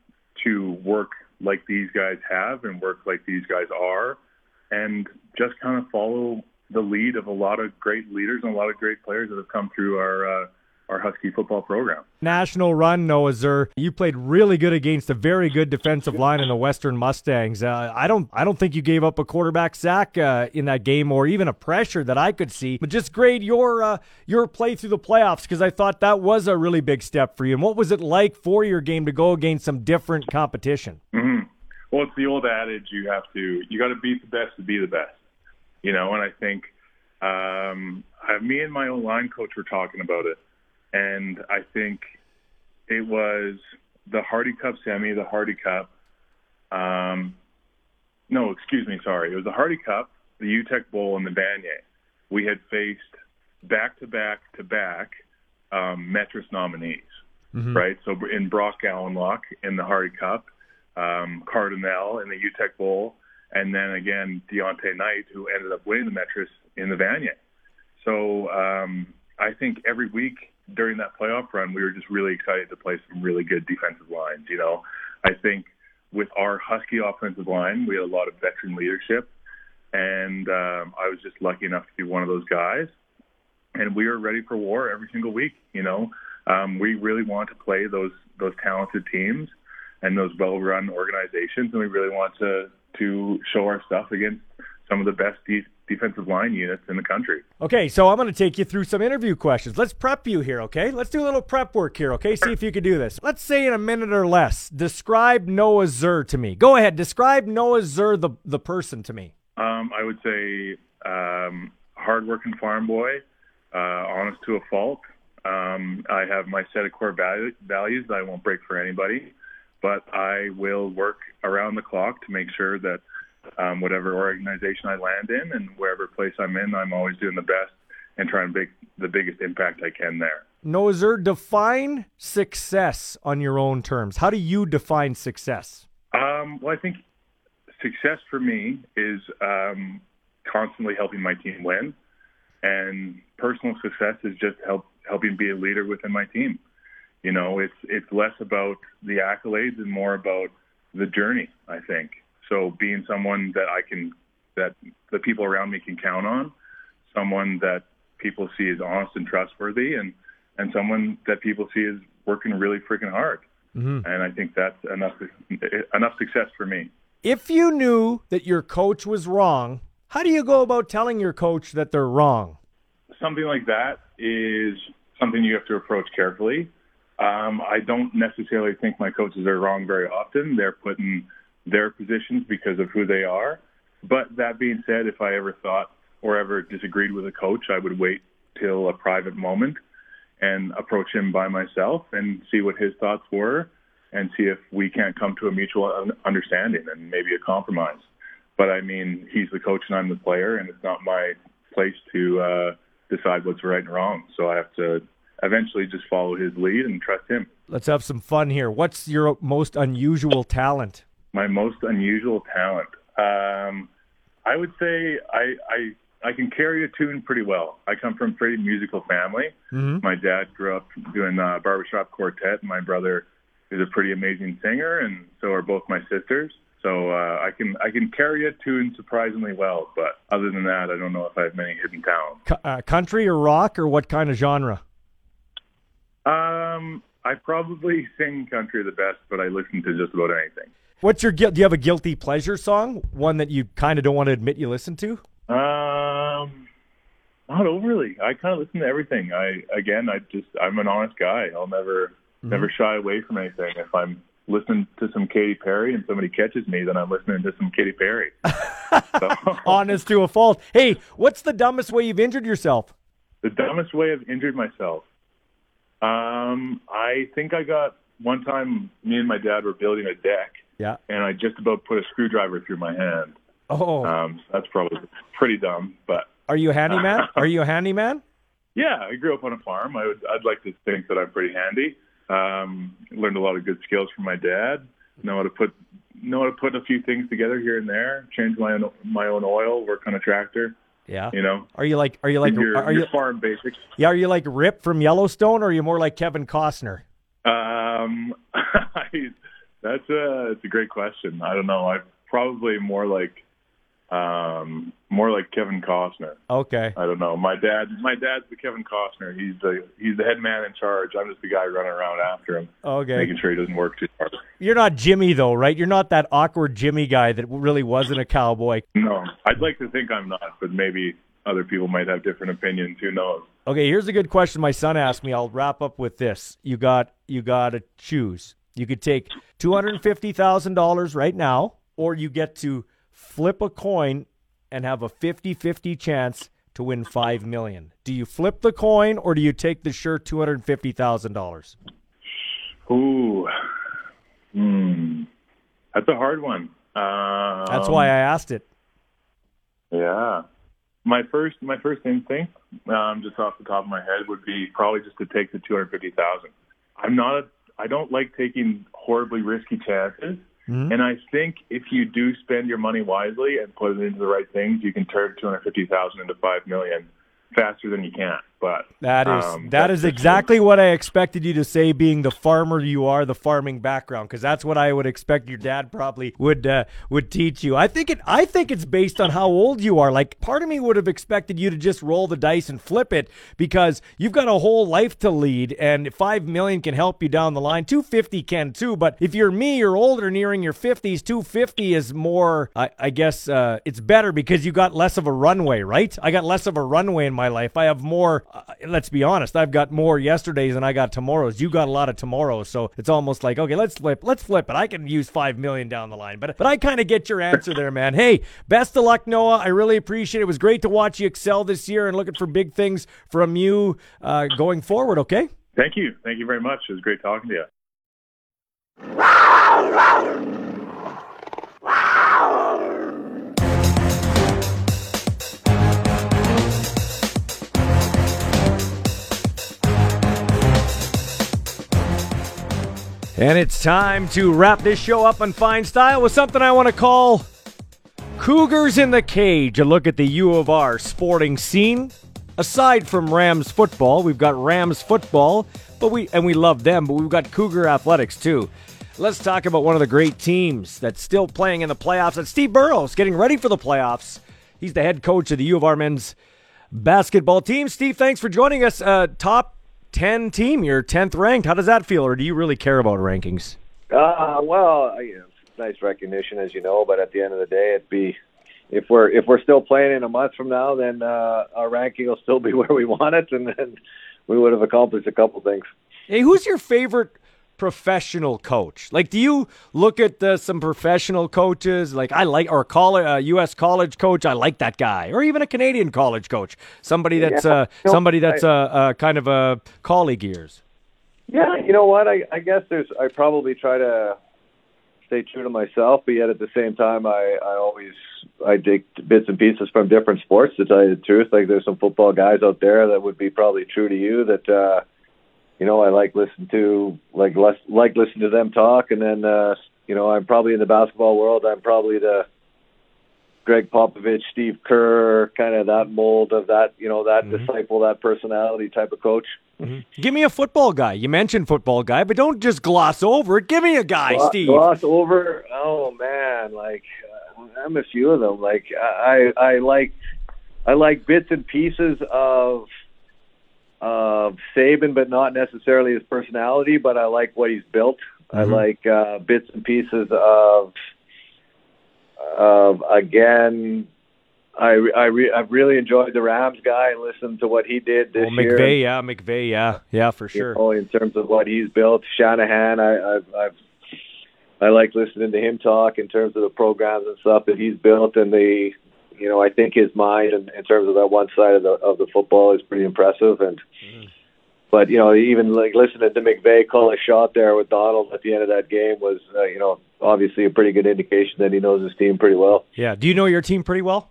to work like these guys have and work like these guys are, and just kind of follow the lead of a lot of great leaders and a lot of great players that have come through our uh, our Husky football program. National run, Noah Zerr. You played really good against a very good defensive line in the Western Mustangs. Uh, I don't, I don't think you gave up a quarterback sack uh, in that game, or even a pressure that I could see. But just grade your uh, your play through the playoffs because I thought that was a really big step for you. And what was it like for your game to go against some different competition? Mm-hmm. Well, it's the old adage: you have to, you got to beat the best to be the best. You know, and I think um, I, me and my own line coach were talking about it and I think it was the Hardy Cup semi, the Hardy Cup. Um, no, excuse me, sorry. It was the Hardy Cup, the Uteck Bowl, and the Vanier. We had faced back to back to back um, Metras nominees, mm-hmm. right? So in Brock Gowanlock in the Hardy Cup, um, Cardinal in the Uteck Bowl, and then again Deionte Knight, who ended up winning the Metras in the Vanier. So um, I think every week during that playoff run, we were just really excited to play some really good defensive lines. You know, I think with our Husky offensive line, we had a lot of veteran leadership, and um, I was just lucky enough to be one of those guys. And we were ready for war every single week. You know, um, we really want to play those those talented teams and those well-run organizations, and we really want to to show our stuff against some of the best de- defensive line units in the country. Okay, so I'm going to take you through some interview questions. Let's prep you here, okay? Let's do a little prep work here, okay? See if you can do this. Let's say in a minute or less, describe Noah Zerr to me. Go ahead, describe Noah Zerr, the, the person, to me. Um, I would say um, hardworking farm boy, uh, honest to a fault. Um, I have my set of core values that I won't break for anybody, but I will work around the clock to make sure that – um, whatever organization I land in and wherever place I'm in, I'm always doing the best and trying to make the biggest impact I can there. Noah Zerr, define success on your own terms. How do you define success? Um, well, I think success for me is um, constantly helping my team win, and personal success is just help helping be a leader within my team. You know, it's it's less about the accolades and more about the journey. I think so being someone that I can, that the people around me can count on, someone that people see as honest and trustworthy, and and someone that people see as working really freaking hard. Mm-hmm. And I think that's enough enough success for me. If you knew that your coach was wrong, how do you go about telling your coach that they're wrong? Something like that is something you have to approach carefully. Um, I don't necessarily think my coaches are wrong very often. They're putting their positions because of who they are. But that being said, if I ever thought or ever disagreed with a coach, I would wait till a private moment and approach him by myself and see what his thoughts were and see if we can't come to a mutual understanding and maybe a compromise. But I mean, he's the coach and I'm the player, and it's not my place to uh, decide what's right and wrong. So I have to eventually just follow his lead and trust him. Let's have some fun here. What's your most unusual talent? My most unusual talent. Um, I would say I, I I can carry a tune pretty well. I come from a pretty musical family. Mm-hmm. My dad grew up doing uh, barbershop quartet. And my brother is a pretty amazing singer, and so are both my sisters. So uh, I can I can carry a tune surprisingly well. But other than that, I don't know if I have many hidden talents. C- uh, country or rock or what kind of genre? Um, I probably (laughs) sing country the best, but I listen to just about anything. What's your guilt? Do you have a guilty pleasure song? One that you kind of don't want to admit you listen to? Um, not overly. I kind of listen to everything. I again, I just I'm an honest guy. I'll never mm-hmm. never shy away from anything. If I'm listening to some Katy Perry and somebody catches me, then I'm listening to some Katy Perry. (laughs) honest to a fault. Hey, what's the dumbest way you've injured yourself? The dumbest way I've injured myself. Um, I think I got one time. Me and my dad were building a deck yeah. And I just about put a screwdriver through my hand. Oh. Um, that's probably pretty dumb, but. Are you a handyman? (laughs) Are you a handyman? Yeah, I grew up on a farm. I would, I'd like to think that I'm pretty handy. Um, learned a lot of good skills from my dad. Know how to put know how to put a few things together here and there. Change my own my own oil. Work on a tractor. Yeah. You know. Are you like Are you like your, Are your you farm basics? Yeah. Are you like Rip from Yellowstone, or are you more like Kevin Costner? Um, (laughs) That's a it's a great question. I don't know. I probably more like um more like Kevin Costner. Okay. I don't know. My dad my dad's the Kevin Costner. He's the he's the head man in charge. I'm just the guy running around after him. Okay. Making sure he doesn't work too hard. You're not Jimmy though, right? You're not that awkward Jimmy guy that really wasn't a cowboy. No. I'd like to think I'm not, but maybe other people might have different opinions. Who knows? Okay, here's a good question my son asked me. I'll wrap up with this. You got you got to choose. You could take two hundred fifty thousand dollars right now, or you get to flip a coin and have a 50-50 chance to win five million. Do you flip the coin or do you take the sure two hundred fifty thousand dollars? Ooh. Hmm. That's a hard one. Um, That's why I asked it. Yeah. My first my first instinct, um, just off the top of my head, would be probably just to take the two hundred fifty thousand. I'm not a I don't like taking horribly risky chances. Mm-hmm. And I think if you do spend your money wisely and put it into the right things, you can turn two hundred fifty thousand into five million faster than you can. But that is um, that is exactly what I expected you to say. Being the farmer you are, the farming background, because that's what I would expect your dad probably would uh, would teach you. I think it. I think it's based on how old you are. Like part of me would have expected you to just roll the dice and flip it because you've got a whole life to lead, and five million can help you down the line. Two fifty can too, but if you're me, you're older, nearing your fifties. Two fifty is more. I, I guess uh, it's better because you got less of a runway, right? I got less of a runway in my life. I have more. Uh, let's be honest. I've got more yesterdays than I got tomorrows. You got a lot of tomorrows, so it's almost like okay, let's flip. Let's flip it. I can use five million down the line, but but I kind of get your answer there, man. (laughs) Hey, best of luck, Noah. I really appreciate it. It was great to watch you excel this year and looking for big things from you uh, going forward. Okay. Thank you. Thank you very much. It was great talking to you. And it's time to wrap this show up in fine style with something I want to call Cougars in the Cage. A look at the U of R sporting scene. Aside from Rams football, we've got Rams football, but we and we love them, but we've got Cougar athletics too. Let's talk about one of the great teams that's still playing in the playoffs. That's Steve Burrows getting ready for the playoffs. He's the head coach of the U of R men's basketball team. Steve, thanks for joining us. Uh, top 10 team, you're 10th ranked. How does that feel, or do you really care about rankings? Uh, well, I- you know, it's nice recognition, as you know, but at the end of the day, it'd be if we're if we're still playing in a month from now, then uh, our ranking will still be (laughs) where we want it, and then we would have accomplished a couple things. Hey, who's your favorite professional coach? Like, do you look at uh, some professional coaches? Like, I like, or college, uh, U.S. college coach, I like that guy, or even a Canadian college coach, somebody that's Yeah. uh, No, somebody that's I- uh, uh, kind of a colleague of yours. Yeah, you know what? I, I guess there's. I probably try to stay true to myself, but yet at the same time, I I always I take bits and pieces from different sports. To tell you the truth, like there's some football guys out there that would be probably true to you that. uh you know, I like listen to like less like listen to them talk, and then uh, you know, I'm probably in the basketball world. I'm probably the Gregg Popovich, Steve Kerr, kind of that mold of that, you know, that disciple, that personality type of coach. Give me a football guy. You mentioned football guy, but don't just gloss over it. Give me a guy, Glo- Steve. Gloss over. Oh man, like uh, I'm a few of them. Like I, I like, I like bits and pieces of of Saban, but not necessarily his personality. But I like what he's built. I Mhm. like uh, bits and pieces of of again. I I, re- I really enjoyed the Rams guy and listened to what he did this year. McVay, yeah, McVay, yeah, yeah, for sure. You know, in terms of what he's built, Shanahan, I, I've, I've I like listening to him talk in terms of the programs and stuff that he's built, and the you know I think his mind in, in terms of that one side of the of the football is pretty impressive, and but you know even like listening to McVay call a shot there with Donald at the end of that game was uh, you know obviously a pretty good indication that he knows his team pretty well. Yeah. Do you know your team pretty well?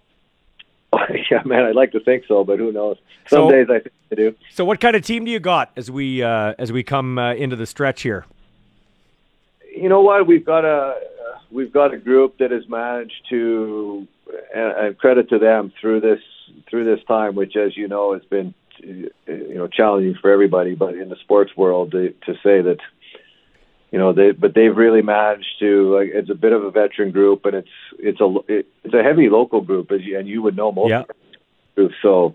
(laughs) yeah, man, I'd like to think so, but who knows? Some So- days I think I do. So, what kind of team do you got as we uh, as we come uh, into the stretch here? you know what we've got a we've got a group that has managed to and, and credit to them through this through this time which as you know has been you know challenging for everybody but in the sports world to, to say that you know, they but they've really managed to. Like, it's a bit of a veteran group, and it's it's a it, it's a heavy local group, as you, and you would know most Yeah. groups. So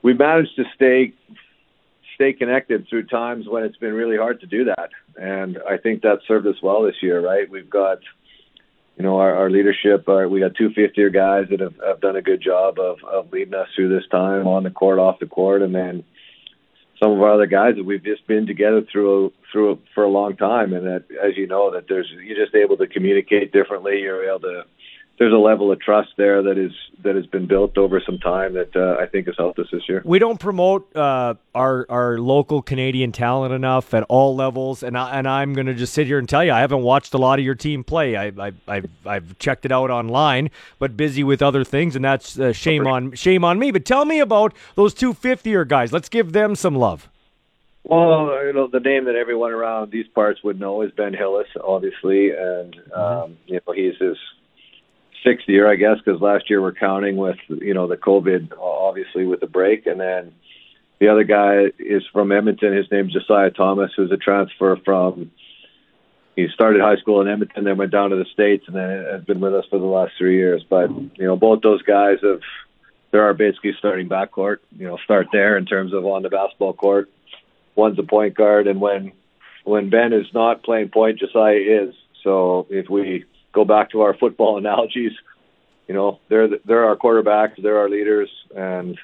we managed to stay stay connected through times when it's been really hard to do that, and I think that served us well this year. Right, we've got you know, our, our leadership, our, we got two fifth year guys that have, have done a good job of, of leading us through this time on the court, off the court, and then some of our other guys that we've just been together through through for a long time, and that, as you know, that there's you're just able to communicate differently. You're able to there's a level of trust there that is that has been built over some time that uh, I think has helped us this year. We don't promote uh, our our local Canadian talent enough at all levels, and I, and I'm going to just sit here and tell you I haven't watched a lot of your team play. I, I I've, I've checked it out online, but busy with other things, and that's uh, shame on shame on me. But tell me about those two fifth year guys. Let's give them some love. Well, you know, the name that everyone around these parts would know is Ben Hillis, obviously, and um, you know he's his sixth year, I guess, because last year we're counting with you know the COVID, obviously with the break, and then the other guy is from Edmonton. His name's Josiah Thomas, who's a transfer from. He started high school in Edmonton, then went down to the states, and then has been with us for the last three years. But you know, both those guys have. They're our basically starting backcourt. You know, start there in terms of on the basketball court one's a point guard, and when when Ben is not playing point, Josiah is. So if we go back to our football (laughs) analogies, you know, they're they're our quarterbacks, they're our leaders, and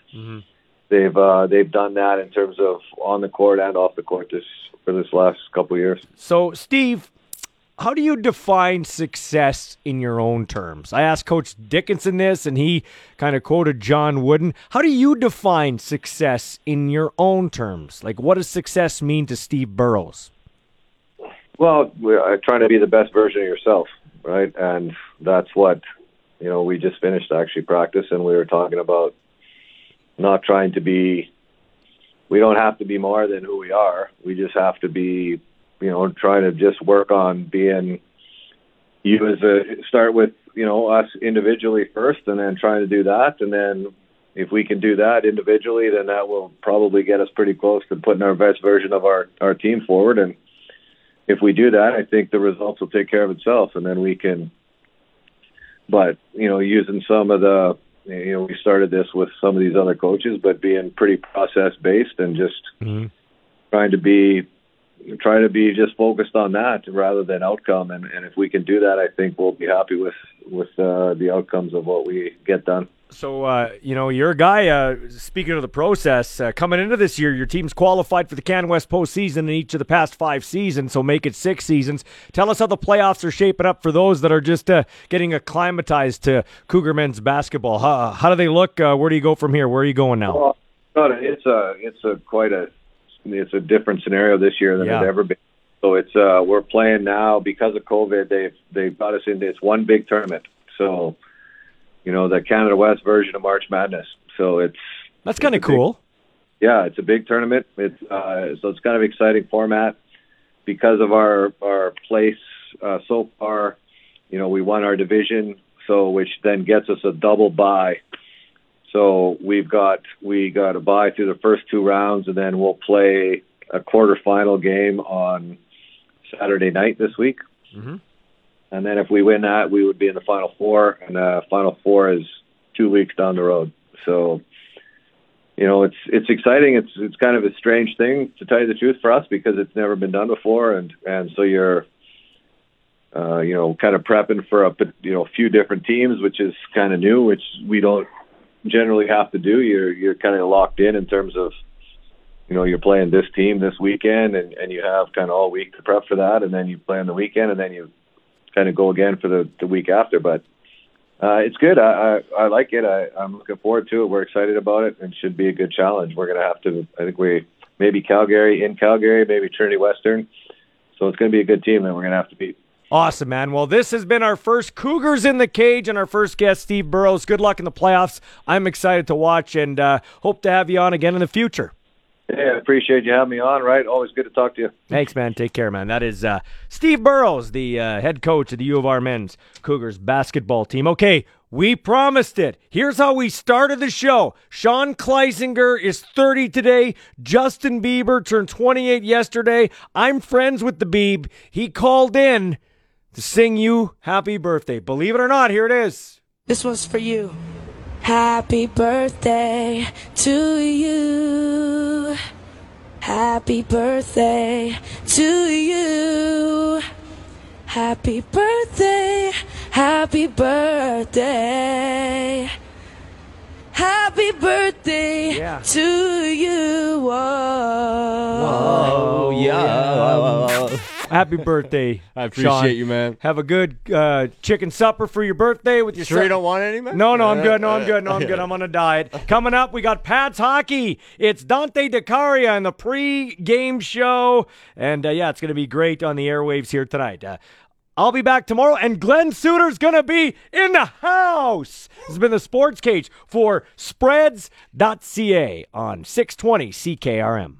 they've uh, they've done that in terms of on the court and off the court this for this last couple of years. So, Steve, how do you define success in your own terms? I asked Coach Dickinson this, and he kind of quoted John Wooden. How do you define success in your own terms? Like, what does success mean to Steve Burrows? Well, we're trying to be the best version of yourself, right? And that's what you know. We just finished actually practice, and we were talking about not trying to be. We don't have to be more than who we are. We just have to be, you know, trying to just work on being you as a start with you know us individually first, and then trying to do that, and then if we can do that individually, then that will probably get us pretty close to putting our best version of our our team forward and if we do that, I think the results will take care of itself, and then we can. But you know, using some of the, you know, we started this with some of these other coaches, but being pretty process based and just mm-hmm. trying to be, trying to be just focused on that rather than outcome. And, and if we can do that, I think we'll be happy with with uh, the outcomes of what we get done. So, uh, you know, you're a guy, uh, speaking of the process, uh, coming into this year, your team's qualified for the Can West postseason in each of the past five seasons, so make it six seasons. Tell us how the playoffs are shaping up for those that are just uh, getting acclimatized to Cougar men's basketball. How, how do they look? Uh, where do you go from here? Where are you going now? Well, it's a it's a quite a it's a different scenario this year than Yeah. it's ever been. So it's uh we're playing now because of COVID. They've they've got us into it's one big tournament. So you know the Canada West version of March Madness. So it's That's kind of a big- cool. yeah, it's a big tournament. It's uh, so it's kind of exciting format because of our our place uh, so far. You know, we won our division, so which then gets us a double bye. So we've got we got a bye through the first two rounds, and then we'll play a quarterfinal game on Saturday night this week. Mm-hmm. And then if we win that, we would be in the final four, and uh, final four is two weeks down the road. So, you know, it's it's exciting. It's it's kind of a strange thing to tell you the truth for us because it's never been done before, and and so you're, uh, you know, kind of prepping for a you know a few different teams, which is kind of new, which we don't generally have to do. You're you're kind of locked in in terms of you know, you're playing this team this weekend and, and you have kind of all week to prep for that and then you play on the weekend and then you kind of go again for the, the week after. But uh, it's good. I, I, I like it. I, I'm looking forward to it. We're excited about it and should be a good challenge. We're going to have to, I think we, maybe Calgary in Calgary, maybe Trinity Western. So it's going to be a good team that we're going to have to beat. Awesome, man. Well, this has been our first Cougars in the cage and our first guest, Steve Burrows. Good luck in the playoffs. I'm excited to watch and uh, hope to have you on again in the future. Yeah, I appreciate you having me on, right? Always good to talk to you. Thanks, man. Take care, man. That is uh, Steve Burrows, the uh, head coach of the U of R men's Cougars basketball team. Okay, We promised it. Here's how we started the show. Sean Kleisinger is 30 today. Justin Bieber turned 28 yesterday. I'm friends with the Beeb. He called in to sing you happy birthday. Believe it or not, here it is. This one's for you. Happy birthday to you. Happy birthday to you. Happy birthday. Happy birthday. Happy birthday Yeah. to you. Whoa. Oh yeah. (laughs) Happy birthday. (laughs) I appreciate Sean. you, man. Have a good uh, chicken supper for your birthday with your Sure you don't want any, man? No, no, I'm good. No, I'm good. No, I'm good. I'm on a diet. (laughs) Coming up, we got Pats hockey. It's Dante DeCaria in the pre-game show, and uh, yeah, it's going to be great on the airwaves here tonight. Uh, I'll be back tomorrow, and Glenn Suter's going to be in the house. This has been the Sports Cage for Spreads.ca on 620 CKRM.